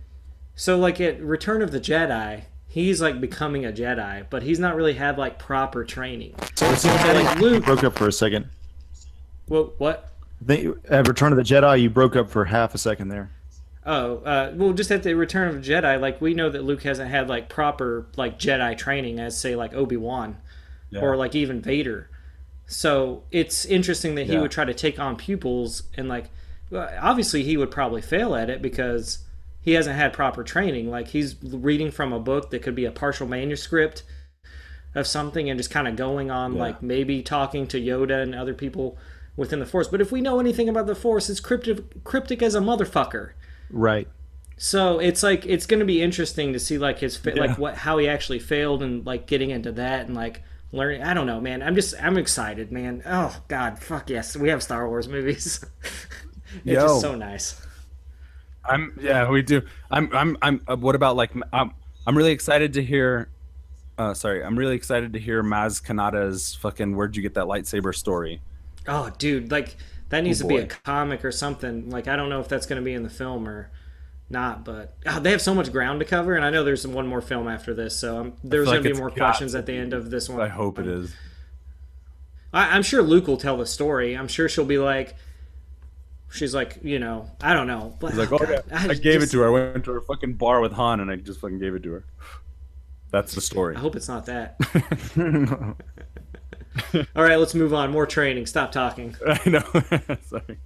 so like at Return of the Jedi, he's like becoming a Jedi, but he's not really had like proper training. So like Luke- broke up for a second. Well, what? Think, at Return of the Jedi, you broke up for half a second there. Oh, uh, well, just at the Return of Jedi, like we know that Luke hasn't had like proper like Jedi training as say like Obi Wan, Yeah. or like even Vader. So it's interesting that he Yeah. would try to take on pupils and like, obviously he would probably fail at it because he hasn't had proper training. Like he's reading from a book that could be a partial manuscript of something and just kind of going on Yeah. like maybe talking to Yoda and other people within the Force. But if we know anything about the Force, it's cryptic, cryptic as a motherfucker. Right. So it's like it's going to be interesting to see like his fa- Yeah. like what how he actually failed and like getting into that and like learning. I don't know, man. I'm just I'm excited, man. Oh God, fuck yes, we have Star Wars movies. it's Yo. just so nice. I'm yeah, we do. I'm I'm I'm. Uh, what about like I'm I'm really excited to hear. Uh, sorry, I'm really excited to hear Maz Kanata's fucking "Where'd you get that lightsaber?" story. Oh, dude, like that needs Oh, to be a comic or something. Like I don't know if that's going to be in the film or not, but God, they have so much ground to cover, and I know there's one more film after this, so um, there's like going to be more questions at the end of this one. I hope it is. I, I'm sure Luke will tell the story. I'm sure she'll be like, she's like, you know, I don't know. But, He's like, oh, yeah, I, gave just- it to her. I went to a fucking bar with Han, and I just fucking gave it to her. That's the story. I hope it's not that. All right, let's move on. More training. Stop talking. I know. Sorry.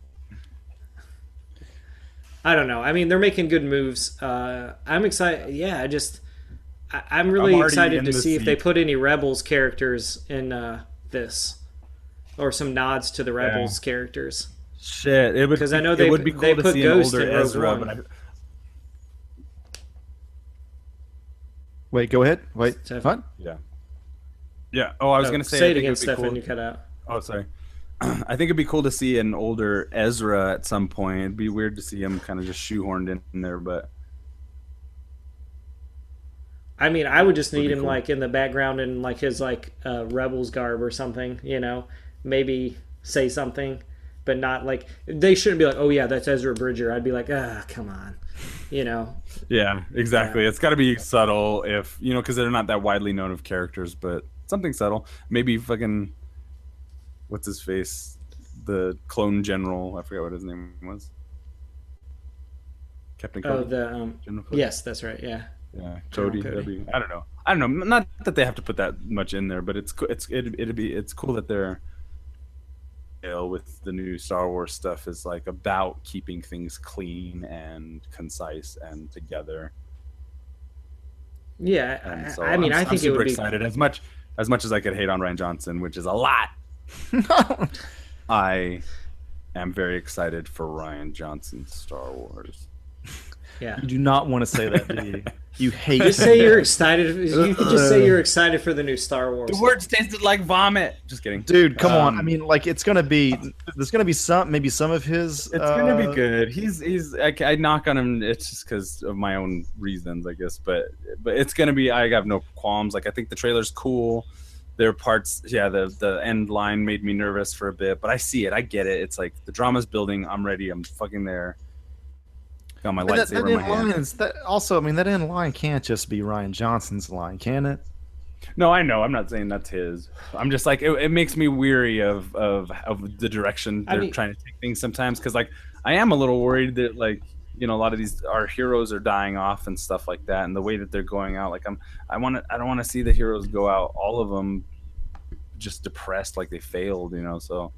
I don't know. I mean, they're making good moves. Uh, I'm excited. Yeah, I just, I, I'm really already excited to the see if they put any Rebels characters in uh, this, or some nods to the Rebels characters. Shit, it would 'Cause I know they would be put- they cool to put see Ghost an older Ezra, but I, Wait, go ahead. Wait, Steph- what? yeah, yeah. Oh, I was Oh, gonna say, say it again, Stefan. cool- You cut out. Oh, sorry. I think it'd be cool to see an older Ezra at some point. It'd be weird to see him kind of just shoehorned in, there, but I mean, I would just need him cool. like in the background in like his like uh, Rebels garb or something. You know, maybe say something, but not like they shouldn't be like, oh yeah, that's Ezra Bridger. I'd be like, ah, come on, you know. yeah, exactly. It's got to be subtle, if you know, because they're not that widely known of characters, but something subtle. Maybe fucking what's his face, the clone general. I forget what his name was. Captain Oh, Cody. the um, General yes, that's right. Yeah. Yeah, Cody. Cody. Be, I don't know. I don't know. Not that they have to put that much in there, but it's it's it, it'd be it's cool that they're with the new Star Wars stuff is like about keeping things clean and concise and together. Yeah, And I, so I mean, I'm, I I'm think it super would be. excited as much as much as I could hate on Rian Johnson, which is a lot. I am very excited for Rian Johnson's Star Wars. Yeah, You do not want to say that, do you? You hate. just say you're excited. You could just say you're excited for the new Star Wars. The words tasted like vomit. Just kidding. Dude, come on. I Um, mean, like it's gonna be. There's gonna be some, maybe some of his. It's gonna uh, be good. He's he's I, I knock on him. It's just because of my own reasons, I guess. But but it's gonna be. I have no qualms. Like I think the trailer's cool. There are parts. Yeah, the the end line made me nervous for a bit, but I see it. I get it. It's like the drama's building. I'm ready. I'm fucking there. Got my And that, lightsaber that in my end line hand. is that also. I mean, that end line can't just be Rian Johnson's line, can it? No, I know. I'm not saying that's his. I'm just like it, it makes me weary of of of the direction they're mean- trying to take things sometimes because like I am a little worried that like you know a lot of these our heroes are dying off and stuff like that and the way that they're going out like I'm I want to I don't want to see the heroes go out all of them just depressed like they failed you know so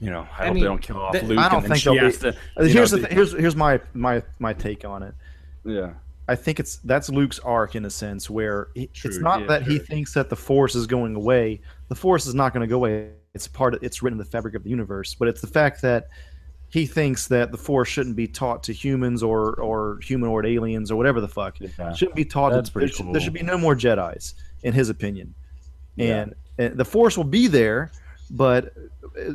you know I, I hope mean, they don't kill off th- Luke I don't think they'll be- to Uh, here's know, the the- th- here's here's my my my take on it. yeah I think it's that's Luke's arc in a sense where he, it's not yeah, that he thinks that the Force is going away. The Force is not going to go away. It's part of it's written in the fabric of the universe. But it's the fact that he thinks that the Force shouldn't be taught to humans or or humanoid aliens or whatever the fuck. yeah shouldn't be taught. That's to, pretty there, should, cool. there should be no more Jedi's, in his opinion. Yeah. And, and the Force will be there, but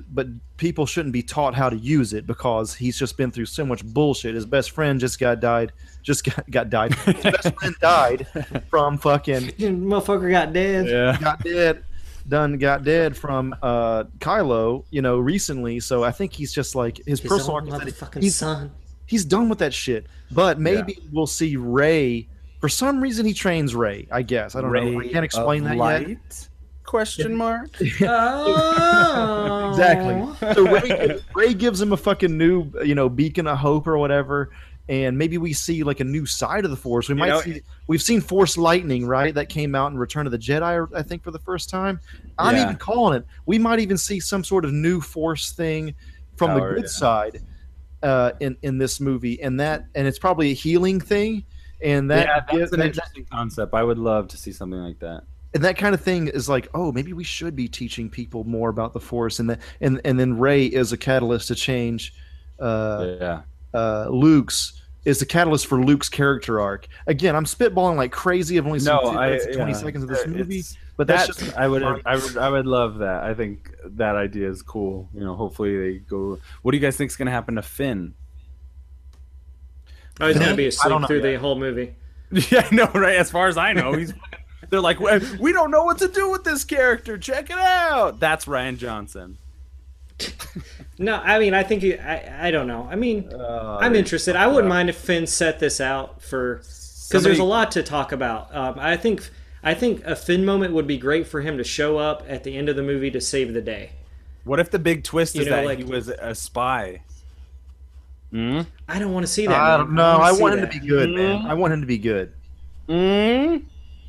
but people shouldn't be taught how to use it because he's just been through so much bullshit. His best friend just got died. Just got, got died. His best friend died from fucking Motherfucker got dead. yeah got dead. Done got dead from uh Kylo, you know, recently. So I think he's just like his, His personal own arc is he's son. he's done with that shit. But maybe we'll see Rey. For some reason, he trains Rey. I guess I don't know. I can't explain that yet. Question mark Oh. Exactly. So Rey, Rey gives him a fucking new, you know, beacon of hope or whatever, and maybe we see like a new side of the Force. We might know- see. We've seen Force lightning, right? That came out in Return of the Jedi, I think, for the first time. I'm Yeah. even calling it. We might even see some sort of new Force thing from Power, the good yeah. side uh, in in this movie, and that and it's probably a healing thing, and that yeah, that's gives- an that- interesting concept. I would love to see something like that. And that kind of thing is like, oh, maybe we should be teaching people more about the Force, and that, and and then Rey is a catalyst to change. Uh, yeah, uh, Luke's is the catalyst for Luke's character arc. Again, I'm spitballing like crazy. I've only seen no, two I minutes 20 yeah. seconds of this It's- movie, but that's that just I would I would I would love that. I think that idea is cool. You know, hopefully they go. What do you guys think is going to happen to Finn? Oh, he's gonna be asleep don't know through the whole movie. Yeah, I know, right? As far as I know, he's. They're like, "We- we don't know what to do with this character. Check it out. That's Rian Johnson. No, I mean, I think he, I, I don't know. I mean, Uh, I'm interested. I wouldn't up. mind if Finn set this out for because there's a lot to talk about. Um, I think I think a Finn moment would be great for him to show up at the end of the movie to save the day. What if the big twist You is know, that like- he was a spy? Hmm? I don't want to see that. I don't know. wanna I want him that. to be good, man. I want him to be good. Mm?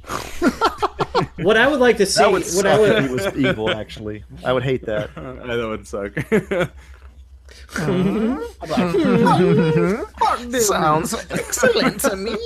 What I would like to see. That would what suck I would. if he was evil. Actually, I would hate that. that would suck. Sounds excellent to me.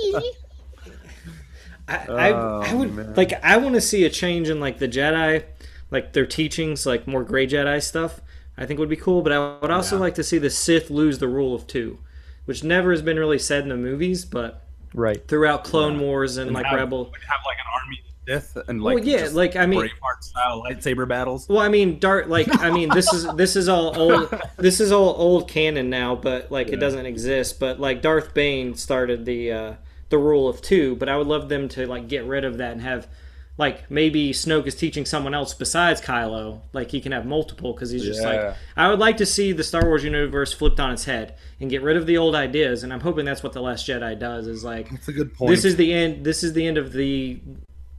I, I, Oh, I would man. like. I want to see a change in like the Jedi, like their teachings, like more Gray Jedi stuff. I think would be cool. But I would also Yeah. like to see the Sith lose the rule of two, which never has been really said in the movies, but Right. throughout Clone Wars and, like have, Rebel. would have like an army of Sith and like well, yeah, like I mean, Braveheart style lightsaber battles. Well, I mean, Dart. Like, I mean, this is this is all old. This is all old canon now, but like it doesn't exist. But like Darth Bane started the uh, the rule of two. But I would love them to like get rid of that and have like maybe Snoke is teaching someone else besides Kylo. Like he can have multiple because he's just Yeah. like. I would like to see the Star Wars universe flipped on its head and get rid of the old ideas. And I'm hoping that's what the Last Jedi does. Is like That's a good point. this is the end. This is the end of the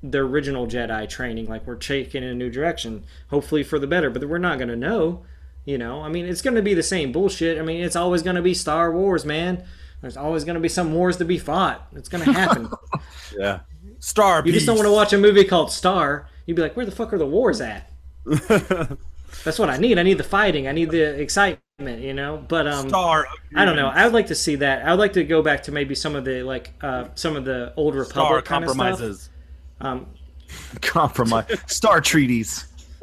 the original Jedi training. Like we're taking in a new direction, hopefully for the better. But we're not gonna know. You know, I mean, it's gonna be the same bullshit. I mean, it's always gonna be Star Wars, man. There's always gonna be some wars to be fought. It's gonna happen. yeah. Star you just don't want to watch a movie called Star. You'd be like, where the fuck are the wars at? That's what I need. I need the fighting. I need the excitement. You know, but um, Star. I don't know. I would like to see that. I would like to go back to maybe some of the like uh, some of the old Star Republic kind of stuff. compromises. Um, Compromise. Star treaties.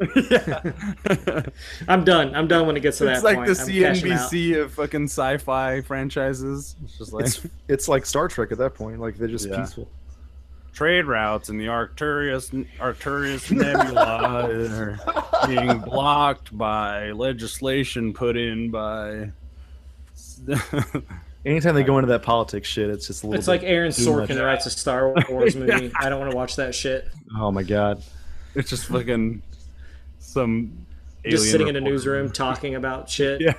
I'm done. I'm done when it gets to that It's like point. the I'm cashing out. CNBC of fucking sci-fi franchises. It's just like It's it's like Star Trek at that point. Like they're just Yeah. peaceful. Trade routes in the Arcturus Arcturus Nebula are being blocked by legislation put in by. Anytime they go into that politics shit, it's just a little. It's bit like Aaron too much. Sorkin writes a Star Wars movie. I don't want to watch that shit. Oh my god. it's just fucking some. Just alien sitting in a newsroom talking about shit. Yeah.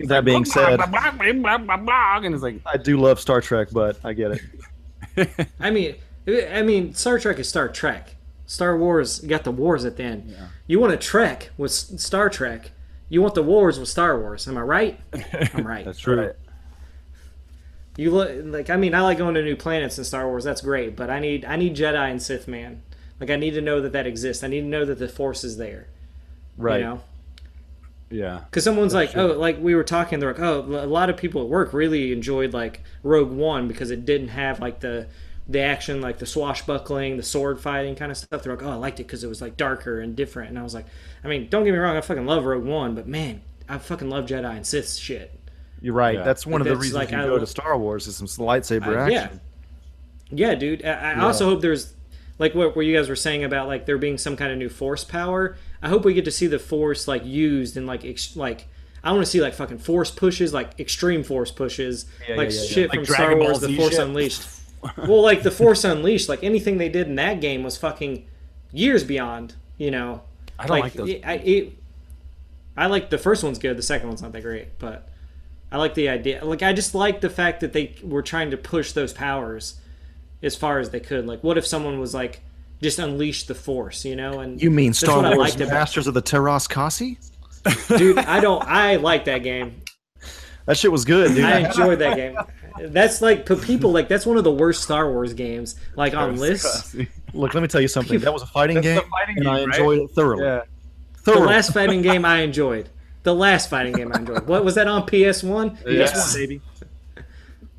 That being said, Blah, blah, blah, blah, blah, blah, and it's like I do love Star Trek, but I get it. I mean, I mean, Star Trek is Star Trek. Star Wars got the wars at the end. You want a Trek with Star Trek. You want the wars with Star Wars. Am I right? I'm right. that's true. You look like I mean I like going to new planets in Star Wars. That's great, but I need I need Jedi and Sith man. Like I need to know that that exists. I need to know that the Force is there. Right. You know. Yeah. Because someone's like, oh, like we were talking, they're like, oh, a lot of people at work really enjoyed like Rogue One because it didn't have like the the action, like the swashbuckling, the sword fighting kind of stuff. They're like, oh, I liked it because it was like darker and different. And I was like, I mean, don't get me wrong, I fucking love Rogue One, but man, I fucking love Jedi and Sith shit. You're right. Yeah. That's one of the That's reasons like you I go lo- to Star Wars is some lightsaber Uh, yeah. action. Yeah, dude. I, I also hope there's like what where you guys were saying about like there being some kind of new force power. I hope we get to see the force like used and like ex- like I want to see like fucking force pushes, like extreme force pushes, Yeah, like yeah, yeah, shit Like from Dragon Star Ball Wars, the Force shit. Unleashed. well, like the Force Unleashed, like anything they did in that game was fucking years beyond. You know, I don't like, those. it- I, it, I like the first one's good. The second one's not that great, but I like the idea. Like I just like the fact that they were trying to push those powers as far as they could. Like, what if someone was like just unleash the force, you know? And You mean Star Wars liked about- Masters of the Teräs Käsi? dude, I don't. I like that game. That shit was good, dude. I enjoyed that game. That's like for people like that's one of the worst Star Wars games. Like on lists. Look, let me tell you something. That was a fighting That's game, fighting and I game, right? enjoyed it thoroughly. Yeah. The last fighting game I enjoyed. The last fighting game I enjoyed. What was that on PS One? Yes, PS One. baby.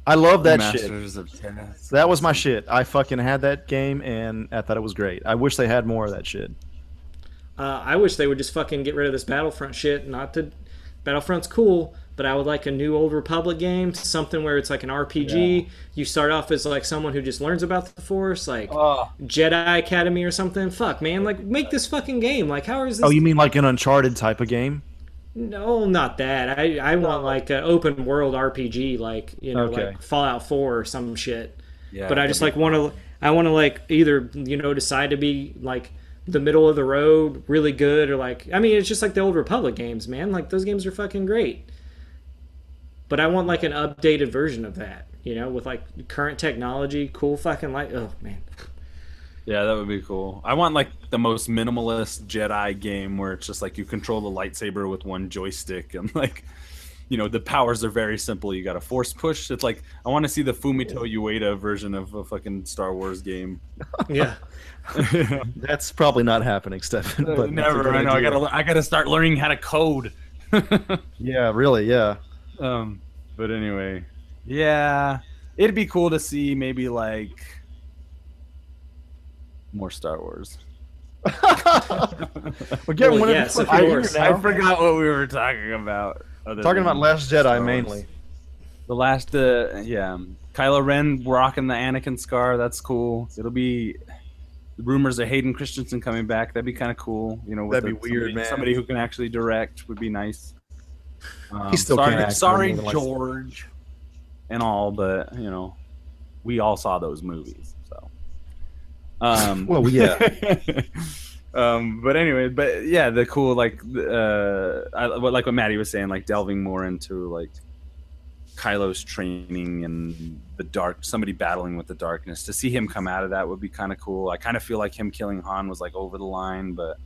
I love that shit. Masters of Tennis. That was my shit. I fucking had that game, and I thought it was great. I wish they had more of that shit. Uh, I wish they would just fucking get rid of this Battlefront shit. Not to Battlefront's cool, but I would like a new Old Republic game, something where it's like an RPG. You start off as like someone who just learns about the Force, like Oh, Jedi Academy or something. Fuck, man, like make this fucking game. Like, how is oh, this? Oh, you mean like an Uncharted type of game? No, not that. I I want like an open world RPG, like you know, Okay. like Fallout Four or some shit. yeah. but I just like want to. I want to like either you know decide to be like the middle of the road, really good, or like I mean it's just like the old Republic games, man. Like those games are fucking great. But I want like an updated version of that, you know, with like current technology, cool fucking light. Oh man, Yeah, that would be cool. I want like the most minimalist Jedi game where it's just like you control the lightsaber with one joystick and like you know the powers are very simple. You got a force push. It's like I want to see the Fumito Ueda version of a fucking Star Wars game. Yeah. That's probably not happening, Stefan. Uh, but that's Never. I know. I gotta. I gotta start learning how to code. Yeah, really. Yeah. Um. But anyway, yeah, it'd be cool to see maybe like more Star Wars. We're getting Well, one yes, of of the course. now. I forgot what we were talking about. Talking about Last Jedi mainly. The last, uh, yeah, Kylo Ren rocking the Anakin scar. That's cool. It'll be rumors of Hayden Christensen coming back. That'd be kind of cool. You know, with That'd be the- weird, somebody, man. Somebody who can actually direct would be nice. Um, He still sorry, can't act, sorry, more likes- George, and all, but you know, we all saw those movies, so. Um, Well, yeah. um, but anyway, but yeah, the cool like uh, I, like what Maddie was saying, like delving more into like Kylo's training and the dark, somebody battling with the darkness. To see him come out of that would be kind of cool. I kind of feel like him killing Han was like over the line, but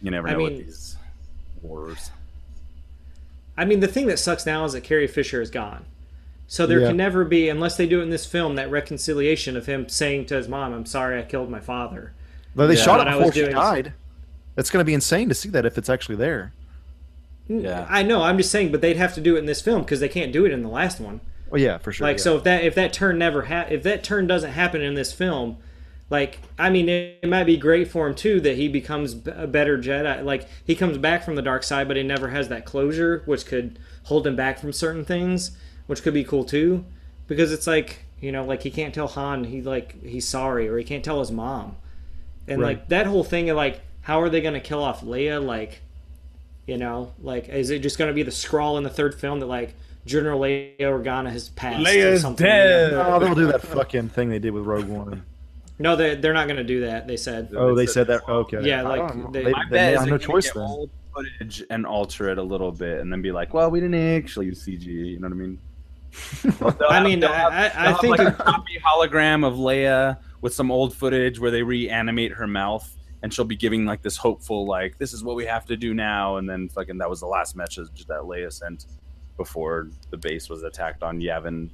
you never I know mean- with these wars. I mean, the thing that sucks now is that Carrie Fisher is gone. So there Yeah. can never be, unless they do it in this film, that reconciliation of him saying to his mom, "I'm sorry, I killed my father." Though they Yeah. shot What it I was before she doing died. It's going to be insane to see that if it's actually there. Yeah. I know. I'm just saying, but they'd have to do it in this film because they can't do it in the last one. Well, yeah, for sure. like yeah. so if that if that turn never ha- if that turn doesn't happen in this film like i mean it, it might be great for him too that he becomes a better jedi like he comes back from the dark side but he never has that closure which could hold him back from certain things which could be cool too because it's like you know like he can't tell han he like he's sorry or he can't tell his mom and Right. like that whole thing of like how are they going to kill off leia like you know like is it just going to be the scrawl in the third film that like general leia organa has passed or Leia's something, dead. Oh, they'll do that fucking thing they did with Rogue One. No, they they're not going to do that. They said. Oh, they said that. Oh. Okay. Yeah, I like, don't they- they, My they bet may is have they're no choice then. old footage and alter it a little bit, and then be like, "Well, we didn't actually use CG." You know what I mean? They'll I mean, they'll I, I, I think like a copy hologram of Leia with some old footage where they reanimate her mouth, and she'll be giving like this hopeful, like, "This is what we have to do now," and then fucking that was the last message that Leia sent before the base was attacked on Yavin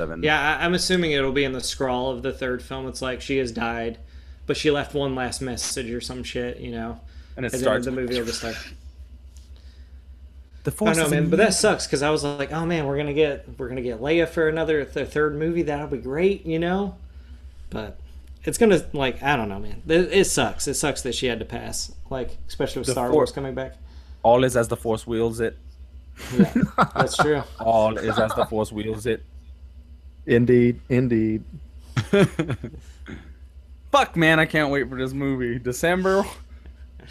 Seven. yeah, I, I'm assuming it'll be in the scrawl of the third film. It's like she has died, but she left one last message or some shit, you know. and it And starts. the movie will just like The I force don't know, man, in but that sucks because I was like, oh man, we're gonna get we're gonna get Leia for another th- third movie. That'll be great, you know. But it's gonna like I don't know, man. It, it sucks. It sucks that she had to pass, like especially with The Star four- Wars coming back. all is as the force wheels it. Yeah, that's true. All is as the force wheels it. Indeed, indeed. Fuck, man, I can't wait for this movie. December.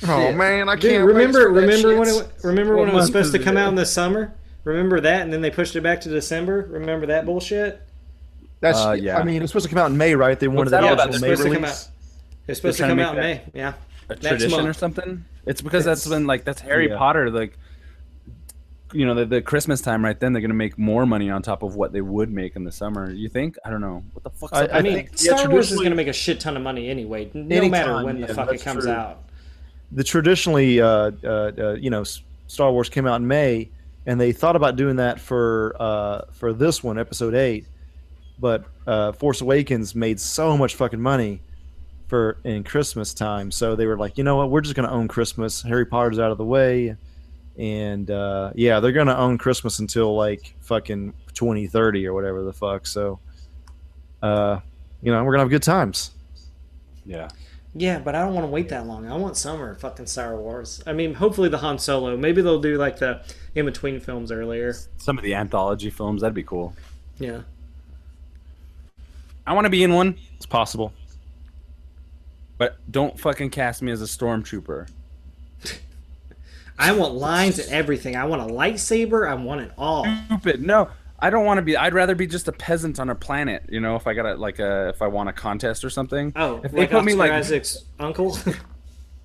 Oh man, I can't remember wait that remember when it remember What when it was supposed to come it? out in the summer? Remember that, and then they pushed it back to December. Remember that bullshit? That's Uh, yeah. I mean, it was supposed to come out in May, right? They wanted that the all Yeah, about? it's May supposed to come out. It's supposed to come out in May. Yeah. a Next tradition or something. It's because that's when like that's Harry yeah. Potter. Like, you know, the, the Christmas time right then they're gonna make more money on top of what they would make in the summer. You think? I don't know. What the fuck I- up I mean, think- yeah, Star Wars is going to make a shit ton of money anyway, no Anytime, matter when the yeah, fuck it comes true. out. the traditionally, uh, uh, uh, you know, Star Wars came out in May, and they thought about doing that for uh, for this one, Episode Eight, but uh, Force Awakens made so much fucking money for in Christmas time, so they were like, you know what, we're just gonna own Christmas. Harry Potter's out of the way, and uh, yeah, they're gonna own Christmas until like fucking twenty thirty or whatever the fuck. So, uh, you know, we're gonna have good times. Yeah. Yeah, but I don't want to wait that long. I want summer fucking Star Wars. I mean, hopefully the Han Solo. Maybe they'll do like the in between films earlier. Some of the anthology films that'd be cool. Yeah. I want to be in one, It's possible. but don't fucking cast me as a stormtrooper. I want lines and everything. I want a lightsaber. I want it all. Stupid. No, I don't want to be. I'd rather be just a peasant on a planet. You know, if I got a like a if I want a contest or something. Oh, if they like put me like Isaac's uncle.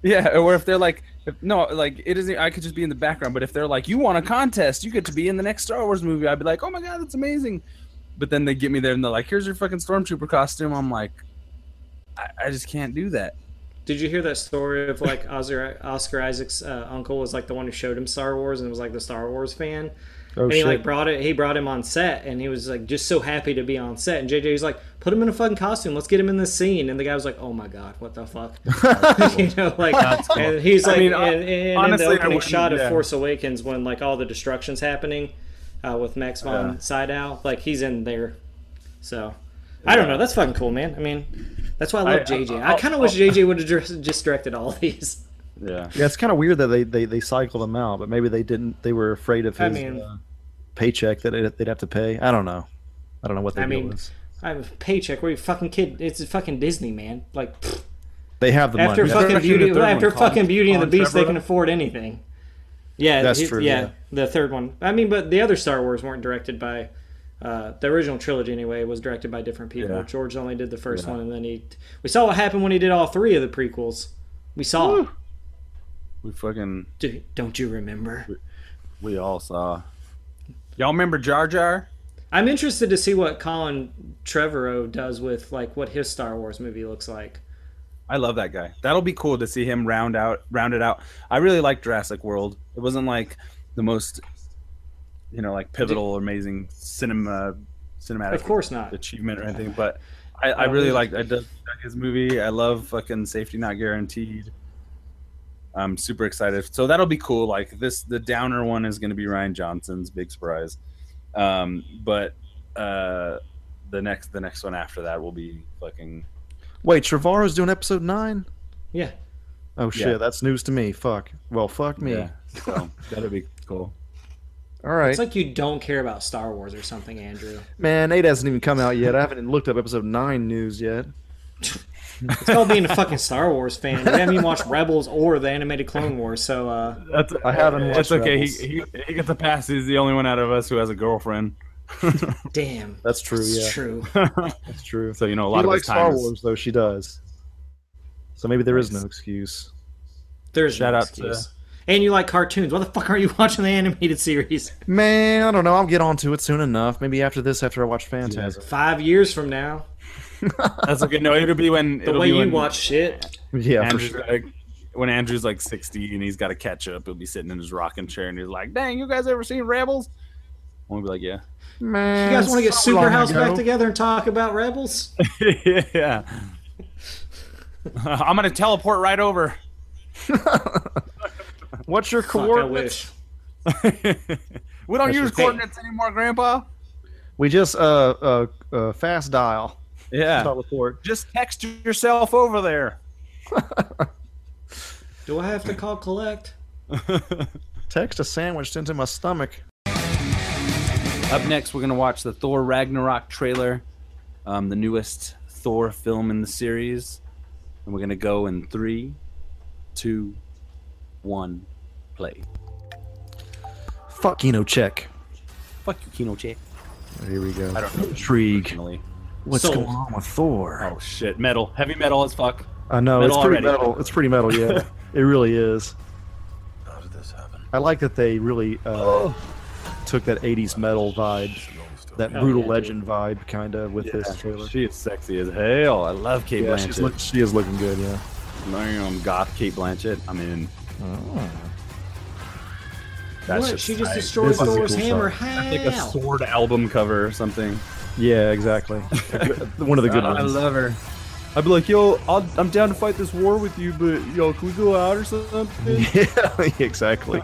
Yeah, or if they're like, if, no, like it isn't. I could just be in the background. But if they're like, you want a contest, you get to be in the next Star Wars movie. I'd be like, oh my god, that's amazing. But then they get me there and they're like, here's your fucking stormtrooper costume. I'm like, I, I just can't do that. Did you hear that story of like Oscar, Oscar Isaac's uh, uncle was like the one who showed him Star Wars and was like the Star Wars fan? Oh and he shit! like brought it. He brought him on set, and he was like just so happy to be on set. And JJ was like, "Put him in a fucking costume. Let's get him in this scene." And the guy was like, "Oh my god, what the fuck?" you know, like, and he's I like, mean, and, and honestly, in the opening wouldn't- shot of yeah. Force Awakens when like all the destruction's happening uh, with Max von Yeah. Sydow, like he's in there. So I don't know. That's fucking cool, man. I mean, that's why I love I- JJ. I, I'll- kind of wish JJ would have just directed all these. Yeah. yeah, it's kind of weird that they, they they cycle them out, but maybe they didn't. They were afraid of I his mean- uh, paycheck that they'd, they'd have to pay. I don't know. I don't know what they I mean, is. I have a paycheck. Where you fucking kid? It's a fucking Disney, man. Like. pfft. They have the after money. fuck- fucking actually Beauty, the third after one, Colin- fucking Beauty and the Colin Beast, they can afford anything. Yeah, That's he- true, Yeah, yeah. the third one. I mean, but the other Star Wars weren't directed by. Uh, the original trilogy, anyway, was directed by different people. Yeah. George only did the first Yeah. one, and then he. We saw what happened when he did all three of the prequels. We saw. it. We fucking Do, don't you remember? we all saw. Y'all remember Jar Jar? I'm interested to see what Colin Trevorrow does with like what his Star Wars movie looks like. I love that guy. That'll be cool to see him round out round it out. I really like Jurassic World. It wasn't like the most you know, like pivotal or amazing cinema cinematic Of course not. achievement or anything, but I, I really think- liked I did like his movie. I love fucking Safety Not Guaranteed. I'm super excited. So that'll be cool. Like this the downer one is gonna be Rian Johnson's big surprise. Um but uh the next the next one after that will be fucking Wait, Trevorrow's doing episode nine? Yeah. Oh shit, Yeah. that's news to me. Fuck. Well, fuck me. yeah. So that'll be cool. All right, It's like you don't care about Star Wars or something, Andrew. man. Eight hasn't even come out yet. I haven't looked up episode nine news yet. It's called being a fucking Star Wars fan. You haven't even watched Rebels or the animated Clone Wars, so uh, That's I haven't Watched It's okay. Rebels. He, he he gets a pass. He's the only one out of us who has a girlfriend. damn. That's true. It's yeah, true. that's true. so you know a He lot of his likes. Star is- Wars, though. She does. So maybe there is no excuse. There's Shout no out to- excuse. And you like cartoons. Why the fuck are you watching the animated series? Man, I don't know. I'll get onto it soon enough. Maybe after this, after I watch Phantasm. Five years from now, That's okay. No, it'll be when the it'll way be you when watch shit. Yeah, for Andrew's sure. like, when Andrew's like sixty and he's got to catch up. He'll be sitting in his rocking chair and he's like, "Dang, you guys ever seen Rebels?" We'll be like, "Yeah, Man, You guys want to get so long Superhouse ago. back together and talk about Rebels? yeah." I'm gonna teleport right over. What's your Fuck, I coordinates? wish. we don't That's use just- coordinates anymore, Grandpa. We just uh uh, uh fast dial. Yeah, Teleport. just text yourself over there. Do I have to call collect? Text a sandwich into my stomach. Up next, we're gonna watch the Thor Ragnarok trailer, um, the newest Thor film in the series, and we're gonna go in three, two, one, play. Fuck KinoCheck. Fuck you, KinoCheck. Here we go. I don't know. Intrigue. Personally. What's Sold. going on with Thor? Oh shit, metal, heavy metal as fuck. I know metal it's pretty already. metal. It's pretty metal. Yeah, it really is. How did this happen? I like that they really uh, took that '80s metal vibe, that Hell brutal yeah, legend vibe, kind of with this trailer. She is sexy as hell. I love Kate Yeah, she's Blanchett. look, she is looking good. Yeah. Damn, goth Cate Blanchett. I'm mean, that's what? just She just tight. destroyed This a Thor's cool hammer. shot. How? like a sword album cover or something. Yeah, exactly. One of the good oh, I ones. I love her. I'd be like, yo, I'll, I'm down to fight this war with you, but yo, can we go out or something? yeah, exactly.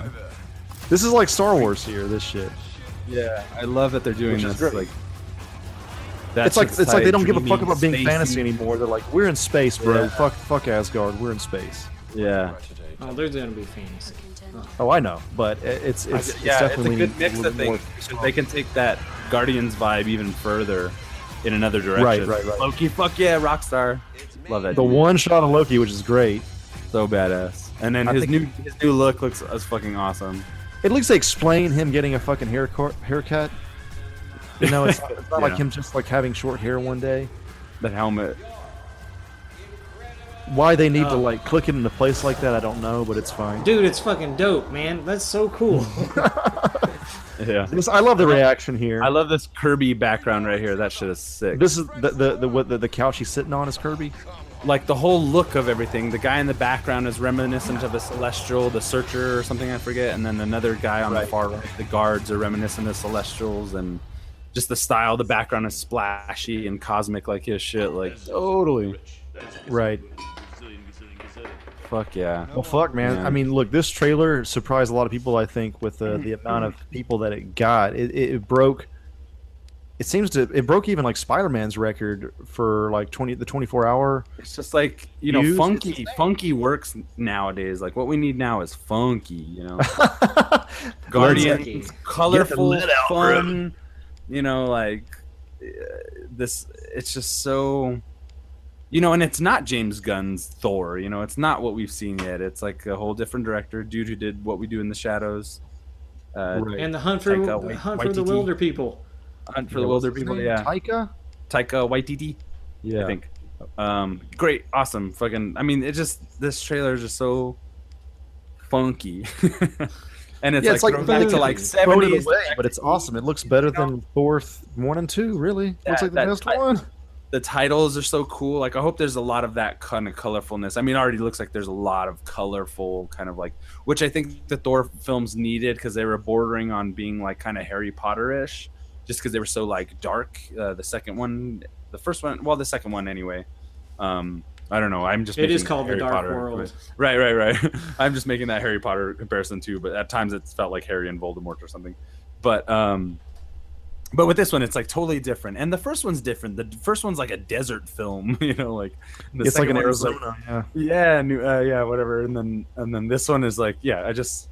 This is like Star Wars here. This shit. yeah, I love that they're doing Which is this. great. Like, that it's like shit's it's like they don't give a fuck about being spacey. fantasy anymore. They're like, we're in space, bro. Yeah. Fuck, fuck Asgard. We're in space. Yeah, Oh, there's gonna be fantasy. Oh, I know, but it's it's, it's yeah, it's a definitely good mix a of little more- things. because They can take that Guardians vibe even further in another direction. Right, right, right. Loki, fuck yeah, Rockstar. Love that. The one shot of Loki, which is great. so badass. And then I his new his new look looks as fucking awesome. At least they explain him getting a fucking haircut. Haircut. You know, it's not, it's not like him just like having short hair one day. That helmet. Why they need to Oh. like click it into place like that, I don't know, but it's fine. Dude, it's fucking dope, man. That's so cool. Yeah. I love the reaction here. I love this Kirby background right here. That shit is sick. this is the the the, what, the the couch he's sitting on is Kirby. like the whole look of everything. The guy in the background is reminiscent of a celestial, the searcher or something I forget, and then another guy on the far right, the guards are reminiscent of celestials, and just the style, the background is splashy and cosmic like his shit. Like totally, Right. Fuck yeah. Well, fuck, man. Yeah. I mean, look, this trailer surprised a lot of people. I think with the the amount of people that it got, it, it, it broke. It seems to it broke even like Spider Man's record for like twenty the twenty four hour. It's just like you know, Views, funky. Funky works nowadays. Like what we need now is funky. You know, Guardians, colorful, lid out, bro. fun. You know, like uh, this. It's just so. You know, and it's not James Gunn's Thor. You know, it's not what we've seen yet. It's like a whole different director, dude who did what we do in the shadows. Uh, Right. And the hunt for Taika Wai- hunt for the wilder people. Hunt for the Wilder What's his People. name? Yeah, Taika. Taika Waititi. Yeah. I think. Um, great, awesome, fucking. I mean, it just this trailer is just so funky, and it's yeah, like, it's like thrown back to like seventies. away, but it's awesome. It looks better than Thor one and two. Really, looks like the that- best I- one. The titles are so cool. Like, I hope there's a lot of that kind of colorfulness. I mean, it already looks like there's a lot of colorful kind of like, which I think the Thor films needed because they were bordering on being like kind of Harry Potter ish, just because they were so like dark. Uh, the second one, the first one, well, the second one anyway. Um, I don't know. I'm just. It is called The Dark Potter, World. Right, right, right. I'm just making that Harry Potter comparison too, but at times it's felt like Harry and Voldemort or something. But um but with this one it's like totally different. And the first one's different. The first one's like a desert film, you know, like the it's like one is like- Arizona. yeah. yeah, uh, yeah, whatever. And then and then this one is like, yeah, I just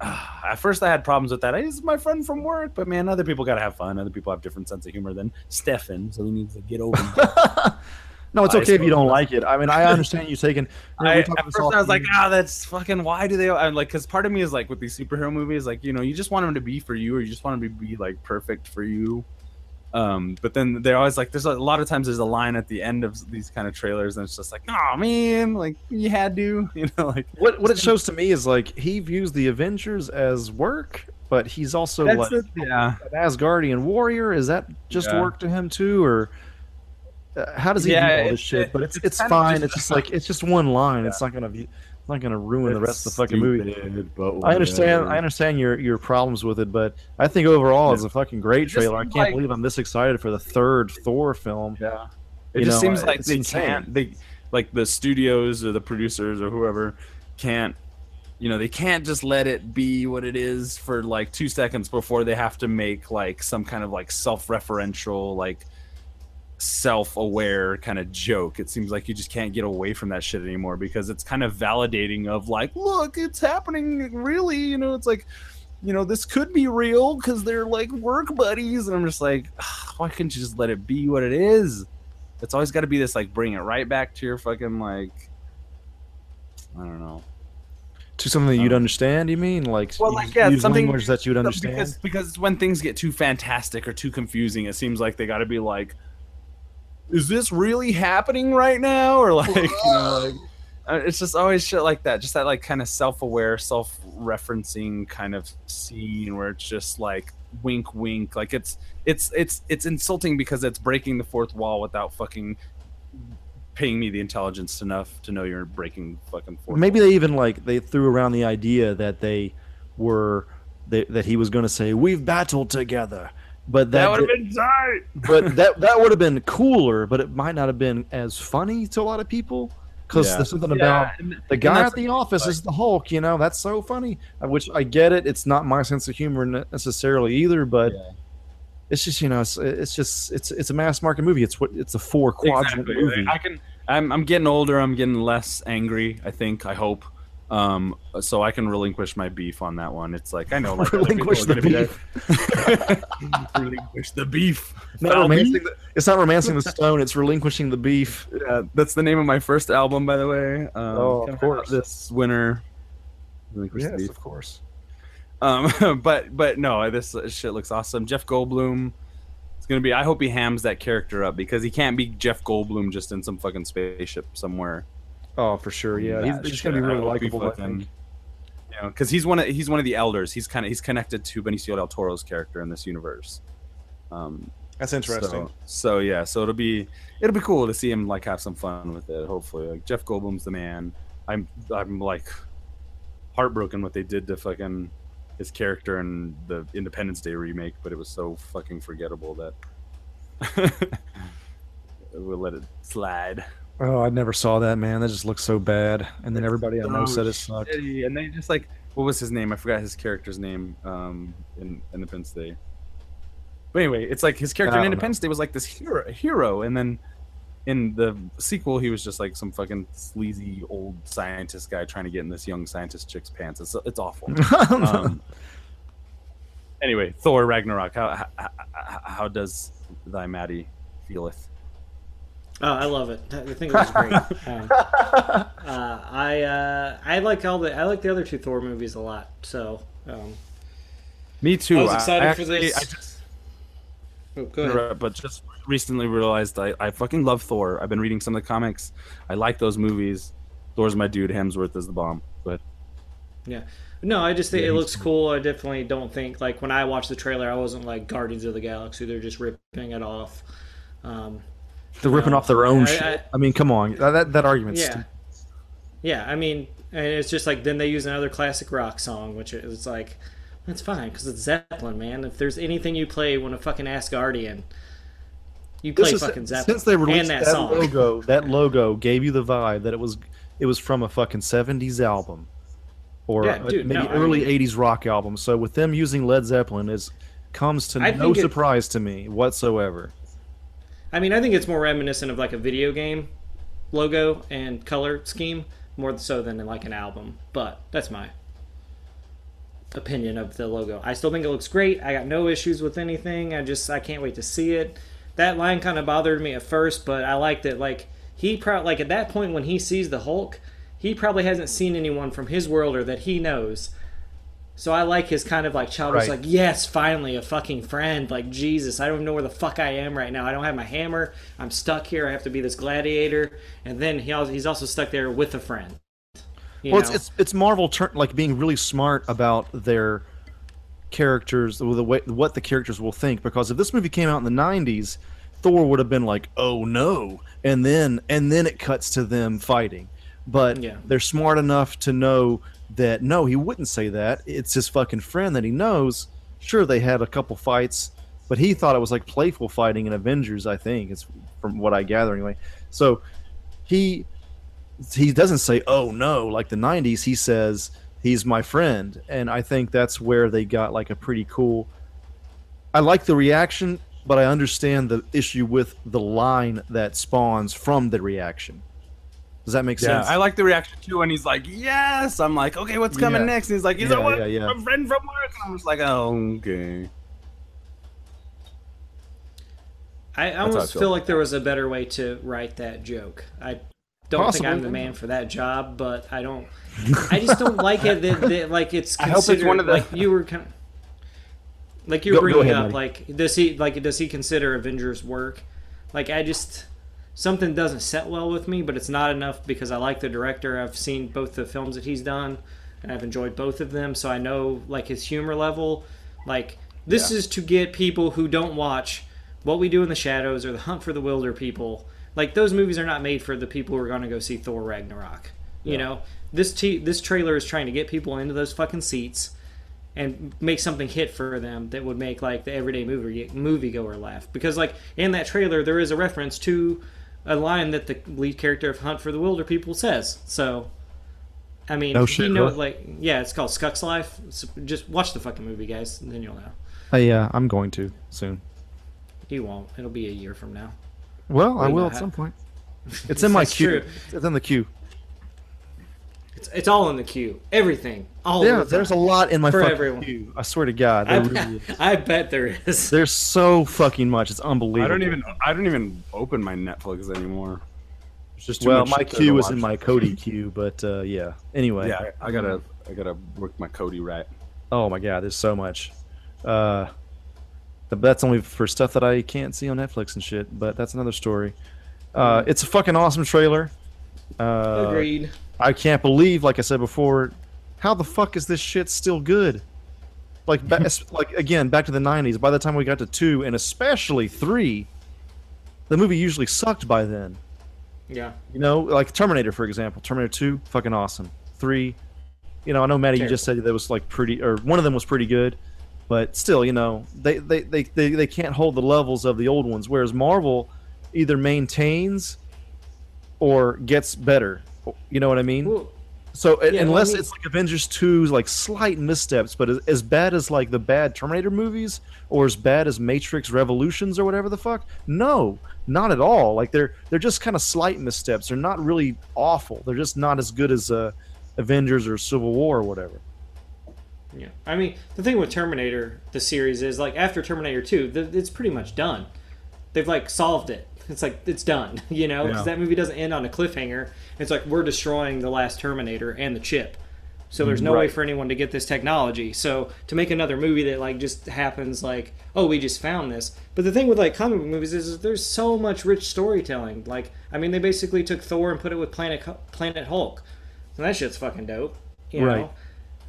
uh, at first I had problems with that. I is my friend from work, but man, other people got to have fun. Other people have different sense of humor than Stefan, so he needs to get over. no, it's okay if you don't like it. I mean, I understand you taking. You know, I, at first I was like, ah, that's fucking. Why do they? I'm like, because part of me is like with these superhero movies, like you know, you just want them to be for you, or you just want them to be like perfect for you. Um, but then they're always like, there's a lot of times there's a line at the end of these kind of trailers, and it's just like, oh man, like you had to, you know, like what what it shows to me is like he views the Avengers as work, but he's also like it, yeah. an Asgardian warrior. Is that just Yeah. work to him too, or uh, how does he Yeah, view all this shit? But it's it's it's, fine. just- it's just like it's just one line. It's not gonna be it's not gonna ruin the rest of the fucking movie. I understand. I understand your your problems with it, but I think overall it's a fucking great just trailer. I can't like- believe I'm this excited for the third Thor film. Yeah. It You just know, seems like they insane. can't they like the studios or the producers or whoever can't you know, they can't just let it be what it is for like 2 seconds before they have to make like some kind of like self-referential like self-aware kind of joke. It seems like you just can't get away from that shit anymore because it's kind of validating of like, look, it's happening really, you know, it's like you know, this could be real because they're like work buddies. And I'm just like, why couldn't you just let it be what it is? It's always got to be this like bring it right back to your fucking like, I don't know. To something that you'd Um, understand, you mean? Like, Well, like, yeah, something- language that you'd understand. Because because when things get too fantastic or too confusing, it seems like they got to be like, is this really happening right now? Or like, you know, like. uh, It's just always shit like that, just that like kind of self-aware, self-referencing kind of scene where it's just like wink, wink. Like it's it's it's it's insulting because it's breaking the fourth wall without fucking paying me the intelligence enough to know you're breaking fucking fourth. Maybe wall. they even like they threw around the idea that they were they, that he was going to say we've battled together, but that, that would have been tight. but that that would have been cooler, but it might not have been as funny to a lot of people because Yeah. there's something Yeah, about and- the guy at the office is the Hulk. You know that's so funny. uh, Which I get it. It's not my sense of humor necessarily either, but Yeah. it's just you know it's, it's just it's it's a mass market movie. It's what it's a four quadrant Exactly. movie. I can. I'm. I'm getting older. I'm getting less angry. I think. I hope. Um. So I can relinquish my beef on that one. It's like I know. Like Relinquish the are gonna be beef. relinquish the beef. Not the, it's not romancing the stone. It's relinquishing the beef. Yeah, that's the name of my first album, by the way. Um, Oh, of course. This winter. Relinquish the Yes, beef. of course. Um, but but no, this shit looks awesome. Jeff Goldblum. It's gonna be. I hope he hams that character up because he can't be Jeff Goldblum just in some fucking spaceship somewhere. Oh, for sure. Yeah, he's, he's shit, gonna be really likable. I think. You know, because he's one of he's one of the elders. He's kind of he's connected to Benicio del Toro's character in this universe. Um, That's interesting. So, so yeah, so it'll be it'll be cool to see him like have some fun with it. Hopefully, like Jeff Goldblum's the man. I'm I'm like heartbroken what they did to fucking his character in the Independence Day remake, but it was so fucking forgettable that we'll let it slide. Oh, I never saw that man. That just looks so bad. And then everybody I know said it sucked. shitty, And they just like what was his name? I forgot his character's name um, in Independence Day. But anyway, it's like his character in don't know. Independence Day was like this hero, hero, and then in the sequel, he was just like some fucking sleazy old scientist guy trying to get in this young scientist chick's pants. It's it's awful. um, anyway, Thor Ragnarok. How, how how- how does thy Maddie feeleth? Oh, I love it. I think it was great. um, uh, I uh, I like all the I like the other two Thor movies a lot. So um, Me too. I was excited for actually- this. I just, oh, go ahead. but just recently realized I, I fucking love Thor. I've been reading some of the comics. I like those movies. Thor's my dude. Hemsworth is the bomb. But Yeah. No, I just think Yeah, it he's looks cool. I definitely don't think like when I watched the trailer, I wasn't like Guardians of the Galaxy. They're just ripping it off. Um, They're ripping off their own I- shit. I- I, mean, come on. That that, that argument's yeah, stupid. yeah. I mean, and it's just like then they use another classic rock song, which is like that's fine because it's Zeppelin, man. If there's anything you play when a fucking Asgardian, you play This is- fucking Zeppelin since they released and that, that, song. logo, that logo gave you the vibe that it was it was from a fucking seventies album, or Yeah, dude, maybe no, I early mean- eighties rock album. So with them using Led Zeppelin is comes to I no think it- surprise to me whatsoever. I mean, I think it's more reminiscent of like a video game logo and color scheme more so than like an album. But that's my opinion of the logo. I still think it looks great. I got no issues with anything. I just I can't wait to see it. That line kind of bothered me at first, but I liked it. Like he probably like at that point when he sees the Hulk, he probably hasn't seen anyone from his world or that he knows. So I like his kind of like childish, Right. like yes, finally a fucking friend. Like Jesus, I don't even know where the fuck I am right now. I don't have my hammer. I'm stuck here. I have to be this gladiator. And then he also, he's also stuck there with a friend. Well, know? it's, it's it's Marvel turn like being really smart about their characters, the way what the characters will think. Because if this movie came out in the '90s, Thor would have been like, "Oh no," and then and then it cuts to them fighting. But Yeah. they're smart enough to know that no, he wouldn't say that. It's his fucking friend that he knows. Sure, they had a couple fights, but he thought it was like playful fighting in Avengers. I think it's from what I gather anyway. So he he doesn't say oh no like the 90s he says he's my friend and i think that's where they got like a pretty cool i like the reaction but i understand the issue with the line that spawns from the reaction does that make yeah, sense I like the reaction too. And he's like, "Yes." I'm like, "Okay, what's coming Yeah. next?" And he's like, "He's Yeah, a what? yeah, yeah. A friend from work." And I'm just like, "Oh, okay." I almost feel. feel like there was a better way to write that joke. I don't think I'm the man for that job, but I don't. I just don't like it that, that like it's I hope it's considered one of the- like you were kind of like you were Go- go ahead, up Matty. like does he like does he consider Avengers work? Like I just something doesn't set well with me, but it's not enough because I like the director. I've seen both the films that he's done, and I've enjoyed both of them. So I know like his humor level. Like this Yeah. is to get people who don't watch What We Do in the Shadows or The Hunt for the Wilderpeople. Like those movies are not made for the people who are going to go see Thor Ragnarok. You know, this t- this trailer is trying to get people into those fucking seats and make something hit for them that would make like the everyday movie moviegoer laugh. Because like in that trailer, there is a reference to a line that the lead character of Hunt for the Wilderpeople says. So, I mean, No shit, know really? like yeah, it's called Skux Life. So just watch the fucking movie, guys, and then you'll know. Uh, yeah i'm going to soon You won't. It'll be a year from now. well i will at some point it's in my queue true. it's in the queue It's, it's all in the queue. Everything. All yeah the there's a lot in my For fucking everyone. queue i swear to god I, there really is. bet, I bet there is. there's so fucking much it's unbelievable I don't even I don't even open my Netflix anymore. It's just too well much my shit there to queue is in my Kodi queue but uh, yeah anyway Yeah, I, I gotta I gotta work my Kodi right. Oh my god, there's so much. Uh, that's only for stuff that I can't see on Netflix and shit. But that's another story. Uh, it's a fucking awesome trailer. Uh, Agreed. I can't believe, like I said before, how the fuck is this shit still good? Like, like again, back to the '90s. By the time we got to two, and especially three, the movie usually sucked by then. Yeah. You know, like Terminator, for example. Terminator 2, fucking awesome. 3, you know, I know, Maddie, you just said that was like pretty, or one of them was pretty good, but still, you know, they, they, they, they, they can't hold the levels of the old ones, whereas Marvel either maintains or gets better. You know what I mean? Well, So Yeah, unless I mean- it's like Avengers 2's like slight missteps, but as, as bad as like the bad Terminator movies or as bad as Matrix Revolutions or whatever the fuck, no, not at all. Like they're they're just kind of slight missteps. They're not really awful. They're just not as good as uh, Avengers or Civil War or whatever. Yeah, I mean the thing with Terminator, the series is like after Terminator Two, th- it's pretty much done. They've like solved it. It's like it's done, you know, because Yeah. that movie doesn't end on a cliffhanger. It's like we're destroying the last Terminator and the chip, so there's no way for anyone to get this technology. So to make another movie that like just happens like, oh, we just found this. But the thing with like comic book movies is, is there's so much rich storytelling. Like, I mean, they basically took Thor and put it with Planet Planet Hulk, and that shit's fucking dope. You Right. know?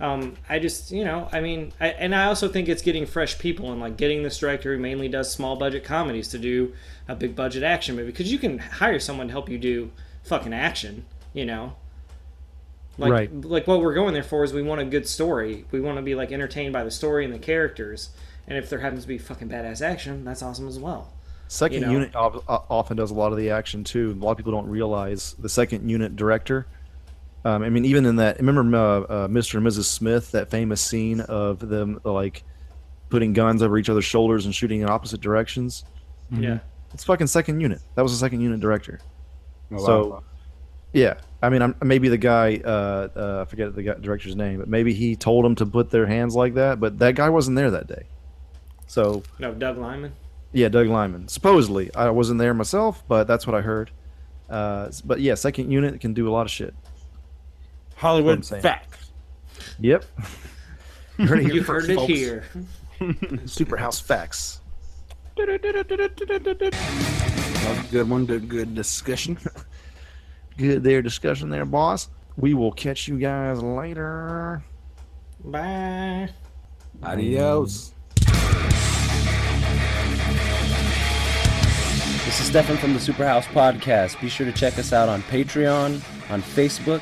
Um, I just, you know, I mean, I, and I also think it's getting fresh people and like getting this director who mainly does small budget comedies to do a big budget action movie because you can hire someone to help you do fucking action, you know. Like, Right. like what we're going there for is we want a good story. We want to be like entertained by the story and the characters. And if there happens to be fucking badass action, that's awesome as well. Second You know? unit uh, often does a lot of the action too. A lot of people don't realize the second unit director. Um, I mean, even in that, remember uh, uh, Mr. and Mrs. Smith, that famous scene of them like putting guns over each other's shoulders and shooting in opposite directions. Yeah. It's fucking second unit. That was the second unit director. Oh, So- wow. Yeah, I mean, I'm, maybe the guy, uh, uh, I forget the guy, director's name, but maybe he told him to put their hands like that, but that guy wasn't there that day. So No, Doug Liman. yeah, Doug Liman. Supposedly, I wasn't there myself, but that's what I heard. Uh, but yeah, second unit can do a lot of shit. Hollywood I'm facts. Yep. You heard it here You've first, heard it here. Super House facts. That was a good one. Good, good discussion. Good there discussion there, boss. We will catch you guys later. Bye. Adios. This is Stefan from the Superhouse Podcast. Be sure to check us out on Patreon, on Facebook,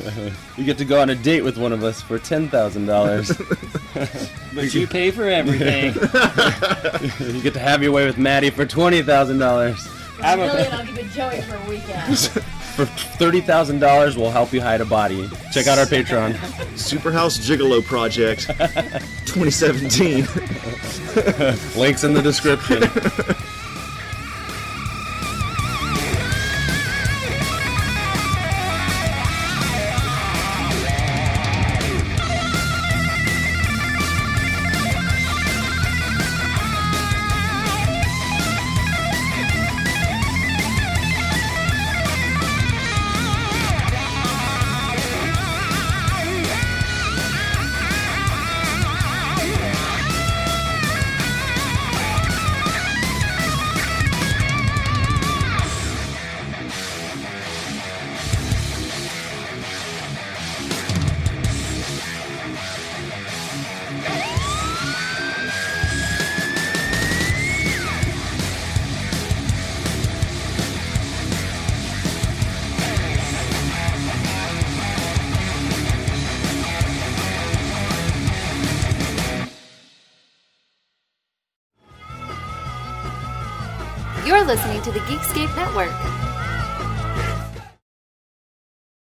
You get to go on a date with one of us for ten thousand dollars. But you pay for everything. you get to have your way with Maddie for twenty thousand dollars. I'm a- million, I'll give it Joey for a weekend. For thirty thousand dollars, we'll help you hide a body. Check out our Patreon. Superhouse Gigolo Project 2017. Links in the description.